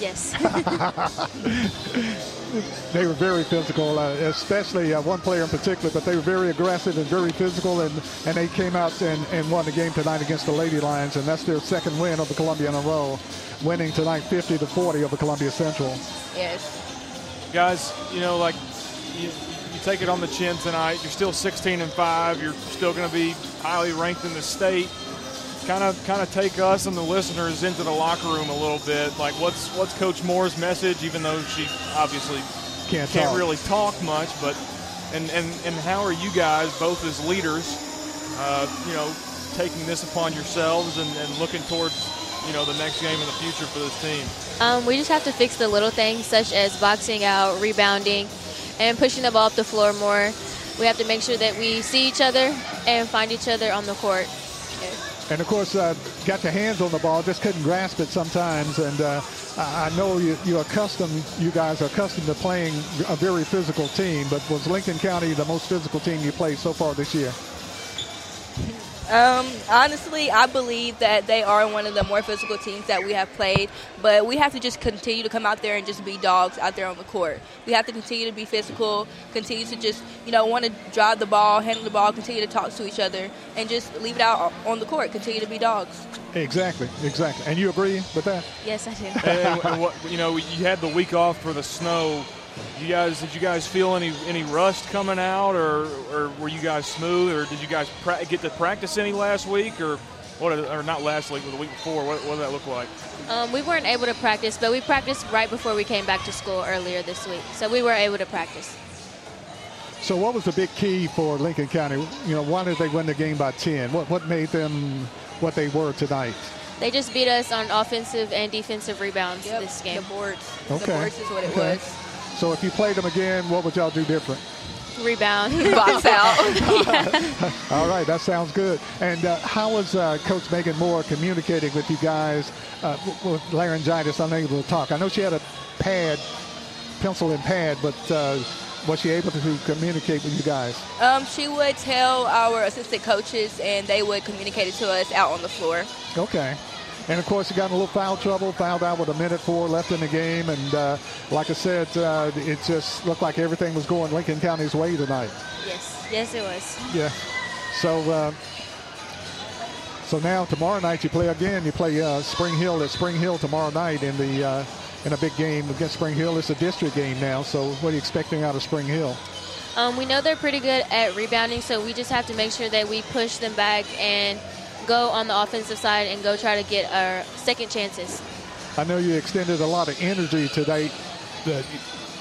Yes. they were very physical, uh, especially uh, one player in particular, but they were very aggressive and very physical, and, and they came out and, and won the game tonight against the Lady Lions, and that's their second win of the Columbia in a row, winning tonight 50 to 40 over Columbia Central. Yes. Guys, you know, like you, you take it on the chin tonight. You're still 16 and five. You're still going to be highly ranked in the state kind of kind of take us and the listeners into the locker room a little bit. Like, what's what's Coach Moore's message? Even though she obviously can't, can't talk. really talk much, but and and and how are you guys both as leaders, uh, you know, taking this upon yourselves and, and looking towards you know the next game in the future for this team? Um, we just have to fix the little things such as boxing out, rebounding, and pushing the ball up the floor more. We have to make sure that we see each other and find each other on the court. Yeah. And of course, uh, got your hands on the ball, just couldn't grasp it sometimes. And uh, I know you, you're accustomed, you guys are accustomed to playing a very physical team, but was Lincoln County the most physical team you played so far this year? Um, honestly, I believe that they are one of the more physical teams that we have played, but we have to just continue to come out there and just be dogs out there on the court. We have to continue to be physical, continue to just, you know, want to drive the ball, handle the ball, continue to talk to each other, and just leave it out on the court, continue to be dogs. Exactly, exactly. And you agree with that? Yes, I do. and, and what, you know, you had the week off for the snow. You guys, did you guys feel any any rust coming out, or or were you guys smooth, or did you guys pra- get to practice any last week, or what? Or not last week, but the week before? What, what did that look like? Um, we weren't able to practice, but we practiced right before we came back to school earlier this week, so we were able to practice. So, what was the big key for Lincoln County? You know, why did they win the game by 10? What what made them what they were tonight? They just beat us on offensive and defensive rebounds Yep, this game. The boards. Okay. The boards is what it Okay. was. So, if you played them again, what would y'all do different? Rebound, box out. Yeah. All right, that sounds good. And uh, how was uh, Coach Megan Moore communicating with you guys uh, w- with laryngitis, unable to talk? I know she had a pad, pencil and pad, but uh, was she able to communicate with you guys? Um, she would tell our assistant coaches, and they would communicate it to us out on the floor. Okay. And of course, you got in a little foul trouble, fouled out with a minute four left in the game. And uh, like I said, uh, it just looked like everything was going Lincoln County's way tonight. yes, yes, it was. Yeah. So, uh, so now tomorrow night you play again. You play uh, Spring Hill at Spring Hill tomorrow night in the uh, in a big game against Spring Hill. It's a district game now. So, what are you expecting out of Spring Hill? Um, we know they're pretty good at rebounding, so we just have to make sure that we push them back and go on the offensive side and go try to get our second chances. I know you extended a lot of energy today. That,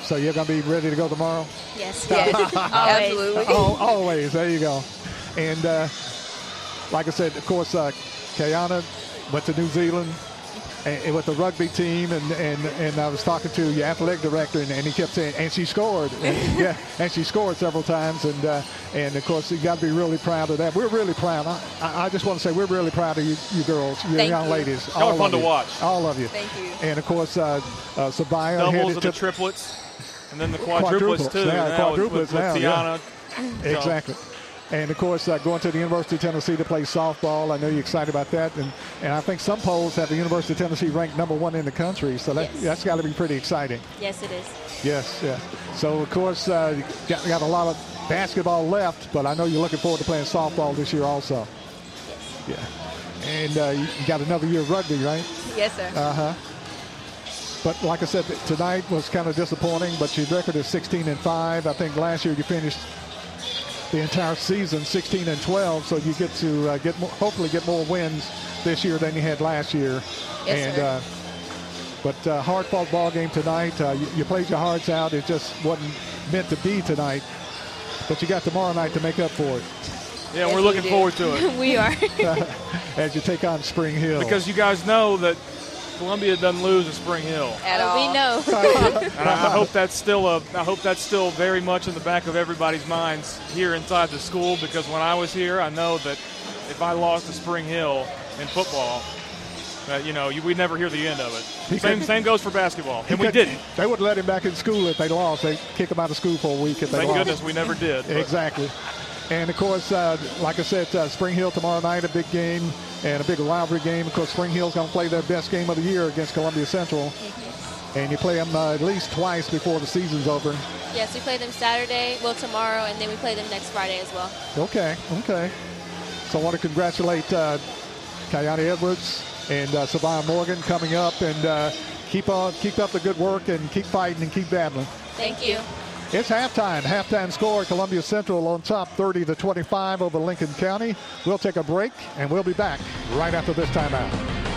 so you're going to be ready to go tomorrow. Yes, Yes, absolutely. Al- always. There you go. And uh, like I said, of course, uh, Kayana went to New Zealand and, and with the rugby team, and, and, and I was talking to your athletic director, and, and he kept saying, and she scored. And, yeah, and she scored several times, and uh, and of course, you got to be really proud of that. We're really proud. I, I I just want to say we're really proud of you, you girls, you Thank young you. ladies. Y'all fun of to you. watch. All of you. Thank you. And of course, uh, uh, Sabaya Doubles headed of the triplets, and then the quadruplets, Quadruplets, too. yeah, now quadruplets with, with now, Tiana. yeah. Exactly. And of course, uh, going to the University of Tennessee to play softball. I know you're excited about that. And, and I think some polls have the University of Tennessee ranked number one in the country. So that, Yes. that's got to be pretty exciting. Yes, it is. Yes, yes. So, of course, uh, you got, got a lot of basketball left, but I know you're looking forward to playing softball this year also. Yes. Yeah. And uh, you got another year of rugby, right? Yes, sir. Uh huh. But like I said, tonight was kind of disappointing. But your record is 16 and five. I think last year you finished the entire season 16 and 12. So you get to uh, get more, hopefully get more wins this year than you had last year. Yes, and sir. uh, but uh, hard fought ball game tonight. Uh, you, you played your hearts out. It just wasn't meant to be tonight. But you got tomorrow night to make up for it Yeah, Yes, we're looking do. forward to it. we are. as you take on Spring Hill. because you guys know that Columbia doesn't lose at Spring Hill. At all. we know. And I, I hope that's still a. I hope that's still very much in the back of everybody's minds here inside the school because when I was here, I know that if I lost to Spring Hill in football, that you know you, we'd never hear the end of He it. Same couldn't- same goes for basketball, and we couldn't- didn't. They wouldn't let him back in school if they lost. They kick him out of school for a week if they Thank lost. goodness we never did. Exactly. And of course, uh, like I said, uh, Spring Hill tomorrow night, a big game and a big rivalry game. because Spring Hill's going to play their best game of the year against Columbia Central. And you play them uh, at least twice before the season's over. yes, we play them Saturday, well tomorrow, and then we play them next Friday as well. Okay, okay. So I want to congratulate uh, Kayani Edwards and uh, Savannah Morgan coming up and uh, keep on, keep up the good work and keep fighting and keep battling. Thank you. It's halftime. Halftime score Columbia Central on top 30 to 25 over Lincoln County. We'll take a break and we'll be back right after this timeout.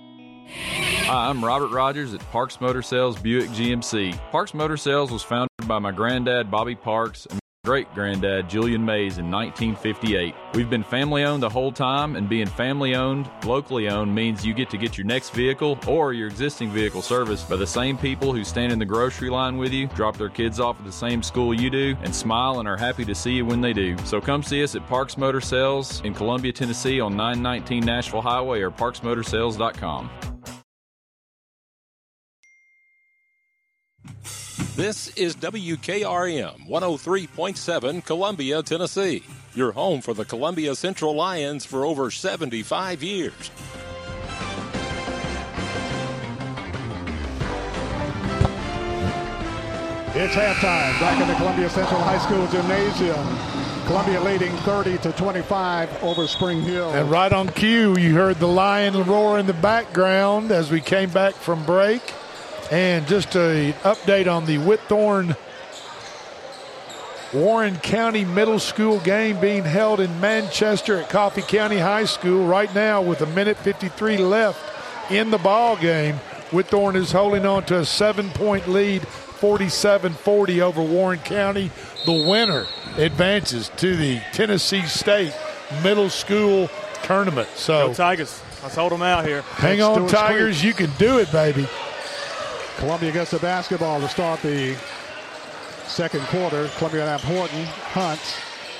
Hi, I'm Robert Rogers at Parks Motor Sales Buick GMC. Parks Motor Sales was founded by my granddad, Bobby Parks, and great granddad, Julian Mays, in 1958. We've been family owned the whole time, and being family owned, locally owned, means you get to get your next vehicle or your existing vehicle serviced by the same people who stand in the grocery line with you, drop their kids off at the same school you do, and smile and are happy to see you when they do. So come see us at Parks Motor Sales in Columbia, Tennessee on 919 Nashville Highway or parksmotorsales.com. This is WKRM 103.7 Columbia, Tennessee, your home for the Columbia Central Lions for over 75 years. It's halftime back in the Columbia Central High School Gymnasium. Columbia leading 30 to 25 over Spring Hill. And right on cue, you heard the lion roar in the background as we came back from break. And just an update on the Whitthorne Warren County Middle School game being held in Manchester at Coffee County High School right now with a minute 53 left in the ball game. Whitthorne is holding on to a seven-point lead, 47-40 over Warren County. The winner advances to the Tennessee State Middle School Tournament. So Go Tigers. Let's hold them out here. hang on, Tigers. You can do it, baby. Columbia gets the basketball to start the second quarter. Columbia have Horton, Hunt.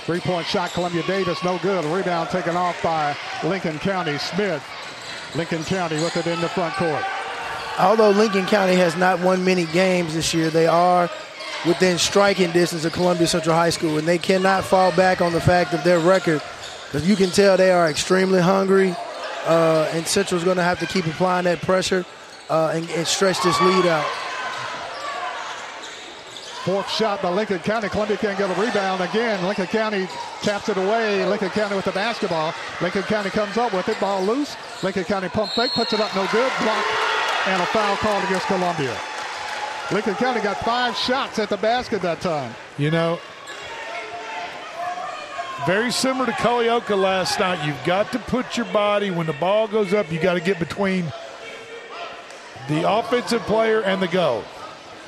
Three-point shot, Columbia Davis, no good. Rebound taken off by Lincoln County. Smith. Lincoln County with it in the front court. Although Lincoln County has not won many games this year, they are within striking distance of Columbia Central High School, and they cannot fall back on the fact of their record because you can tell they are extremely hungry, uh, and Central's going to have to keep applying that pressure uh, and, and stretch this lead out. Fourth shot by Lincoln County. Columbia can't get a rebound again. Lincoln County taps it away. Lincoln County with the basketball. Lincoln County comes up with it. Ball loose. Lincoln County pump fake. Puts it up. No good. Block. And a foul called against Columbia. Lincoln County got five shots at the basket that time. You know, very similar to Culleoka last night. You've got to put your body, when the ball goes up, you got to get between the offensive player and the goal.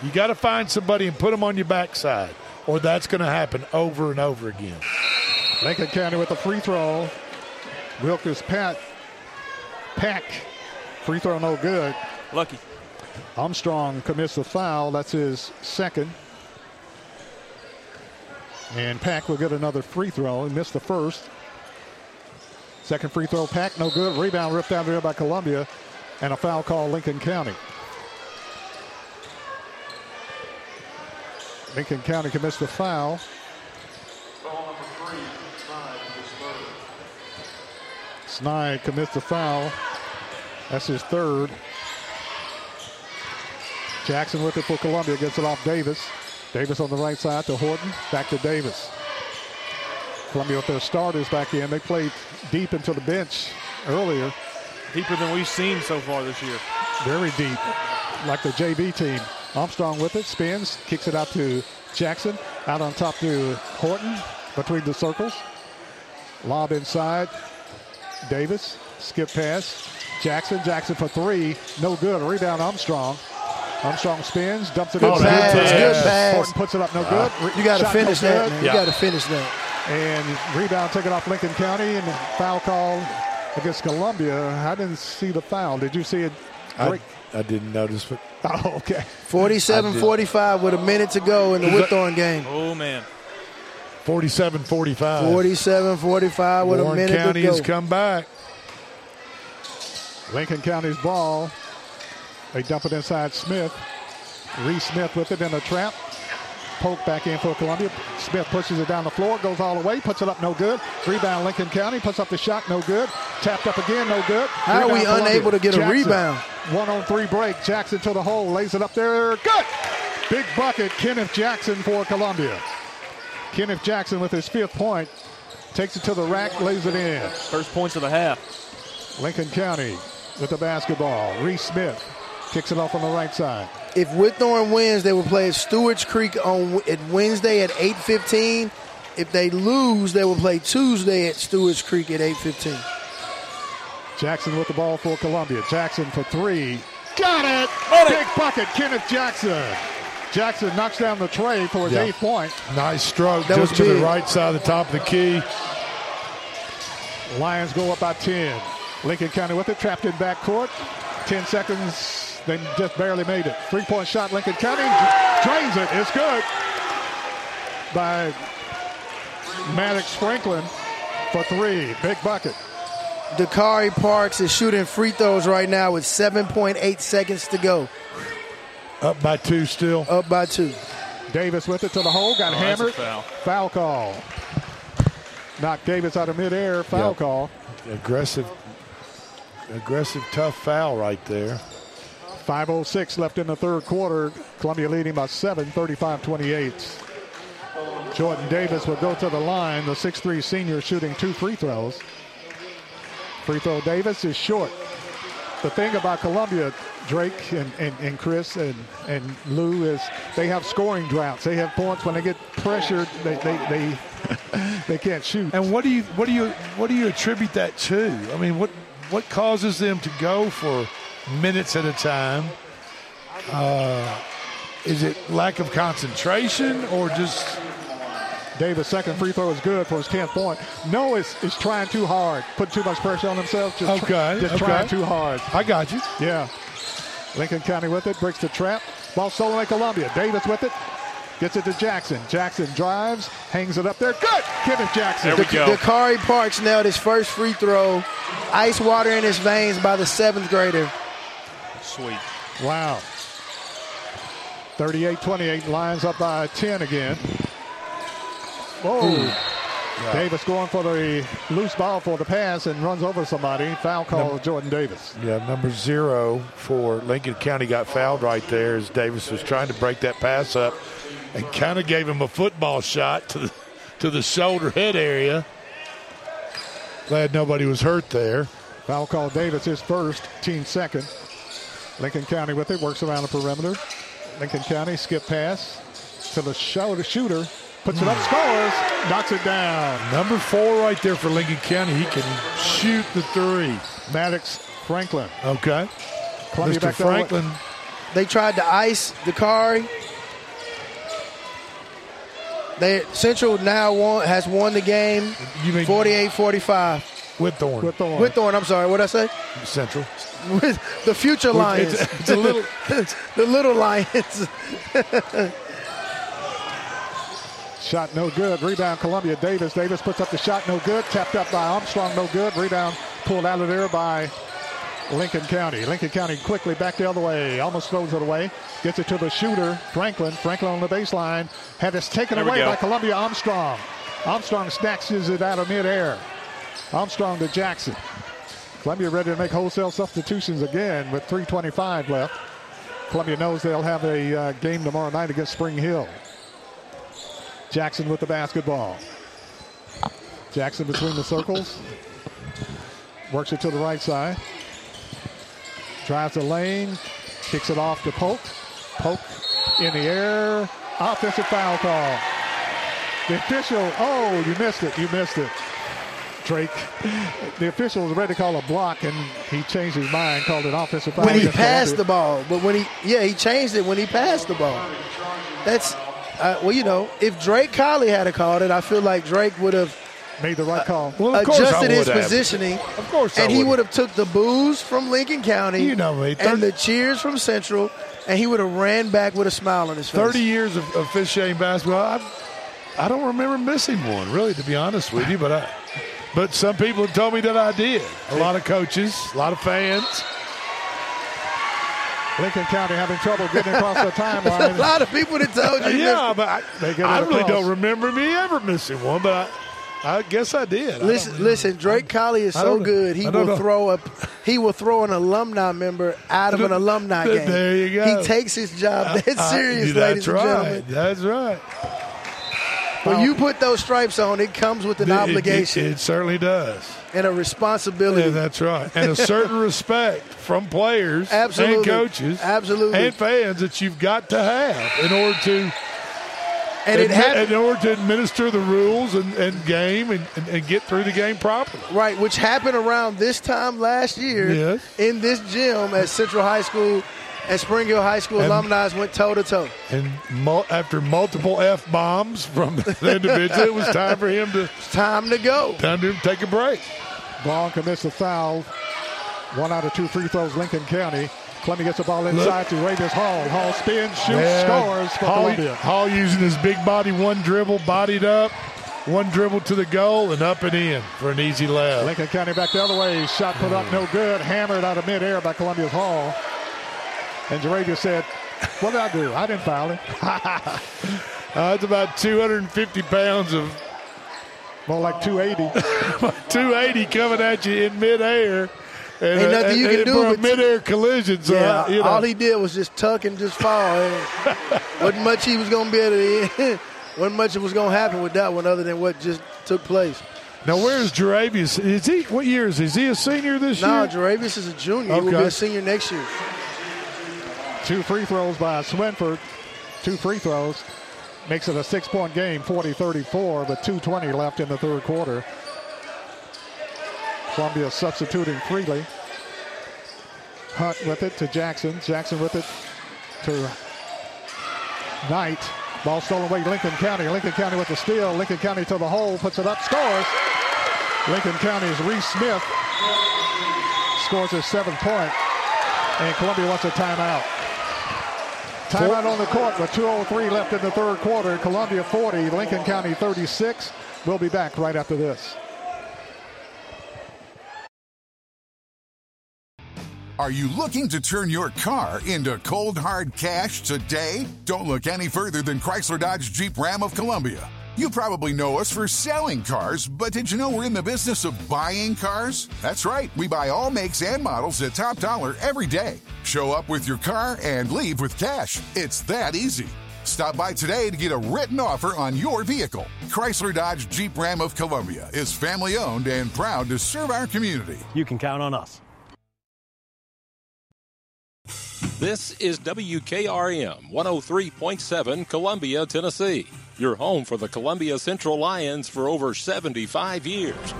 You got to find somebody and put them on your backside, or that's going to happen over and over again. Lincoln County with a free throw. Wilkers Pat Pack. Free throw no good. Lucky. Armstrong commits the foul. That's his second. And Pack will get another free throw. He missed the first. Second free throw, Pack, no good. Rebound ripped out there by Columbia. And a foul call, Lincoln County. Lincoln County commits the foul. Snide commits the foul. That's his third. Jackson with it for Columbia. Gets it off Davis. Davis on the right side to Horton. Back to Davis. Columbia with their starters back in. They played deep into the bench earlier. Deeper than we've seen so far this year. Very deep. Like the JV team. Armstrong with it. Spins. Kicks it out to Jackson. Out on top to Horton. Between the circles. Lob inside. Davis. Skip pass. Jackson. Jackson for three. No good. Rebound Armstrong. Armstrong spins, dumps it Good in. pass, good pass. Horton puts it up, no uh, good. Re- You got to shot no finish that, good. man. You got to finish that. And rebound taken off Lincoln County and foul call against Columbia. I didn't see the foul. Did you see it? I, I didn't notice, but Oh, okay. 47-45 with a minute to go in the Is that- game. Oh man. 47-45. 47-45 with a minute County to go. has come back. Lincoln County's ball. They dump it inside Smith. Reese Smith with it in a trap. Poke back in for Columbia. Smith pushes it down the floor, goes all the way, puts it up, no good. Rebound Lincoln County, puts up the shot, no good. Tapped up again, no good. How are we Columbia. unable to get a rebound? One on three break. Jackson to the hole, lays it up there. Good. Big bucket. Kenneth Jackson for Columbia. Kenneth Jackson with his fifth point. Takes it to the rack, lays it in. First points of the half. Lincoln County with the basketball. Reese Smith kicks it off on the right side. If Whitthorne wins, they will play at Stewart's Creek on at Wednesday at 8:15. If they lose, they will play Tuesday at Stewart's Creek at 8:15. Jackson with the ball for Columbia. Jackson for three. Got it! Big bucket, Kenneth Jackson. Jackson knocks down the tray for his Yeah. eighth point. Nice stroke That was just to the right side of the top of the key. Lions go up by 10. Lincoln County with it, trapped in backcourt. 10 seconds, they just barely made it. Three point shot, Lincoln County drains it. It's good by Maddox Franklin for three. Big bucket. Dakari Parks is shooting free throws right now with 7.8 seconds to go. Up by two still. Up by two. Davis with it to the hole, got Oh, a hammered. foul. Foul call. Knocked Davis out of midair. Foul Yeah. call. Aggressive, aggressive, tough foul right there. 5.06 left in the third quarter. Columbia leading by 7, 35 28. Jordan Davis will go to the line. The 6'3 senior shooting two free throws. Free throw Davis is short. The thing about Columbia, Drake and, and, and Chris and, and Lou, is they have scoring droughts. They have points when they get pressured, they, they, they, they can't shoot. And what do you what do you what do you attribute that to? I mean, what what causes them to go for minutes at a time? Uh, is it lack of concentration or just Dave? Davis' second free throw is good for his 10th point. No, is is trying too hard, put too much pressure on himself. Just tr- Okay, just okay. trying too hard. I got you. Yeah. Lincoln County with it, breaks the trap. Ball stolen by Columbia. Davis with it. Gets it to Jackson. Jackson drives, hangs it up there. Good! Kenneth Jackson. There we go. Dakari Parks nailed his first free throw. Ice water in his veins by the seventh grader. Wow. 38-28, Lions up by 10 again. Whoa. Davis going for the loose ball for the pass and runs over somebody. Foul call Jordan Davis. Yeah, number zero for Lincoln County got fouled right there as Davis was trying to break that pass up and kind of gave him a football shot to the to the shoulder head area. Glad nobody was hurt there. Foul call Davis his first, team second. Lincoln County with it, works around the perimeter. Lincoln County skip pass to the shoulder shooter, puts it up, scores, knocks it down. Number four right there for Lincoln County. He can shoot the three. Maddox Franklin. Okay. Columbia Mr. back the other way. Franklin. They tried to ice Dakari. They Central now won, has won the game. You mean 48-45. Whitthorne. Whitthorne. Whitthorne, I'm sorry. What did I say? Central. With the future Lions. it's- it's a little- the little Lions. Shot no good. Rebound Columbia Davis. Davis puts up the shot no good. Tapped up by Armstrong no good. Rebound pulled out of there by Lincoln County. Lincoln County quickly back the other way. Almost throws it away. Gets it to the shooter, Franklin. Franklin on the baseline. Had this taken There away go. by Columbia Armstrong. Armstrong snatches it out of midair. Armstrong to Jackson. Columbia ready to make wholesale substitutions again with 3.25 left. Columbia knows they'll have a uh, game tomorrow night against Spring Hill. Jackson with the basketball. Jackson between the circles. Works it to the right side. Drives the lane. Kicks it off to Polk. Polk in the air. Offensive foul call. The official, oh, you missed it. You missed it. Drake. The official was ready to call a block, and he changed his mind, called it offensive foul. when he passed the ball. But when he, yeah, he changed it when he passed the ball. That's, uh, well, you know, if Drake Colley had called it, I feel like Drake would have made the right call. Well, of course adjusted his would have. positioning. Of course I and he would would have took the boos from Lincoln County. You know me, and the cheers from Central, and he would have ran back with a smile on his face. 30 years of, of officiating basketball. I, I don't remember missing one, really, to be honest with you. But I, but some people have told me that I did. A lot of coaches, a lot of fans. Lincoln County having trouble getting across the timeline. a lot of people that told you. yeah, but I, They get I really don't remember me ever missing one. But I, I guess I did. I Listen, listen. Drake Colley is so good. He will know. throw a he will throw an alumni member out of an alumni game. There you go. He takes his job that I- serious, that's ladies and right. gentlemen. That's right. When you put those stripes on, it comes with an It- it- obligation It, certainly does. and a responsibility. Yeah, that's right. And a certain respect from players Absolutely. and coaches Absolutely. and fans that you've got to have in order to And it in order to administer the rules and, and game and, and, and get through the game properly. Right, which happened around this time last year Yes. in this gym at Central High School and Spring Hill High School And- alumni went toe to toe. And mul- after multiple f bombs from the individual, it was time for him to time to go. Time to take a break. Vaughn commits a foul. One out of two free throws, Lincoln County. Columbia gets the ball inside to Ravis Hall. Hall spins, shoots, Yeah. scores for Hall, Columbia. Hall using his big body, one dribble, bodied up, one dribble to the goal, and up and in for an easy layup. Lincoln County back the other way. Shot put up, no good. Hammered out of midair by Columbia's Hall. And Jaravius said, What did I do? I didn't foul him. Uh, it's about 250 pounds of more like 280. 280 coming at you in midair. And, Ain't uh, nothing you and- can and do for a but- midair collision. So yeah, uh, you know, all he did was just tuck and just fall. And wasn't much he was going to be able to. wasn't much was going to happen with that one, other than what just took place. now where's Jaravius? Is he? What year is he? Is he a senior this No, year? No, Jaravius is a junior. He will be Okay. a senior next year. Two free throws by Swinford. Two free throws. Makes it a six point game, 40 34, but 2.20 left in the third quarter. Columbia substituting freely. Hunt with it to Jackson. Jackson with it to Knight. Ball stolen away, Lincoln County. Lincoln County with the steal. Lincoln County to the hole, puts it up, scores. Lincoln County's Reese Smith scores his seventh point, and Columbia wants a timeout. Timeout on the court with 2.03 left in the third quarter. Columbia 40, Lincoln County 36. We'll be back right after this. Are you looking to turn your car into cold hard cash today? Don't look any further than Chrysler Dodge Jeep Ram of Columbia. You probably know us for selling cars, but did you know we're in the business of buying cars? That's right, we buy all makes and models at top dollar every day. Show up with your car and leave with cash. It's that easy. Stop by today to get a written offer on your vehicle. Chrysler Dodge Jeep Ram of Columbia is family owned and proud to serve our community. You can count on us. This is WKRM 103.7 Columbia, Tennessee. Your home for the Columbia Central Lions for over 75 years. So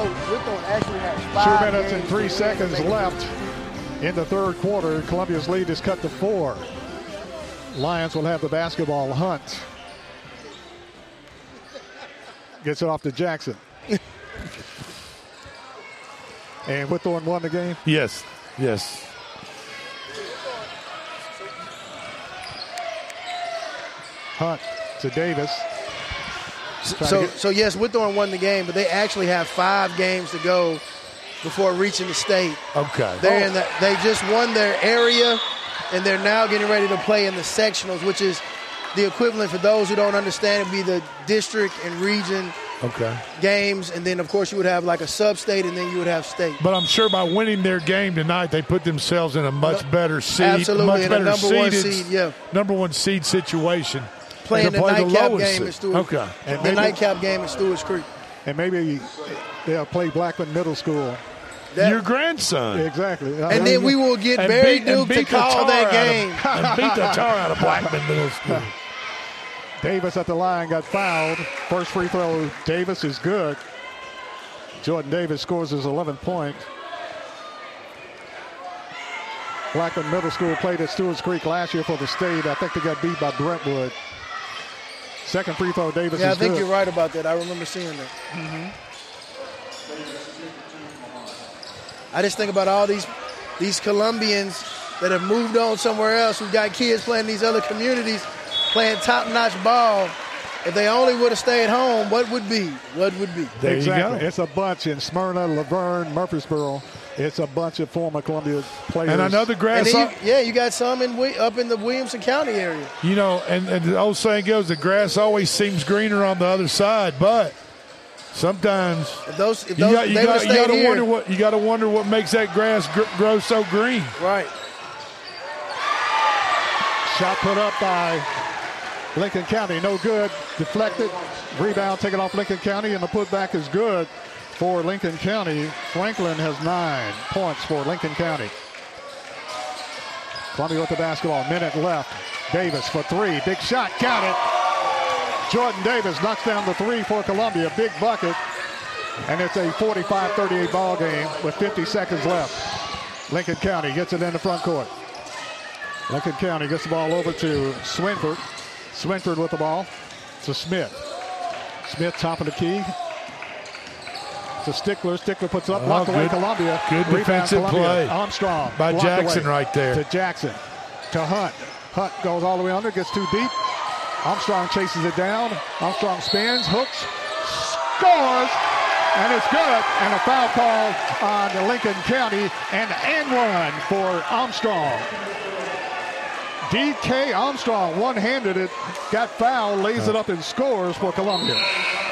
Whitthorne actually has Two minutes and three seconds to make it left in the third quarter. Columbia's lead is cut to four. Lions will have the basketball hunt. Gets it off to Jackson. and Whitthorne won the game. Yes, yes. Hunt to Davis. So, get- so yes, Whitthorne won the game, but they actually have five games to go before reaching the state. Okay. They're in the, they just won their area, and they're now getting ready to play in the sectionals, which is the equivalent for those who don't understand. It'd be the district and region Okay. games, and then of course you would have like a sub-state, and then you would have state. But I'm sure by winning their game tonight, they put themselves in a much better seed, Absolutely, much in a better number one seed, yeah. number one seed situation. Playing the to play nightcap lowest game seed. in Stewart. Okay. And the maybe- nightcap game in Stewart's Creek. And maybe they'll play Blackman Middle School. That- Your grandson. Exactly. And then we will get And Barry beat- Duke to call tar that out of- game. and beat the tar out of Blackman Middle School. Davis at the line got fouled. First free throw, Davis is good. Jordan Davis scores his 11th point. Blackman Middle School played at Stewart's Creek last year for the state. I think they got beat by Brentwood. Second free throw, Davis is good. Yeah, I think good. you're right about that. I remember seeing that. Mm-hmm. I just think about all these these Colombians that have moved on somewhere else, who've got kids playing in these other communities, playing top-notch ball. If they only would have stayed home, what would be? What would be? There exactly. It's a bunch in Smyrna, La Vergne, Murfreesboro. It's a bunch of former Columbia players. And I know the And grass. you- yeah, you got some in up in the Williamson County area. You know, and, and the old saying goes, the grass always seems greener on the other side, but sometimes If those, if you those, got, you they got, would've you got to here. wonder what you got to wonder what makes that grass gr- grow so green. Right. Shot put up by Lincoln County. No good. Deflected. Rebound taken off Lincoln County, and the putback is good for Lincoln County. Franklin has nine points for Lincoln County. Columbia with the basketball. Minute left. Davis for three. Big shot. Count it. Jordan Davis knocks down the three for Columbia. Big bucket. And it's a 45-38 ball game with 50 seconds left. Lincoln County gets it in the front court. Lincoln County gets the ball over to Swinford. Swinford with the ball to Smith. Smith top of the key. To Stickler. Stickler puts up, Oh, blocked away good- Columbia. good Rebound defensive Columbia. play Armstrong. by Jackson right there. To Jackson. To Hunt. Hunt goes all the way under, gets too deep. Armstrong chases it down. Armstrong spins, hooks, scores, and it's good. And a foul call on Lincoln County and and one for Armstrong. DK Armstrong one-handed it, got fouled, lays it up and scores for Columbia.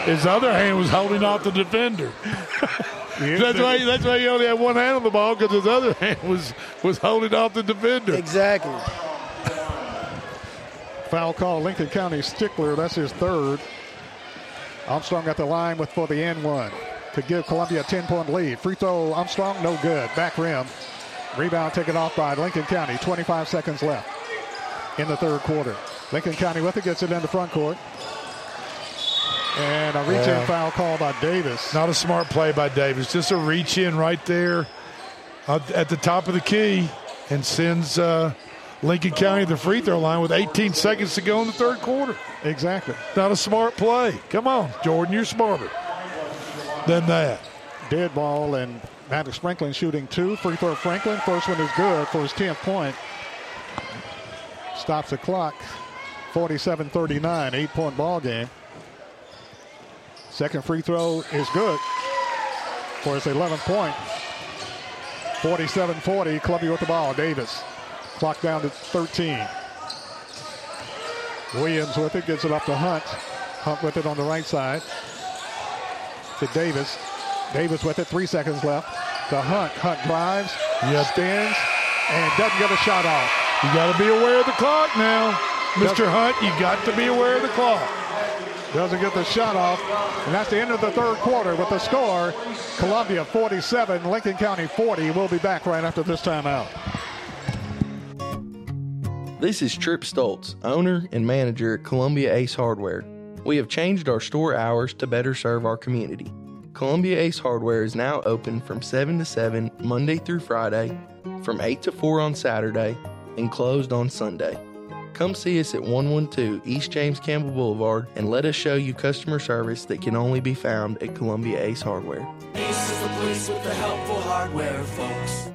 His other hand was holding off the defender. that's why. That's why he only had one hand on the ball because his other hand was was holding off the defender. Exactly. Foul call, Lincoln County Stickler. That's his third. Armstrong got the line with for the end one to give Columbia a 10-point lead. Free throw, Armstrong, no good. Back rim. Rebound taken off by Lincoln County. 25 seconds left in the third quarter. Lincoln County with it gets it in the front court. And a reach-in Yeah. foul call by Davis. Not a smart play by Davis. Just a reach in right there uh, at the top of the key and sends uh, Lincoln County to the free throw line with 18 seconds to go in the third quarter. Exactly. Not a smart play. Come on, Jordan, you're smarter than that. Dead ball and Maddox Franklin shooting two. Free throw Franklin. First one is good for his 10th point. Stops the clock. 47-39, eight-point ball game. Second free throw is good for his 11th point. 47-40, Columbia with the ball. Davis. Clock down to 13. Williams with it, gets it up to Hunt. Hunt with it on the right side. To Davis. Davis with it, three seconds left. To Hunt. Hunt drives, Yep. spins, and doesn't get a shot off. You got to be aware of the clock now. Mr. Hunt, you got to be aware of the clock. Doesn't get the shot off. And that's the end of the third quarter with the score. Columbia 47, Lincoln County 40. We'll be back right after this timeout. This is Trip Stoltz, owner and manager at Columbia Ace Hardware. We have changed our store hours to better serve our community. Columbia Ace Hardware is now open from 7 to 7 Monday through Friday, from 8 to 4 on Saturday, and closed on Sunday. Come see us at 112 East James Campbell Boulevard and let us show you customer service that can only be found at Columbia Ace Hardware. Ace is the place with the helpful hardware, folks.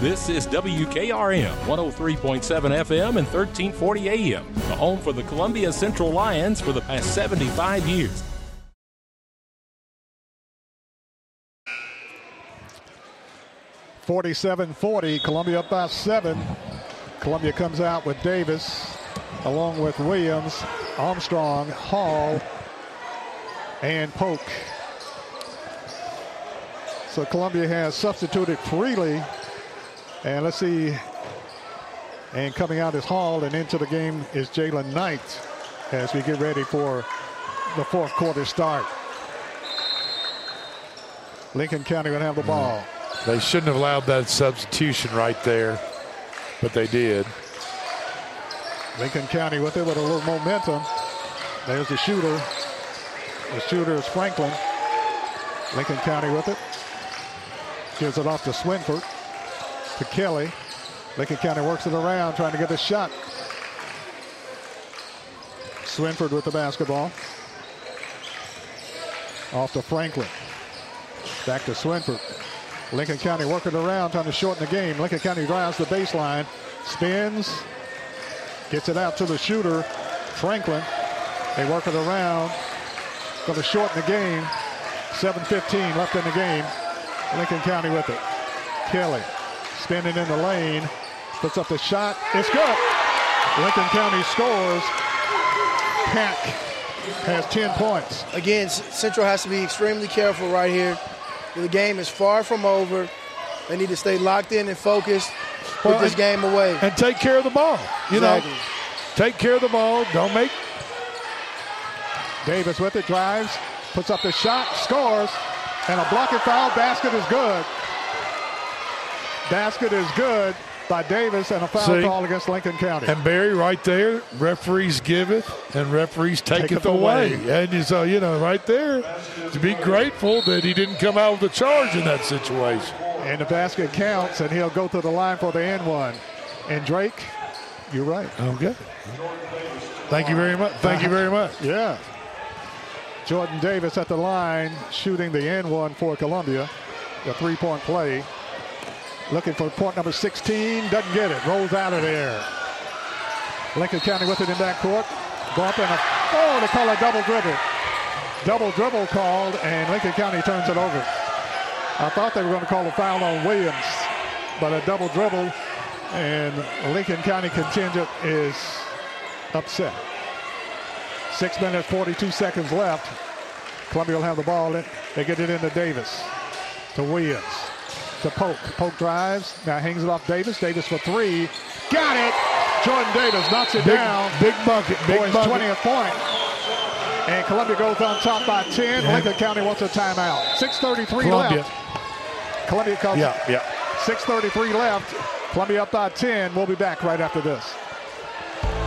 This is WKRM 103.7 FM and 1340 AM, the home for the Columbia Central Lions for the past 75 years. Forty-seven forty. Columbia up by seven. Columbia comes out with Davis, along with Williams, Armstrong, Hall, and Polk. So Columbia has substituted freely. And let's see. And coming out is Hall, and into the game is Jalen Knight as we get ready for the fourth quarter start. Lincoln County will have the mm-hmm. ball. They shouldn't have allowed that substitution right there, but they did. Lincoln County with it with a little momentum. There's the shooter. The shooter is Franklin. Lincoln County with it. Gives it off to Swinford. To Kelly. Lincoln County works it around, trying to get the shot. Swinford with the basketball. Off to Franklin. Back to Swinford. Lincoln County working around, trying to shorten the game. Lincoln County drives the baseline, spins, gets it out to the shooter, Franklin. They work it around, going to shorten the game. 7.15 left in the game. Lincoln County with it. Kelly spinning in the lane, puts up the shot. It's good. Lincoln County scores. Pack has 10 points. Again, Central has to be extremely careful right here. The game is far from over. They need to stay locked in and focused, put Well, this game away. and take care of the ball. You Exactly. know, take care of the ball. Don't make Davis with it, drives, puts up the shot, scores, and a blocking foul. Basket is good. Basket is good by Davis, and a foul See? call against Lincoln County. And Barry, right there, referees giveth and referees taketh Taketh away. away. And so, you know, right there, to be grateful that he didn't come out with a charge in that situation. And the basket counts, and he'll go to the line for the end one. And Drake, you're right. Okay. Thank you very much. Thank you very much. Yeah. Jordan Davis at the line, shooting the end one for Columbia. The three point play. Looking for point number 16, doesn't get it, rolls out of there. Lincoln County with it in backcourt. Bump and a, oh, they call a double dribble. Double dribble called, and Lincoln County turns it over. I thought they were going to call a foul on Williams, but a double dribble, and Lincoln County contingent is upset. Six minutes, 42 seconds left. Columbia will have the ball. They get it into Davis, to Williams, to Polk. Polk drives, now hangs it off Davis. Davis for three. Got it! Jordan Davis knocks it Big- down. big bucket, big his bucket. 20th point. And Columbia goes on top by 10. Yeah. Lincoln County wants a timeout. 6.33 Columbia. left. Columbia calls Yeah, yeah. 6.33 left. Columbia up by 10. We'll be back right after this.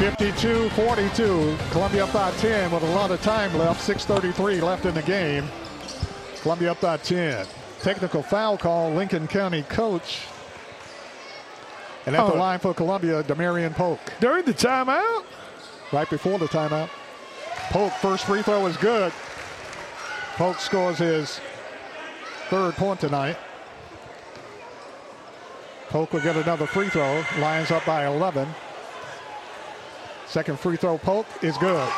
52-42. Columbia up by 10 with a lot of time left. 6.33 left in the game. Columbia up by 10. Technical foul call, Lincoln County coach. And at the Oh. line for Columbia, Demarion Polk. During the timeout? Right before the timeout. Polk, first free throw is good. Polk scores his third point tonight. Polk will get another free throw. Lions up by 11. Second free throw, Polk is good.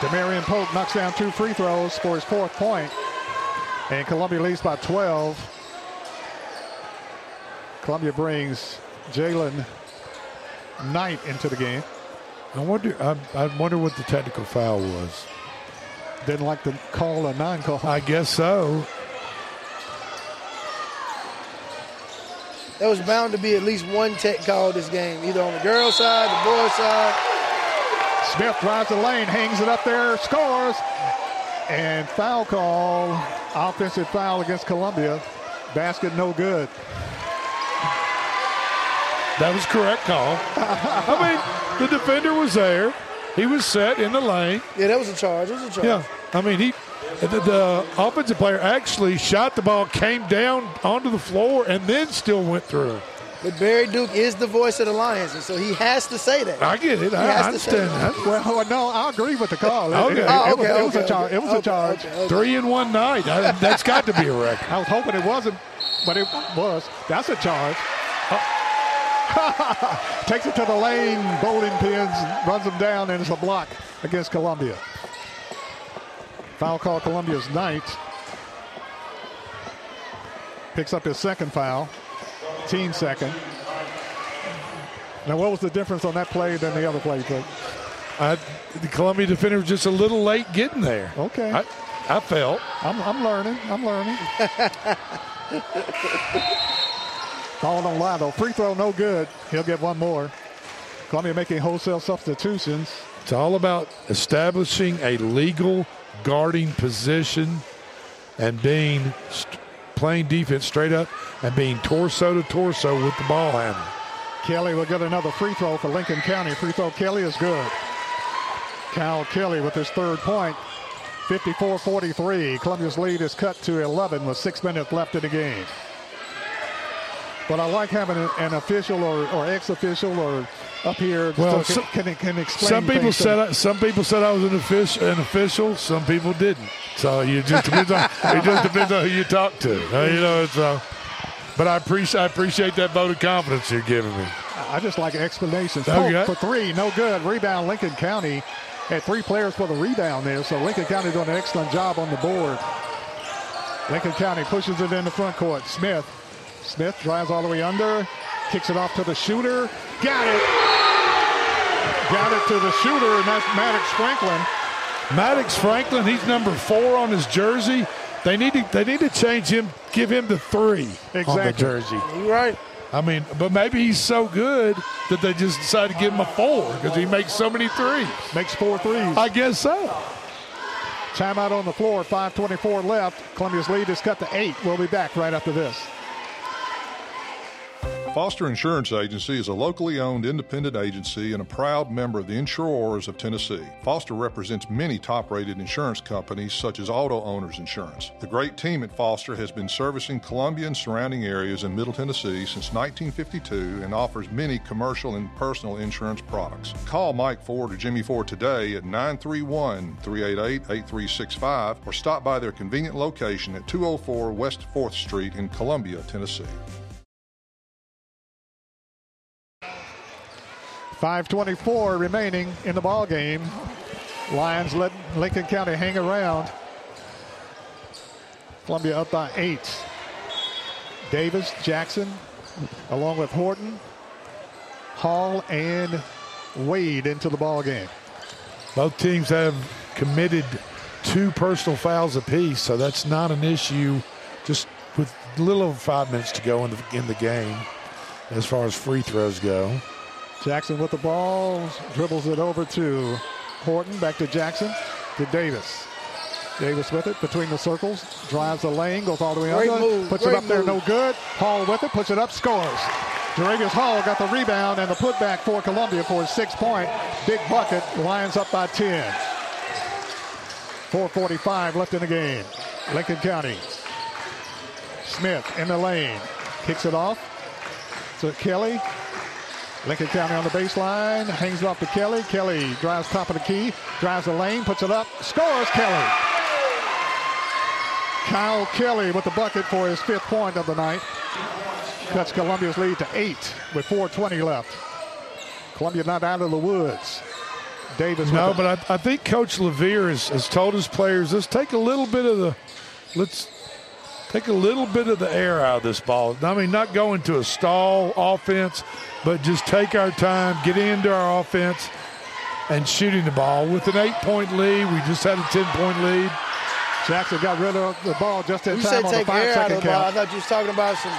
Demarion Polk knocks down two free throws for his fourth point, and Columbia leads by 12. Columbia brings Jalen Knight into the game. I wonder. I, I wonder what the technical foul was. Didn't like to call a non-call. I guess so. There was bound to be at least one tech call this game, either on the girls' side, the boys' side. Smith drives the lane, hangs it up there, scores, and foul call, offensive foul against Columbia. Basket no good. That was correct call. I mean, the defender was there. He was set in the lane. Yeah, that was a charge. It was a charge. Yeah, I mean he, the, the offensive player actually shot the ball, came down onto the floor, and then still went through. But Barry Duke is the voice of the Lions, and so he has to say that. I get it. He I, has to say understand that. Well, no, I agree with the call. It- Okay. It, it- Oh, it was, okay, it was a okay, charge. It was a charge. okay, okay. Three in one night. I, that's got to be a record. I was hoping it wasn't, but it was. That's a charge. Takes it to the lane, bowling pins, runs them down, and it's a block against Columbia. Foul call Columbia's Knight. Picks up his second foul. Team second. Now, what was the difference on that play than the other play? Blake? I, the Columbia defender was just a little late getting there. Okay. I, I felt. I'm, I'm learning. I'm learning. Ball don't lie though. Free throw no good. He'll get one more. Columbia making wholesale substitutions. It's all about establishing a legal guarding position and being playing defense straight up and being torso to torso with the ball handler. Kelly will get another free throw for Lincoln County. Free throw Kelly is good. Cal Kelly with his third point. 54-43. Columbia's lead is cut to 11 with six minutes left in the game. But I like having an official or, or ex-official or up here well, so some, can, can, explain. Some people said I, some people said I was an official, an official. Some people didn't. So you just depends on it just depends on who you talk to. Uh, you know, it's. Uh, but I appreciate I appreciate that vote of confidence you're giving me. I just like explanations. Okay. for three, no good. Rebound, Lincoln County had three players for the rebound there, so Lincoln County doing an excellent job on the board. Lincoln County pushes it in the front court. Smith. Smith drives all the way under, kicks it off to the shooter. Got it. Got it to the shooter, and that's Maddox Franklin. Maddox Franklin, he's number four on his jersey. They need to they need to change him, give him the three exactly. on the jersey. You right. I mean, but maybe he's so good that they just decided to give him a four because he makes so many threes. Makes four threes. I guess so. Timeout on the floor, 5.24 left. Columbia's lead is cut to eight. We'll be back right after this. Foster Insurance Agency is a locally owned independent agency and a proud member of the Insurors of Tennessee. Foster represents many top rated insurance companies such as Auto Owners Insurance. The great team at Foster has been servicing Columbia and surrounding areas in Middle Tennessee since 1952 and offers many commercial and personal insurance products. Call Mike Ford or Jimmy Ford today at 931 388 8365 or stop by their convenient location at 204 West 4th Street in Columbia, Tennessee. 5.24 remaining in the ball game. Lions let Lincoln County hang around. Columbia up by eight. Davis, Jackson, along with Horton, Hall, and Wade into the ball game. Both teams have committed two personal fouls apiece, so that's not an issue. Just with a little over five minutes to go in the in the game, as far as free throws go. Jackson with the ball, dribbles it over to Horton, back to Jackson, to Davis. Davis with it between the circles, drives the lane, goes all the way Great under, move, puts it up there, no good. Hall with it, puts it up, scores. Jaravius Hall got the rebound and the putback for Columbia for a six point big bucket. Lions up by 10. 4.45 left in the game. Lincoln County. Smith in the lane. Kicks it off to Kelly. Lincoln County on the baseline. Hangs it off to Kelly. Kelly drives top of the key. Drives the lane. Puts it up. Scores Kelly. Kyle Kelly with the bucket for his fifth point of the night. Cuts Columbia's lead to eight with 4.20 left. Columbia not out of the woods. Davis No, but I, I think Coach Levere has, has told his players, let's take a little bit of the, let's take a little bit of the air out of this ball. I mean, not go into a stall offense, but just take our time, get into our offense, and shooting the ball. With an eight-point lead, we just had a ten-point lead. Jackson got rid of the ball just in You time said on the take five air out of the ball. I thought you was talking about some,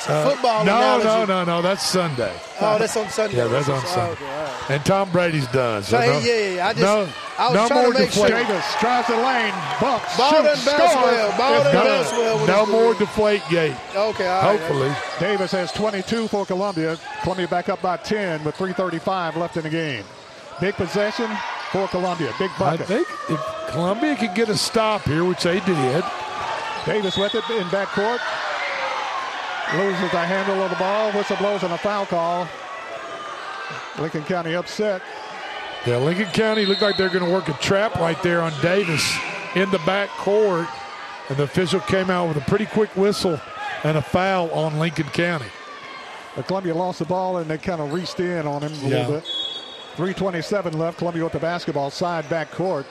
some Uh, football no, analogy. no, no, no. That's Sunday. Oh, that's on Sunday. Yeah, that's on Oh, Sunday. okay, all right. And Tom Brady's done. So No, no, yeah, yeah, yeah. I just- no, I was no trying to more make sure. deflate. Davis drives the lane, bumps, Ball shoots, doesn't bounce scores. Ball It's doesn't good. bounce well with No more dude. deflate gate. Okay, all right. Hopefully. Davis has 22 for Columbia. Columbia back up by 10 with 3.35 left in the game. Big possession for Columbia. Big bucket. I bucket. think if Columbia could get a stop here, which they did, Davis with it in backcourt. Loses the handle of the ball. Whistle blows and a foul call. Lincoln County upset. yeah, Lincoln County looked like they're going to work a trap right there on Davis in the back court, and the official came out with a pretty quick whistle and a foul on Lincoln County. But Columbia lost the ball and they kind of reached in on him a Yeah. little bit. 327 left. Columbia with the basketball side back court.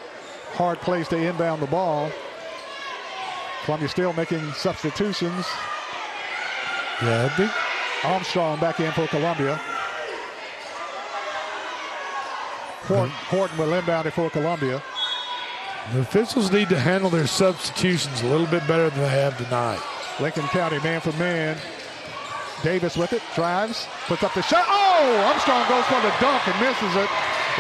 Hard place to inbound the ball. Columbia still making substitutions. Yeah, Armstrong back in for Columbia. Horton, mm-hmm. Horton will inbound it for Columbia. the officials need to handle their substitutions a little bit better than they have tonight. Lincoln County man for man. Davis with it, drives, puts up the shot. Oh, Armstrong goes for the dunk and misses it.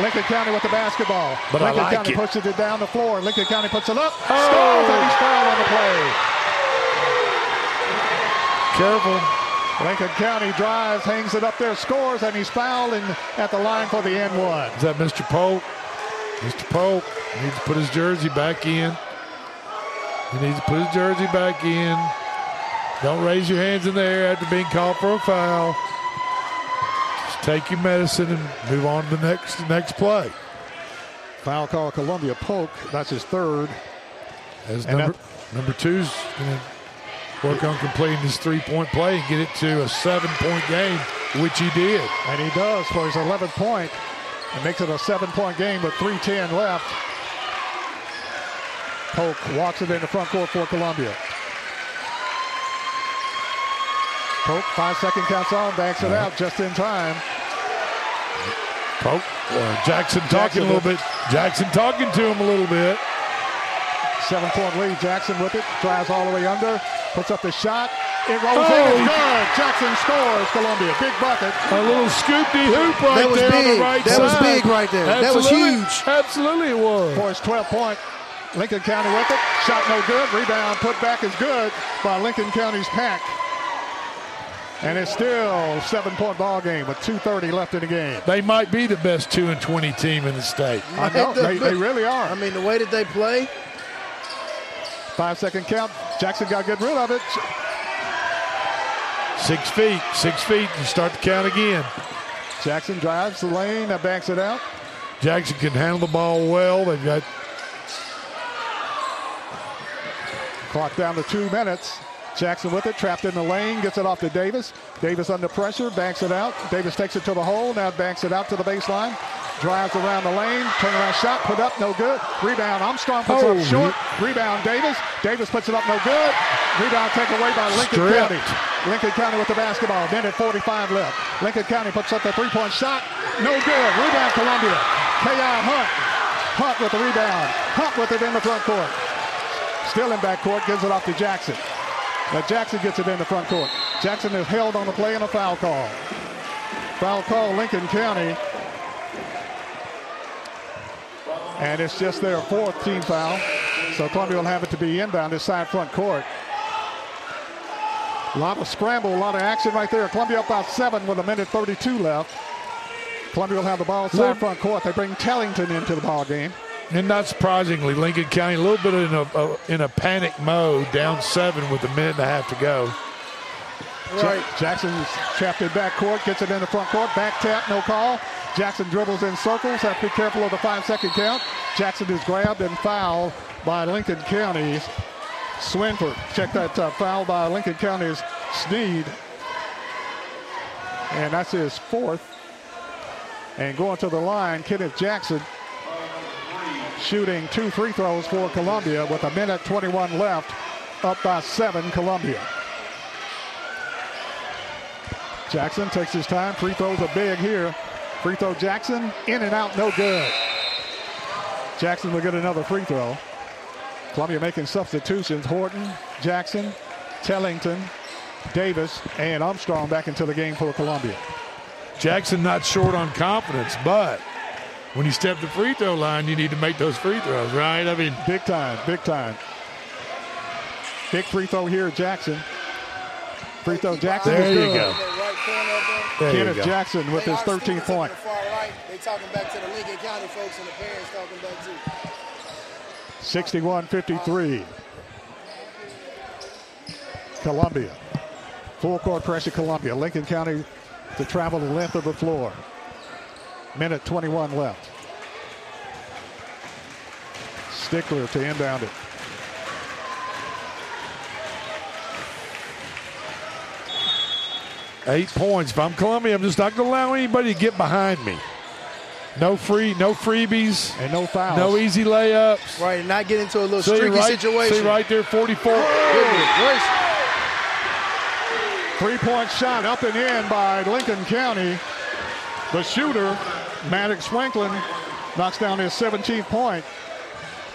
Lincoln County with the basketball. But Lincoln like County it. pushes it down the floor. Lincoln County puts it up. Oh. Scores and he's fouled on the play. Careful. Lincoln County drives, hangs it up there, scores, and he's fouled and at the line for the end one. Is that Mr. Pope? Mr. Pope needs to put his jersey back in. He needs to put his jersey back in. Don't raise your hands in the air after being called for a foul. Just take your medicine and move on to the next next play. Foul call Columbia Polk. That's his third. As And number, number two's going to work on completing his three-point play and get it to a seven-point game, which he did. And he does for his 11th point. It makes it a seven-point game with 3.10 left. Polk walks it in the front court for Columbia. Polk, five-second counts on, backs it out just in time. Pope, uh, Jackson talking Jackson a little bit. Jackson talking to him a little bit. Seven-point lead. Jackson with it, drives all the way under, puts up the shot. It rolls Oh, in. It's good. Jackson scores. Columbia, big bucket. A little scoopy hoop right That was there on big. the right That side. was big right there. That was huge. Absolutely, it was. For his 12 point. Lincoln County with it. Shot no good. Rebound put back is good by Lincoln County's pack. And it's still seven point ball game with 2.30 left in the game. They might be the best two and twenty team in the state. I know, they, they really are. I mean, the way that they play. Five second count. Jackson got good rid of it. Six feet, six feet. You start to count again. Jackson drives the lane, that backs it out. Jackson can handle the ball well. They've got Clock down to two minutes. Jackson with it, trapped in the lane, gets it off to Davis. Davis under pressure, backs it out. Davis takes it to the hole, now backs it out to the baseline. Drives around the lane, turnaround shot, put up, no good. Rebound, Armstrong puts Oh, it up oh, short. Rebound, Davis. Davis puts it up, no good. Rebound taken away by Lincoln Stripped. County. Lincoln County with the basketball. Minute 45 left. Lincoln County puts up the three-point shot, no good. Rebound, Columbia. K.I. Hunt. Hunt with the rebound. Hunt with it in the front court. Still in back court, gives it off to Jackson. Now Jackson gets it in the front court. Jackson is held on the play and a foul call. Foul call, Lincoln County. And it's just their fourth team foul. So Columbia will have it to be inbound this side front court. A lot of scramble, a lot of action right there. Columbia up by seven with a minute 32 left. Columbia will have the ball side front court. They bring Tellington into the ball game. And not surprisingly, Lincoln County a little bit in a, a in a panic mode, down seven with a minute and a half to go. Right. Jackson's trapped in backcourt, gets it in the front court, back tap, no call. Jackson dribbles in circles, have to be careful of the five second count. Jackson is grabbed and fouled by Lincoln County's Swinford. Check that uh, foul by Lincoln County's Sneed. And that's his fourth. And going to the line, Kenneth Jackson shooting two free throws for Columbia with a minute 21 left, up by seven, Columbia. Jackson takes his time. Free throws are big here. Free throw Jackson, in and out, no good. Jackson will get another free throw. Columbia making substitutions. Horton, Jackson, Tellington, Davis, and Armstrong back into the game for Columbia. Jackson not short on confidence, but when you step the free throw line, you need to make those free throws, right? I mean, Big time, big time. Big free throw here, Jackson. Free throw Jackson There is you good. go. There you Kenneth go. Jackson with his 13th point. Far right, they talking back to the Lincoln County folks and the parents talking back too. 61-53. Columbia. Full court pressure, Columbia. Lincoln County to travel the length of the floor. Minute 21 left. Stickler to inbound it. Eight points. If I'm Columbia, I'm just not going to allow anybody to get behind me. No free, no freebies, and no fouls. No easy layups. Right, and not get into a little See streaky right, situation. See right there, 44. Goodness. Three-point shot up and in by Lincoln County. The shooter, Maddox Franklin, knocks down his 17th point.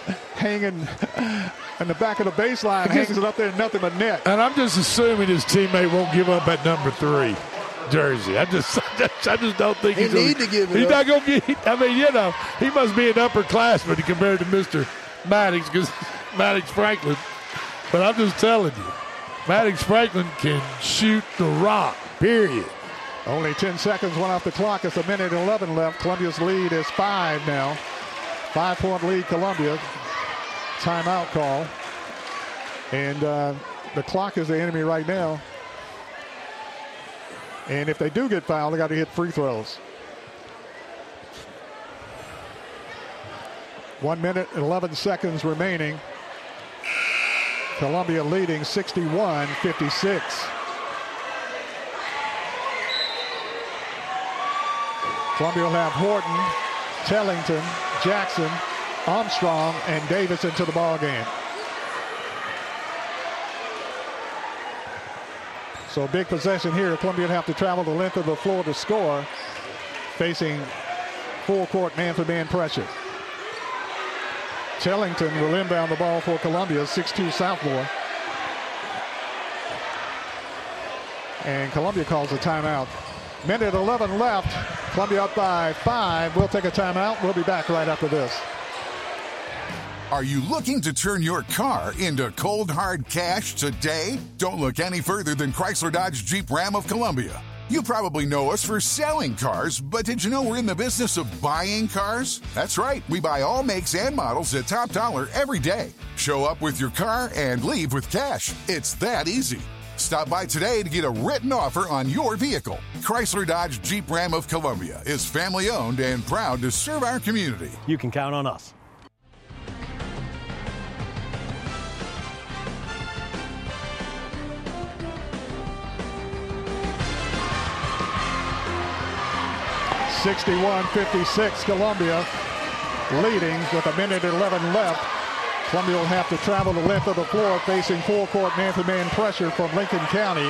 Hanging in the back of the baseline, hangs it up there, nothing but net. And I'm just assuming his teammate won't give up at number three jersey. I just, I just don't think He he's need gonna, to give it He's up. not going to get. I mean, you know, he must be an upperclassman compared to Mister Maddox because Maddox Franklin. But I'm just telling you, Maddox Franklin can shoot the rock. Period. Only 10 seconds went off the clock. It's a minute and 11 left. Columbia's lead is five now. Five point lead, Columbia. Timeout call. And uh, the clock is the enemy right now. And if they do get fouled, they got to hit free throws. One minute and 11 seconds remaining. Columbia leading 61 56. Columbia will have Horton, Tellington, Jackson, Armstrong, and Davis into the ball game. So big possession here. Columbia will have to travel the length of the floor to score, facing full court man-for-man pressure. Tellington will inbound the ball for Columbia, 6'2 sophomore. And Columbia calls a timeout. Minute 11 left. Columbia up by five. We'll take a timeout. We'll be back right after this. Are you looking to turn your car into cold hard cash today? Don't look any further than Chrysler Dodge Jeep Ram of Columbia. You probably know us for selling cars, but did you know we're in the business of buying cars? That's right, we buy all makes and models at top dollar every day. Show up with your car and leave with cash. It's that easy. Stop by today to get a written offer on your vehicle. Chrysler Dodge Jeep Ram of Columbia is family owned and proud to serve our community. You can count on us. Sixty-one fifty-six. Columbia leading with a minute and 11 left. Columbia will have to travel the length of the floor facing full court man-to-man pressure from Lincoln County.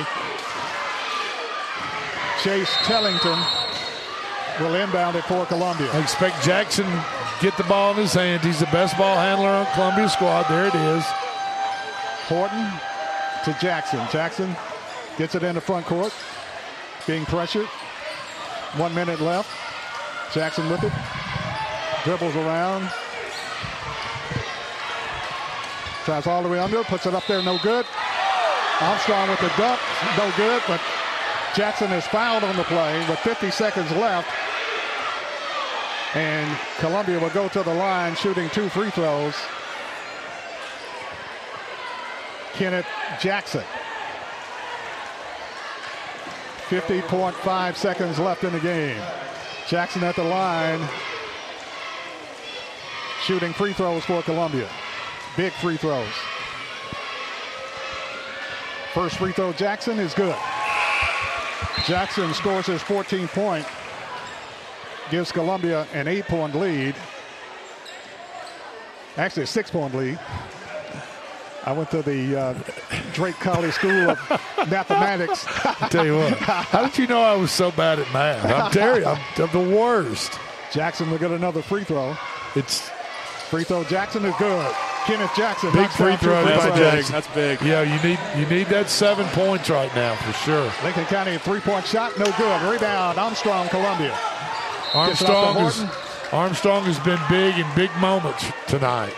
Chase Tellington will inbound it for Columbia. I expect Jackson get the ball in his hand. He's the best ball handler on Columbia squad. There it is. Horton to Jackson. Jackson gets it in the front court, being pressured. One minute left. Jackson with it. Dribbles around. Tries all the way under, puts it up there, no good. Armstrong with the dunk, no good, but Jackson is fouled on the play with 50 seconds left. And Columbia will go to the line shooting two free throws. Kenneth Jackson. 50.5 seconds left in the game. Jackson at the line. Shooting free throws for Columbia. Big free throws. First free throw, Jackson is good. Jackson scores his 14 point, gives Columbia an eight point lead. Actually, a six point lead. I went to the uh, Drake College School of Mathematics. I tell you what, how did you know I was so bad at math? I'm you, I'm, I'm the worst. Jackson will get another free throw. It's free throw. Jackson is good. Kenneth Jackson. Big free down throw by throws. Jackson. That's big. Yeah, you need you need that seven points right now for sure. Lincoln County three point shot, no good. Rebound, Armstrong, Columbia. Gets it off to Armstrong is, Armstrong has been big in big moments tonight.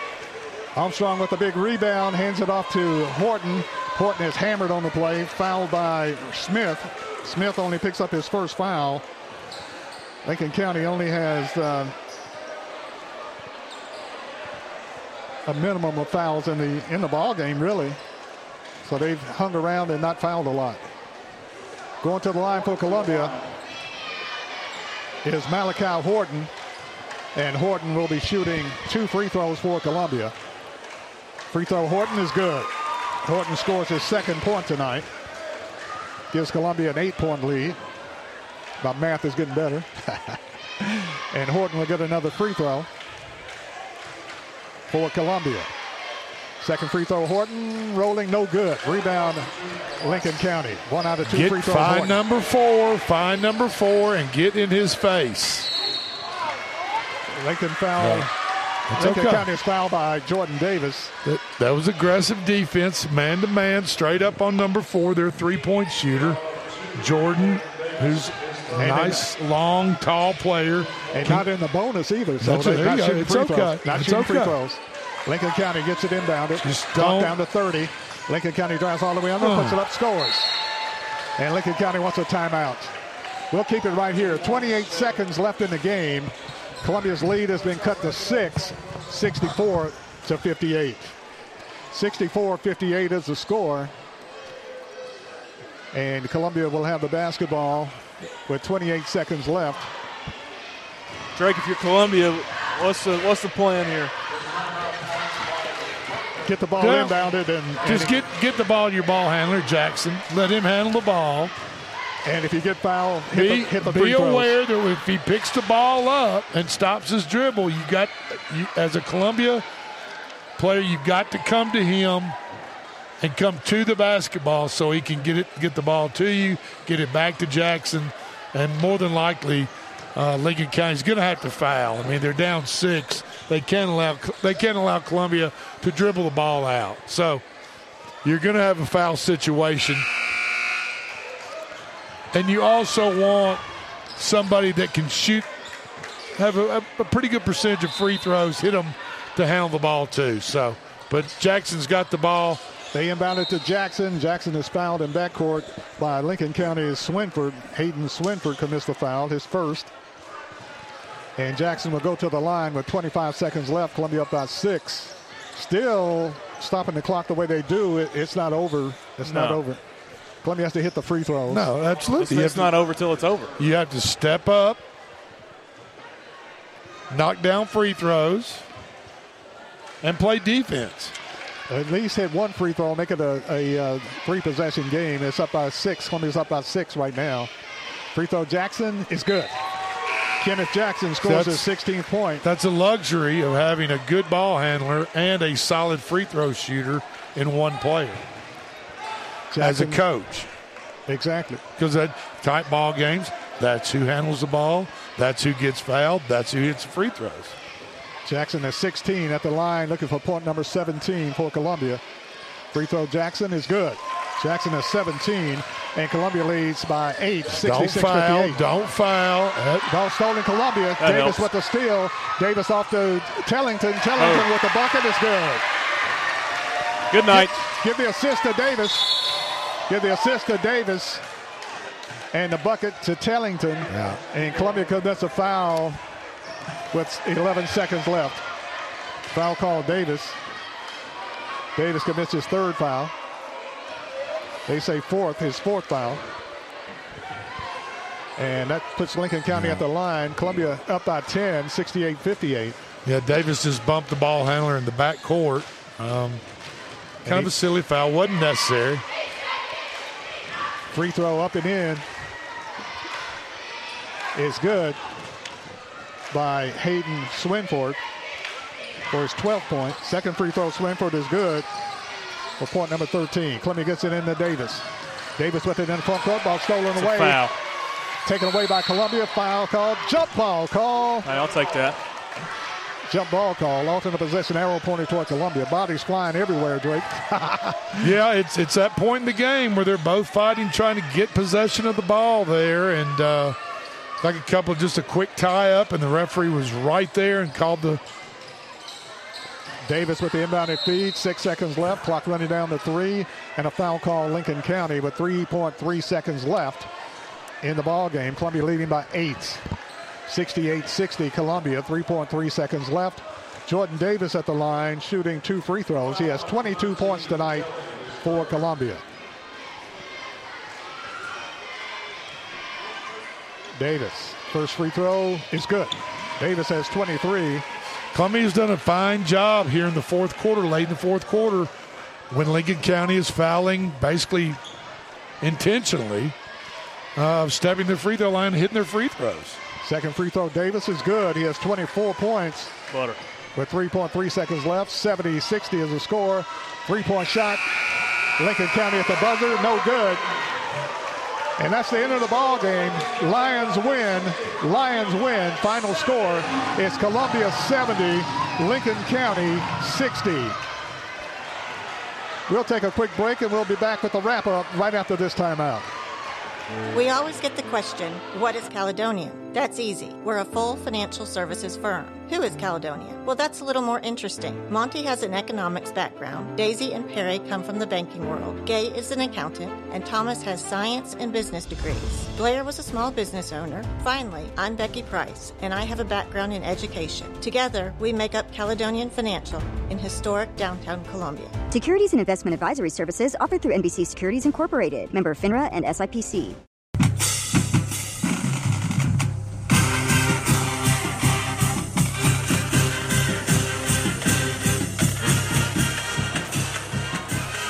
Armstrong with a big rebound, hands it off to Horton. Horton is hammered on the play, fouled by Smith. Smith only picks up his first foul. Lincoln County only has uh, a minimum of fouls in the in the ball game, really. So they've hung around and not fouled a lot. Going to the line for Columbia is Malachi Horton, and Horton will be shooting two free throws for Columbia. Free throw Horton is good. Horton scores his second point tonight. Gives Columbia an eight-point lead. My math is getting better. and Horton will get another free throw for Columbia. Second free throw, Horton rolling no good. Rebound, Lincoln County. One out of two Get free throws. find Horton. number four, find number four, and get in his face. Lincoln foul That's Lincoln okay. County is fouled by Jordan Davis. That, that was aggressive defense, man to man, straight up on number four, their three point shooter. Jordan, who's And nice, long, tall player. And not in the bonus either. So they're not shooting It's free okay. throws. Not It's shooting free throws. Lincoln County gets it inbounded. Just down to 30. Lincoln County drives all the way under, Oh. puts it up, scores. And Lincoln County wants a timeout. We'll keep it right here. 28 seconds left in the game. Columbia's lead has been cut to six, 64 to 58. 64-58 is the score. And Columbia will have the basketball with 28 seconds left. Drake, if you're Columbia, what's the what's the plan here? Get the ball Yeah. inbounded and, and Just get get the ball to your ball handler, Jackson. Let him handle the ball. And if you get fouled, hit be, the, hit the be free throws. aware that if he picks the ball up and stops his dribble, you got you, as a Columbia player, you've got to come to him and come to the basketball so he can get it, get the ball to you, get it back to Jackson, and more than likely, uh, Lincoln County's going to have to foul. I mean, they're down six. They can't allow they can't allow Columbia to dribble the ball out. So you're going to have a foul situation. And you also want somebody that can shoot, have a, a pretty good percentage of free throws, hit them to handle the ball too. So, but Jackson's got the ball. They inbound it to Jackson. Jackson is fouled in backcourt by Lincoln County's Swinford. Hayden Swinford commits the foul, his first. And Jackson will go to the line with 25 seconds left. Columbia up by six. Still stopping the clock the way they do. It, it's not over. It's not over. Columbia has to hit the free throws. No, absolutely. It's, it's have not over till it's over. You have to step up, knock down free throws, and play defense. At least hit one free throw, make it a, a uh, three possession game. It's up by six. Columbia's up by six right now. Free throw Jackson is good. Kenneth Jackson scores his 16th point. That's a luxury of having a good ball handler and a solid free throw shooter in one player as a coach. Exactly. Because that tight ball games, that's who handles the ball, that's who gets fouled, that's who hits the free throws. Jackson is 16 at the line, looking for point number 17 for Columbia. Free throw Jackson is good. Jackson is 17, and Columbia leads by eight, 66 Don't foul, 58. don't foul. That- Ball stolen Columbia. That Davis helps. with the steal. Davis off to Tellington. Tellington Oh. with the bucket is good. Good night. Give, give the assist to Davis. Give the assist to Davis. And the bucket to Tellington. Yeah. And Columbia commits a foul with 11 seconds left. Foul call Davis. Davis commits his third foul. They say fourth, his fourth foul. And that puts Lincoln County at the line. Columbia up by 10, 68 58. Yeah, Davis just bumped the ball handler in the back court. Um, kind And of a silly foul, wasn't necessary. Free throw up and in is good by Hayden Swinford for his 12th point. Second free throw, Swinford is good for point number 13. Columbia gets it into Davis. Davis with it in the front court, ball stolen It's a away. foul. Taken away by Columbia. Foul called. Jump ball call. Hey, I'll take that. Jump ball call. Alternate possession arrow pointed toward Columbia. Bodies flying everywhere, Drake. Yeah, it's it's that point in the game where they're both fighting, trying to get possession of the ball there, and uh, like a couple just a quick tie up, and the referee was right there and called the. Davis with the inbounded feed. Six seconds left. Clock running down to three. And a foul call Lincoln County with 3.3 seconds left in the ball game. Columbia leading by eight. 68-60 Columbia. 3.3 seconds left. Jordan Davis at the line shooting two free throws. He has 22 points tonight for Columbia. Davis. First free throw is good. Davis has 23. Columbia's done a fine job here in the fourth quarter, late in the fourth quarter, when Lincoln County is fouling basically intentionally, uh, stepping their free throw line hitting their free throws. Second free throw, Davis is good. He has 24 points Butter. with 3.3 seconds left. 70 60 is the score. Three point shot. Lincoln County at the buzzer, no good. And that's the end of the ball game. Lions win. Lions win. Final score is Columbia 70, Lincoln County 60. We'll take a quick break and we'll be back with the wrap up right after this timeout. We always get the question, what is Caledonia? That's easy. We're a full financial services firm. Who is Caledonia? Well, that's a little more interesting. Monty has an economics background. Daisy and Perry come from the banking world. Gay is an accountant, and Thomas has science and business degrees. Blair was a small business owner. Finally, I'm Becky Price, and I have a background in education. Together, we make up Caledonian Financial in historic downtown Columbia. Securities and investment advisory services offered through NBC Securities Incorporated, member FINRA and SIPC.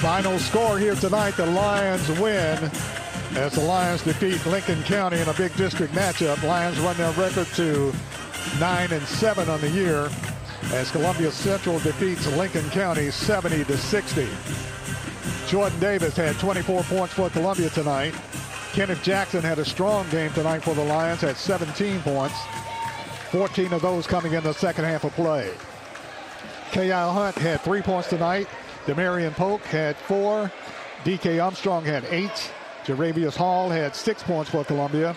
Final score here tonight, the Lions win as the Lions defeat Lincoln County in a big district matchup. Lions run their record to 9 and 7 on the year as Columbia Central defeats Lincoln County 70 to 60. Jordan Davis had 24 points for Columbia tonight. Kenneth Jackson had a strong game tonight for the Lions at 17 points. 14 of those coming in the second half of play. K.I. Hunt had three points tonight. Demarion Polk had four. D.K. Armstrong had eight. Jaravius Hall had six points for Columbia.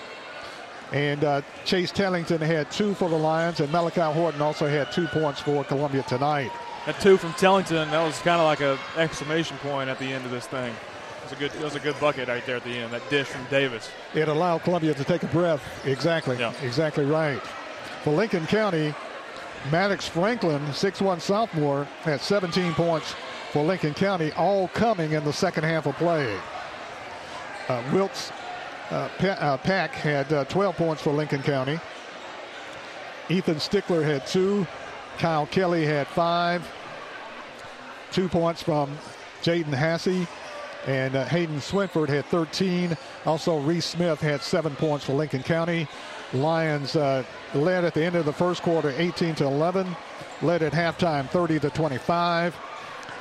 And uh, Chase Tellington had two for the Lions, and Malachi Horton also had two points for Columbia tonight. That two from Tellington, that was kind of like an exclamation point at the end of this thing. It was a good, it was a good bucket right there at the end. That dish from Davis. It allowed Columbia to take a breath. Exactly. Yeah. Exactly right. For Lincoln County, Maddox Franklin, 6'1 sophomore, had 17 points for Lincoln County, all coming in the second half of play. Uh, Wilkes uh, uh, Pack had uh, 12 points for Lincoln County. Ethan Stickler had two. Kyle Kelly had five. Two points from Jaden Hassey. And uh, Hayden Swinford had 13. Also, Reese Smith had seven points for Lincoln County. Lions uh, led at the end of the first quarter 18 to 11. Led at halftime 30 to 25.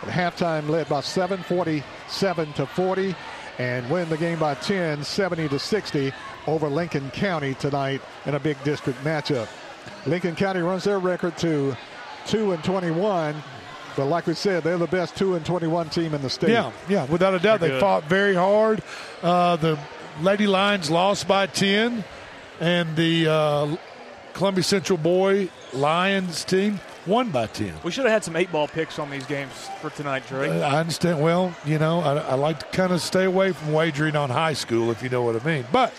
At halftime led by 7, 47 to 40. And win the game by 10, 70 to 60 over Lincoln County tonight in a big district matchup. Lincoln County runs their record to 2 and 21. But like we said, they're the best 2 and 21 team in the state. Yeah, yeah, without a doubt. They're They good. fought very hard. Uh, the Lady Lions lost by 10, and the uh, Columbia Central Boy Lions team won by 10. We should have had some eight ball picks on these games for tonight, Trey. Uh, I understand. Well, you know, I, I like to kind of stay away from wagering on high school, if you know what I mean. But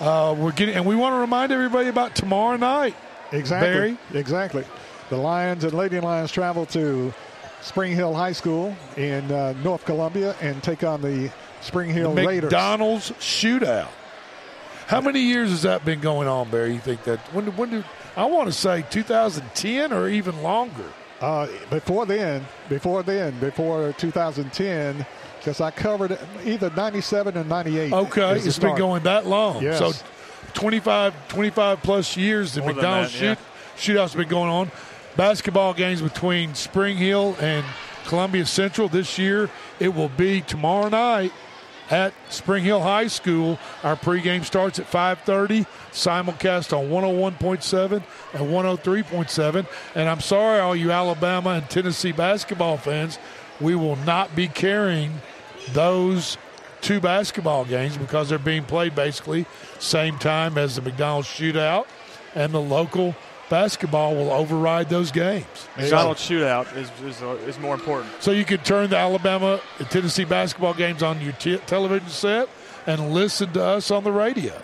uh, we're getting, and we want to remind everybody about tomorrow night. Exactly. Barry? Exactly. The Lions and Lady Lions travel to Spring Hill High School in uh, North Columbia and take on the Spring Hill the Raiders. McDonald's shootout. How many years has that been going on, Barry? You think that when did, when did I want to say 2010 or even longer? Uh, before then, before then, before 2010, because I covered either 97 and 98. Okay, it's been going that long. Yes. So 25, 25 plus years the More McDonald's that, yeah. shootout's been going on. Basketball games between Spring Hill and Columbia Central this year. It will be tomorrow night at Spring Hill High School. Our pregame starts at 5:30. Simulcast on 101.7 and 103.7. And I'm sorry, all you Alabama and Tennessee basketball fans, we will not be carrying those two basketball games because they're being played basically same time as the McDonald's shootout, and the local basketball will override those games. McDonald's shootout is, is, uh, is more important. So you can turn the Alabama and Tennessee basketball games on your t- television set and listen to us on the radio.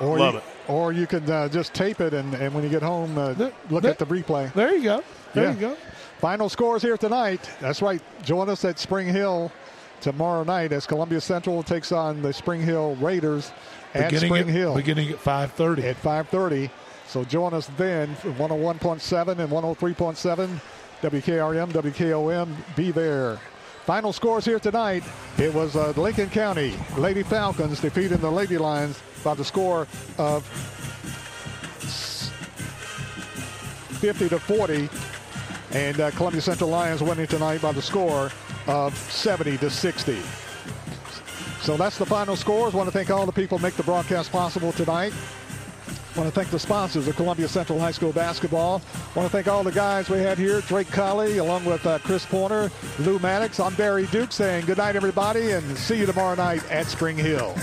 Or Love you, it. Or you can uh, just tape it and, and when you get home, uh, look there- at the replay. There you go. There Yeah. you go. Final scores here tonight. That's right. Join us at Spring Hill tomorrow night as Columbia Central takes on the Spring Hill Raiders at Beginning Spring at- Hill. beginning at 5:30. At 5:30. So join us then for 101.7 and 103.7 WKRM, WKOM. Be there. Final scores here tonight. It was uh, Lincoln County Lady Falcons defeating the Lady Lions by the score of 50 to 40. And uh, Columbia Central Lions winning tonight by the score of 70 to 60. So that's the final scores. want to thank all the people who make the broadcast possible tonight. Want to thank the sponsors of Columbia Central High School basketball. want to thank all the guys we had here, Drake Colley, along with uh, Chris Pointer, Lou Maddox. I'm Barry Duke saying good night, everybody, and see you tomorrow night at Spring Hill.